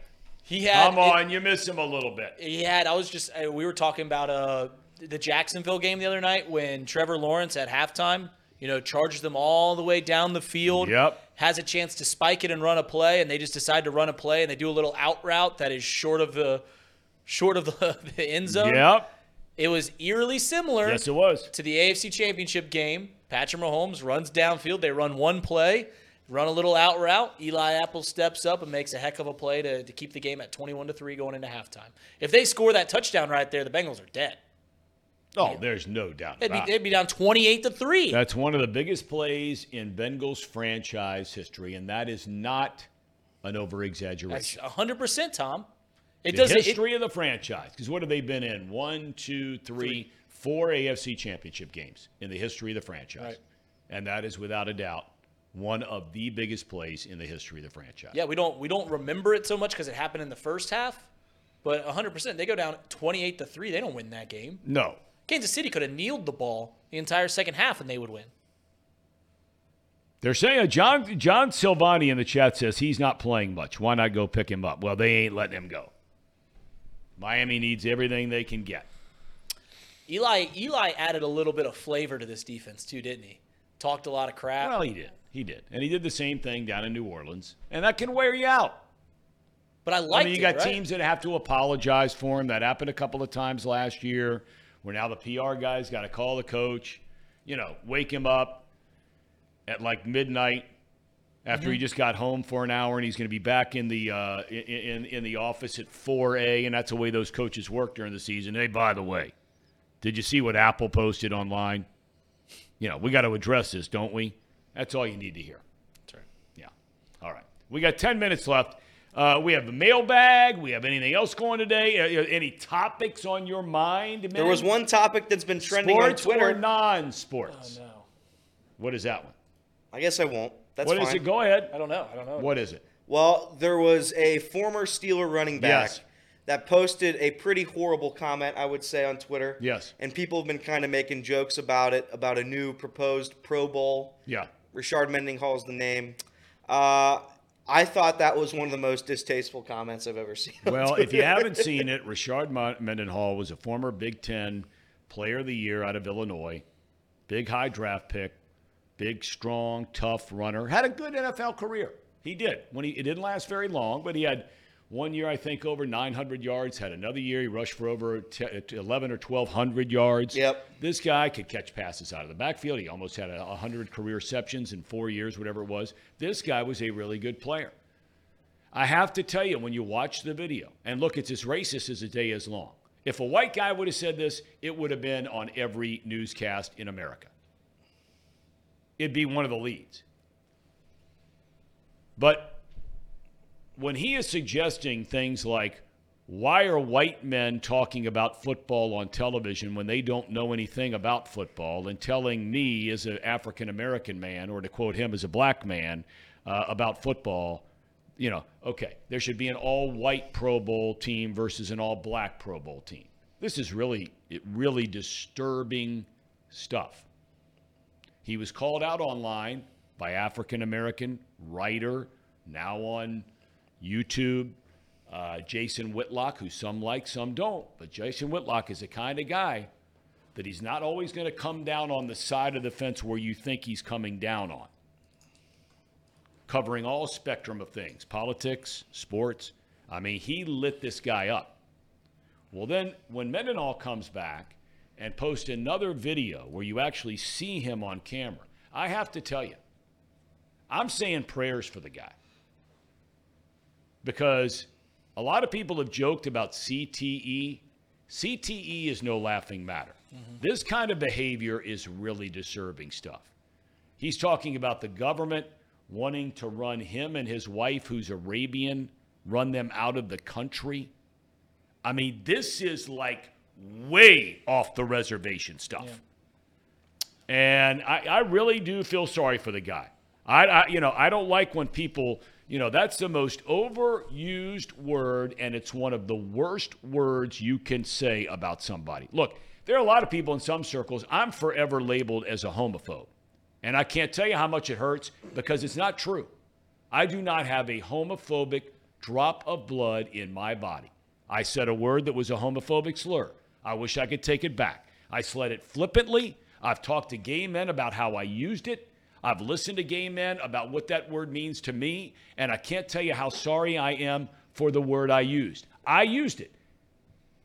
He had. Come on, it, you miss him a little bit. He had. I was just. Uh, we were talking about uh, the Jacksonville game the other night when Trevor Lawrence at halftime, you know, charges them all the way down the field. Yep. Has a chance to spike it and run a play, and they just decide to run a play, and they do a little out route that is short of the, short of the, the end zone. Yep. It was eerily similar. Yes, it was to the AFC Championship game Patrick Mahomes runs downfield. They run one play, run a little out route. Eli Apple steps up and makes a heck of a play to, to keep the game at 21 to 3 going into halftime. If they score that touchdown right there, the Bengals are dead. Oh, there's no doubt they'd be, they'd be, down 28 to 3. That's one of the biggest plays in Bengals franchise history, and that is not an over exaggeration. 100%, Tom. It the does history it, of the franchise. Because what have they been in? One, two, three, three four AFC championship games in the history of the franchise. Right. And that is without a doubt one of the biggest plays in the history of the franchise. Yeah, we don't we don't remember it so much because it happened in the first half, but 100 percent they go down 28 to three. They don't win that game. No. Kansas City could have kneeled the ball the entire second half and they would win. They're saying John John Silvani in the chat says he's not playing much. Why not go pick him up? Well, they ain't letting him go. Miami needs everything they can get. Eli Eli added a little bit of flavor to this defense too, didn't he? Talked a lot of crap. Well, he did. He did. And he did the same thing down in New Orleans. And that can wear you out. but I I like mean, you it. got right? teams that have to apologize for him. That happened a couple of times last year, where now the PR guys got to call the coach, you know, wake him up at like midnight after Mm-hmm. he just got home for an hour, and he's going to be back in the uh, in, in in the office at 4 a. And that's the way those coaches work during the season. Hey, by the way, did you see what Apple posted online? You know, we got to address this, don't we? That's all you need to hear. That's right. Yeah. All right. We got 10 minutes left. Uh, we have the mailbag. We have anything else going today? Uh, uh, any topics on your mind? There was one topic that's been trending sports on Twitter. or non-sports. No, What is that one? I guess I won't. That's What fine. is it? Go ahead. I don't know. I don't know. What is it? Well, there was a former Steeler running back Yes. That posted a pretty horrible comment, I would say, on Twitter. Yes. And people have been kind of making jokes about it, about a new proposed Pro Bowl. Yeah. Richard Mendenhall is the name. Uh, I thought that was one of the most distasteful comments I've ever seen. Well, if you haven't seen it, Richard Mendenhall was a former Big Ten Player of the Year out of Illinois. Big high draft pick, big, strong, tough runner. Had a good NFL career. He did. When he it didn't last very long, but he had one year I think over 900 yards. Had another year he rushed for over uh, t- 11 or 1200 yards. Yep. This guy could catch passes out of the backfield. He almost had 100 career receptions in four years, whatever it was. This guy was a really good player. I have to tell you, when you watch the video, and look, it's as racist as the day is long. If a white guy would have said this, it would have been on every newscast in America. It'd be one of the leads. But when he is suggesting things like, why are white men talking about football on television when they don't know anything about football and telling me as an African American man, or to quote him as a black man, uh, about football? You know, okay, there should be an all white Pro Bowl team versus an all black Pro Bowl team. This is really, really disturbing stuff. He was called out online by African American writer, now on YouTube, uh, Jason Whitlock, who some like, some don't. But Jason Whitlock is the kind of guy that he's not always going to come down on the side of the fence where you think he's coming down on. Covering all spectrum of things politics, sports. I mean, he lit this guy up. Well, then when Mendenhall comes back and posts another video where you actually see him on camera, I have to tell you, I'm saying prayers for the guy. Because a lot of people have joked about CTE. CTE is no laughing matter. Mm-hmm. This kind of behavior is really disturbing stuff. He's talking about the government wanting to run him and his wife, who's Arabian, run them out of the country. I mean, this is like way off the reservation stuff. And I, I really do feel sorry for the guy. I, I, you know, I don't like when people, you know, that's the most overused word, and it's one of the worst words you can say about somebody. Look, there are a lot of people in some circles. I'm forever labeled as a homophobe, and I can't tell you how much it hurts because it's not true. I do not have a homophobic drop of blood in my body. I said a word that was a homophobic slur. I wish I could take it back. I said it flippantly. I've talked to gay men about how I used it. I've listened to gay men about what that word means to me, and I can't tell you how sorry I am for the word I used. I used it.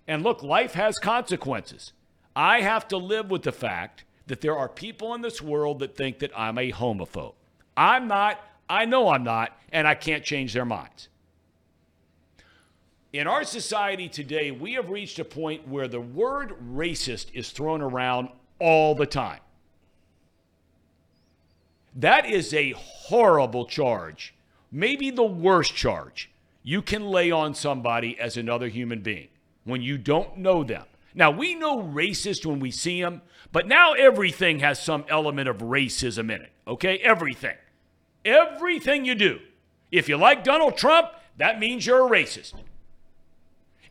And look, life has consequences. I have to live with the fact that there are people in this world that think that I'm a homophobe. I'm not. I know I'm not, and I can't change their minds. In our society today, we have reached a point where the word racist is thrown around all the time. That is a horrible charge, maybe the worst charge you can lay on somebody as another human being when you don't know them. Now, we know racist when we see them, but now everything has some element of racism in it, okay? Everything. Everything you do. If you like Donald Trump, that means you're a racist.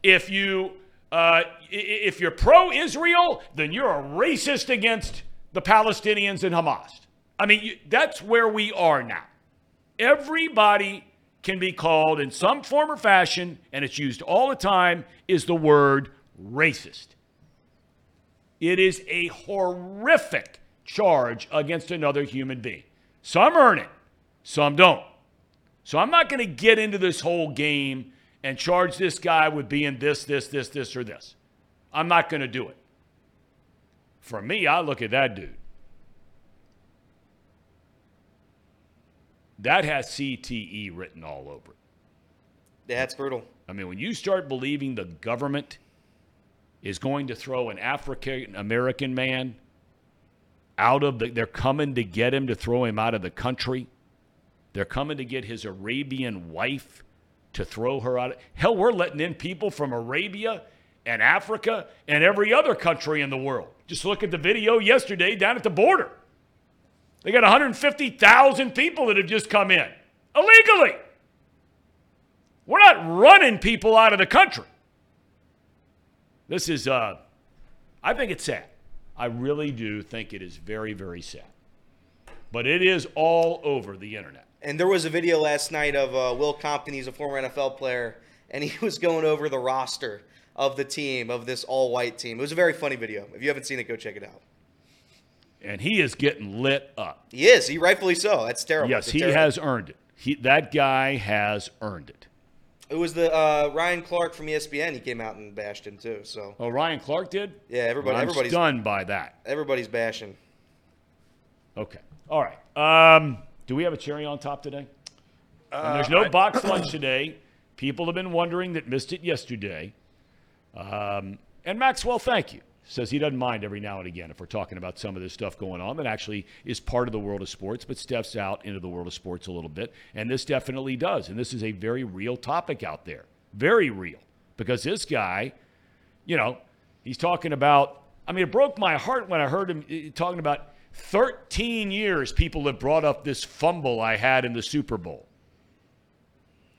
If you uh, if you're pro-Israel, then you're a racist against the Palestinians and Hamas. I mean, you, that's where we are now. Everybody can be called in some form or fashion, and it's used all the time, is the word racist. It is a horrific charge against another human being. Some earn it, some don't. So I'm not going to get into this whole game and charge this guy with being this, this, this, this, or this. I'm not going to do it. For me, I look at that dude. That has CTE written all over it. That's brutal. I mean, when you start believing the government is going to throw an African American man out of the, they're coming to get him to throw him out of the country. They're coming to get his Arabian wife to throw her out. Hell, we're letting in people from Arabia and Africa and every other country in the world. Just look at the video yesterday down at the border. They got 150,000 people that have just come in illegally. We're not running people out of the country. This is, uh, I think it's sad. I really do think it is very, very sad. But it is all over the internet. And there was a video last night of uh, Will Compton. He's a former NFL player, and he was going over the roster of the team of this all-white team. It was a very funny video. If you haven't seen it, go check it out. And he is getting lit up. He is. He rightfully so. That's terrible. Yes, It's he terrible. has earned it. He, that guy has earned it. It was the uh, Ryan Clark from ESPN. He came out and bashed him too. So Oh, Ryan Clark did? yeah, everybody, I'm everybody's done by that. everybody's bashing. Okay. All right. Um, do we have a cherry on top today? and there's no box lunch today. People have been wondering that missed it yesterday. Um, and Maxwell, thank you. Says he doesn't mind every now and again if we're talking about some of this stuff going on that actually is part of the world of sports, but steps out into the world of sports a little bit. And this definitely does. And this is a very real topic out there. Very real. Because this guy, you know, he's talking about, I mean, it broke my heart when I heard him eh, talking about 13 years people have brought up this fumble I had in the Super Bowl.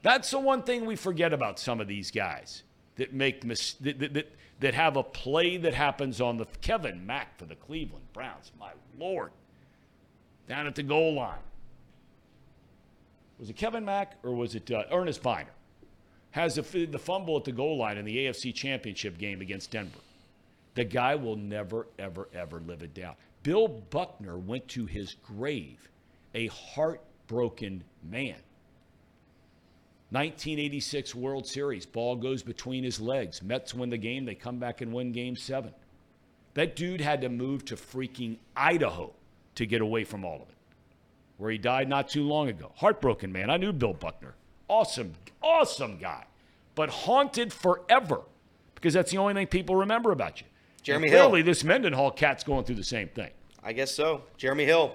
That's the one thing we forget about some of these guys that make mis- that, that, that, that have a play that happens on the Kevin Mack for the Cleveland Browns. My lord, down at the goal line. Was it Kevin Mack or was it uh, Earnest Byner? Has the, the fumble at the goal line in the AFC Championship game against Denver. The guy will never, ever, ever live it down. Bill Buckner went to his grave a heartbroken man. 1986 World Series, ball goes between his legs. Mets win the game, they come back and win game seven. That dude had to move to freaking Idaho to get away from all of it, where he died not too long ago. Heartbroken man. I knew Bill Buckner. Awesome, awesome guy, but haunted forever because that's the only thing people remember about you. Jeremy Hill. Clearly, this Mendenhall cat's going through the same thing. I guess so. Jeremy Hill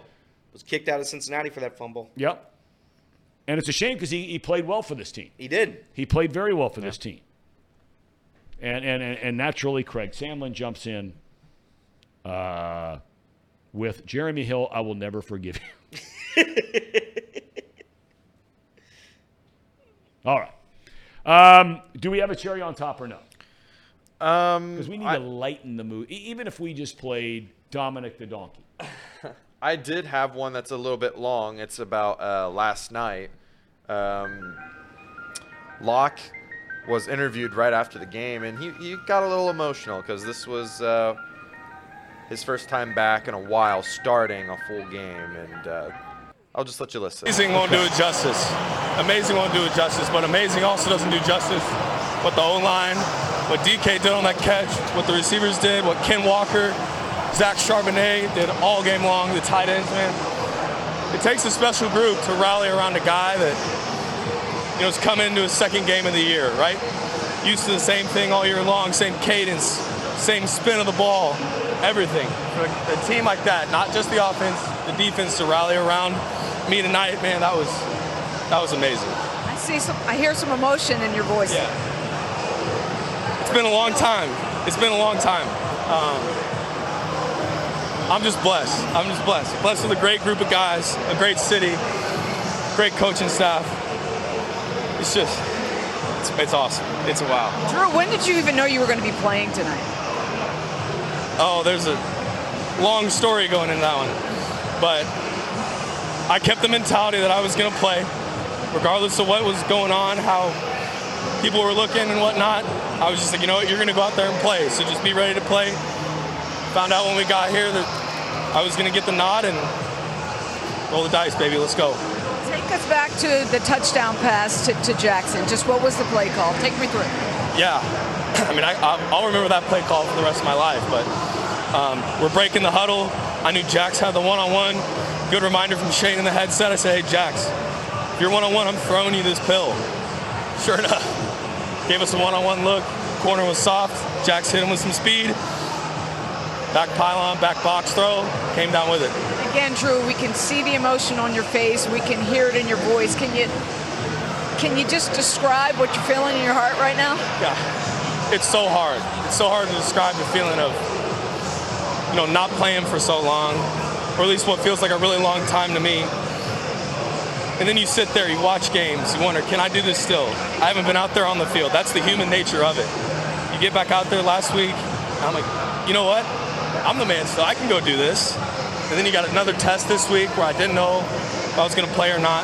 was kicked out of Cincinnati for that fumble. Yep. And it's a shame because he, he played well for this team. He did. He played very well for this team. And, and, and, and naturally, Craig Samlin jumps in uh, with Jeremy Hill, I will never forgive you. All right. Um, do we have a cherry on top or no? Um, Because we need I, to lighten the mood. Even if we just played Dominic the Donkey. I did have one that's a little bit long. It's about uh, last night. Um, Lock was interviewed right after the game, and he, he got a little emotional because this was uh, his first time back in a while starting a full game. And uh, I'll just let you listen. Amazing won't do it justice. Amazing won't do it justice, but amazing also doesn't do justice. What the O line, what DK did on that catch, what the receivers did, what Ken Walker, Zach Charbonnet did all game long, the tight ends, man. It takes a special group to rally around a guy that, you know, is coming into his second game of the year, right? Used to the same thing all year long, same cadence, same spin of the ball, everything. For a, a team like that, not just the offense, the defense to rally around me tonight, man, that was that was amazing. I see some. I hear some emotion in your voice. Yeah. It's been a long time. it's been a long time. Um, I'm just blessed. I'm just blessed. Blessed with a great group of guys, a great city, great coaching staff. It's just, it's, it's awesome. It's a wow. Drew, when did you even know you were going to be playing tonight? Oh, there's a long story going into that one. But I kept the mentality that I was going to play, regardless of what was going on, how people were looking and whatnot. I was just like, you know what, you're going to go out there and play. So just be ready to play. Found out when we got here that I was going to get the nod and roll the dice, baby. Let's go. Take us back to the touchdown pass to, to Jaxon. Just what was the play call? Take me through. Yeah. I mean, I, I'll remember that play call for the rest of my life, but um, we're breaking the huddle. I knew Jax had the one-on-one. Good reminder from Shane in the headset. I said, hey, Jax, if you're one-on-one, I'm throwing you this pill. Sure enough, gave us a one-on-one look. Corner was soft. Jax hit him with some speed. Back pylon, back box throw. Came down with it. Again, Drew, we can see the emotion on your face. We can hear it in your voice. Can you can you just describe what you're feeling in your heart right now? Yeah, it's so hard. It's so hard to describe the feeling of you know not playing for so long, or at least what feels like a really long time to me. And then you sit there, you watch games, you wonder, can I do this still? I haven't been out there on the field. That's the human nature of it. You get back out there last week, I'm like, you know what? I'm the man still. I can go do this. And then you got another test this week where I didn't know if I was going to play or not.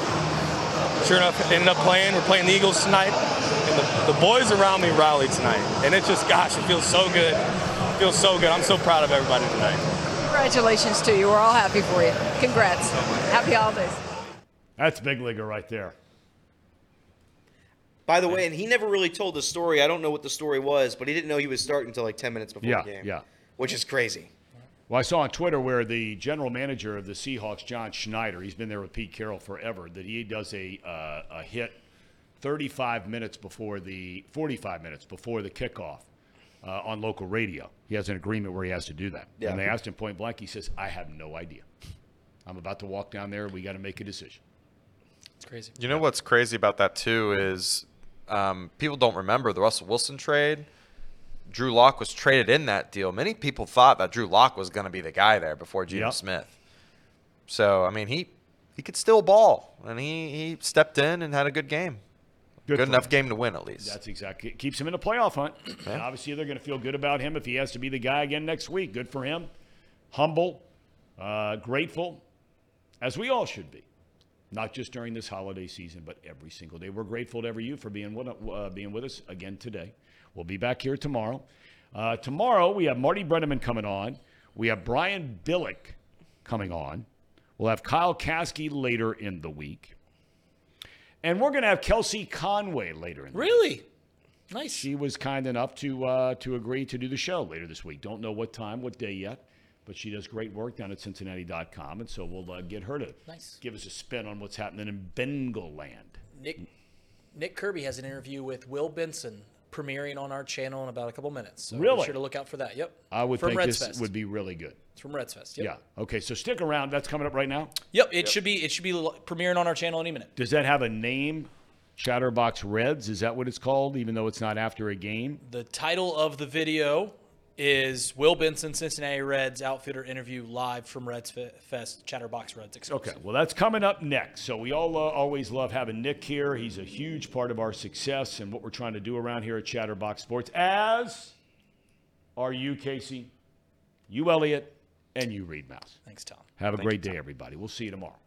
Sure enough, ended up playing. We're playing the Eagles tonight. And the, the boys around me rallied tonight. And it just, gosh, it feels so good. It feels so good. I'm so proud of everybody tonight. Congratulations to you. We're all happy for you. Congrats. Happy holidays. That's big leaguer right there. By the way, and he never really told the story. I don't know what the story was, but he didn't know he was starting until like 10 minutes before Yeah, the game. yeah. Which is crazy. Well, I saw on Twitter where the general manager of the Seahawks, John Schneider, he's been there with Pete Carroll forever, that he does a, uh, a hit 35 minutes before the 45 minutes before the kickoff uh, on local radio. He has an agreement where he has to do that. Yeah. And they asked him point blank. He says, "I have no idea. I'm about to walk down there. We got to make a decision." It's crazy. You know what's crazy about that too is um, people don't remember the Russell Wilson trade. Drew Lock was traded in that deal. Many people thought that Drew Lock was going to be the guy there before Geno Yep. Smith. So I mean, he he could still ball, and he he stepped in and had a good game. Good Good, enough him. game to win at least. That's exactly it keeps him in a playoff hunt. And obviously, they're going to feel good about him if he has to be the guy again next week. Good for him. Humble, uh, grateful, as we all should be. Not just during this holiday season, but every single day. We're grateful to every you for being with, uh, being with us again today. We'll be back here tomorrow. Uh, tomorrow, we have Marty Brennaman coming on. We have Brian Billick coming on. We'll have Kyle Caskey later in the week. And we're going to have Kelsey Conway later in the week. Really? Nice. She was kind enough to uh, to agree to do the show later this week. Don't know what time, what day yet, but she does great work down at Cincinnati.com, and so we'll uh, get her to Nice. give us a spin on what's happening in Bengal land. Nick Nick Kirby has an interview with Will Benson premiering on our channel in about a couple minutes. So Really? Be sure to look out for that. Yep. I would from think Reds this Fest. would be really good. It's from Reds Fest. Yep. Yeah. Okay. So stick around. That's coming up right now. Yep. It should be it should be premiering on our channel any minute. Does that have a name? Chatterbox Reds. Is that what it's called? Even though it's not after a game. The title of the video is Will Benson, Cincinnati Reds outfitter interview live from Reds Fest, Chatterbox Reds exclusive. Okay, well, that's coming up next. So we all uh, always love having Nick here. He's a huge part of our success and what we're trying to do around here at Chatterbox Sports, as are you, Casey, you, Elliot, and you, Reed Mouse. Thanks, Tom. Have a great day, everybody. We'll see you tomorrow.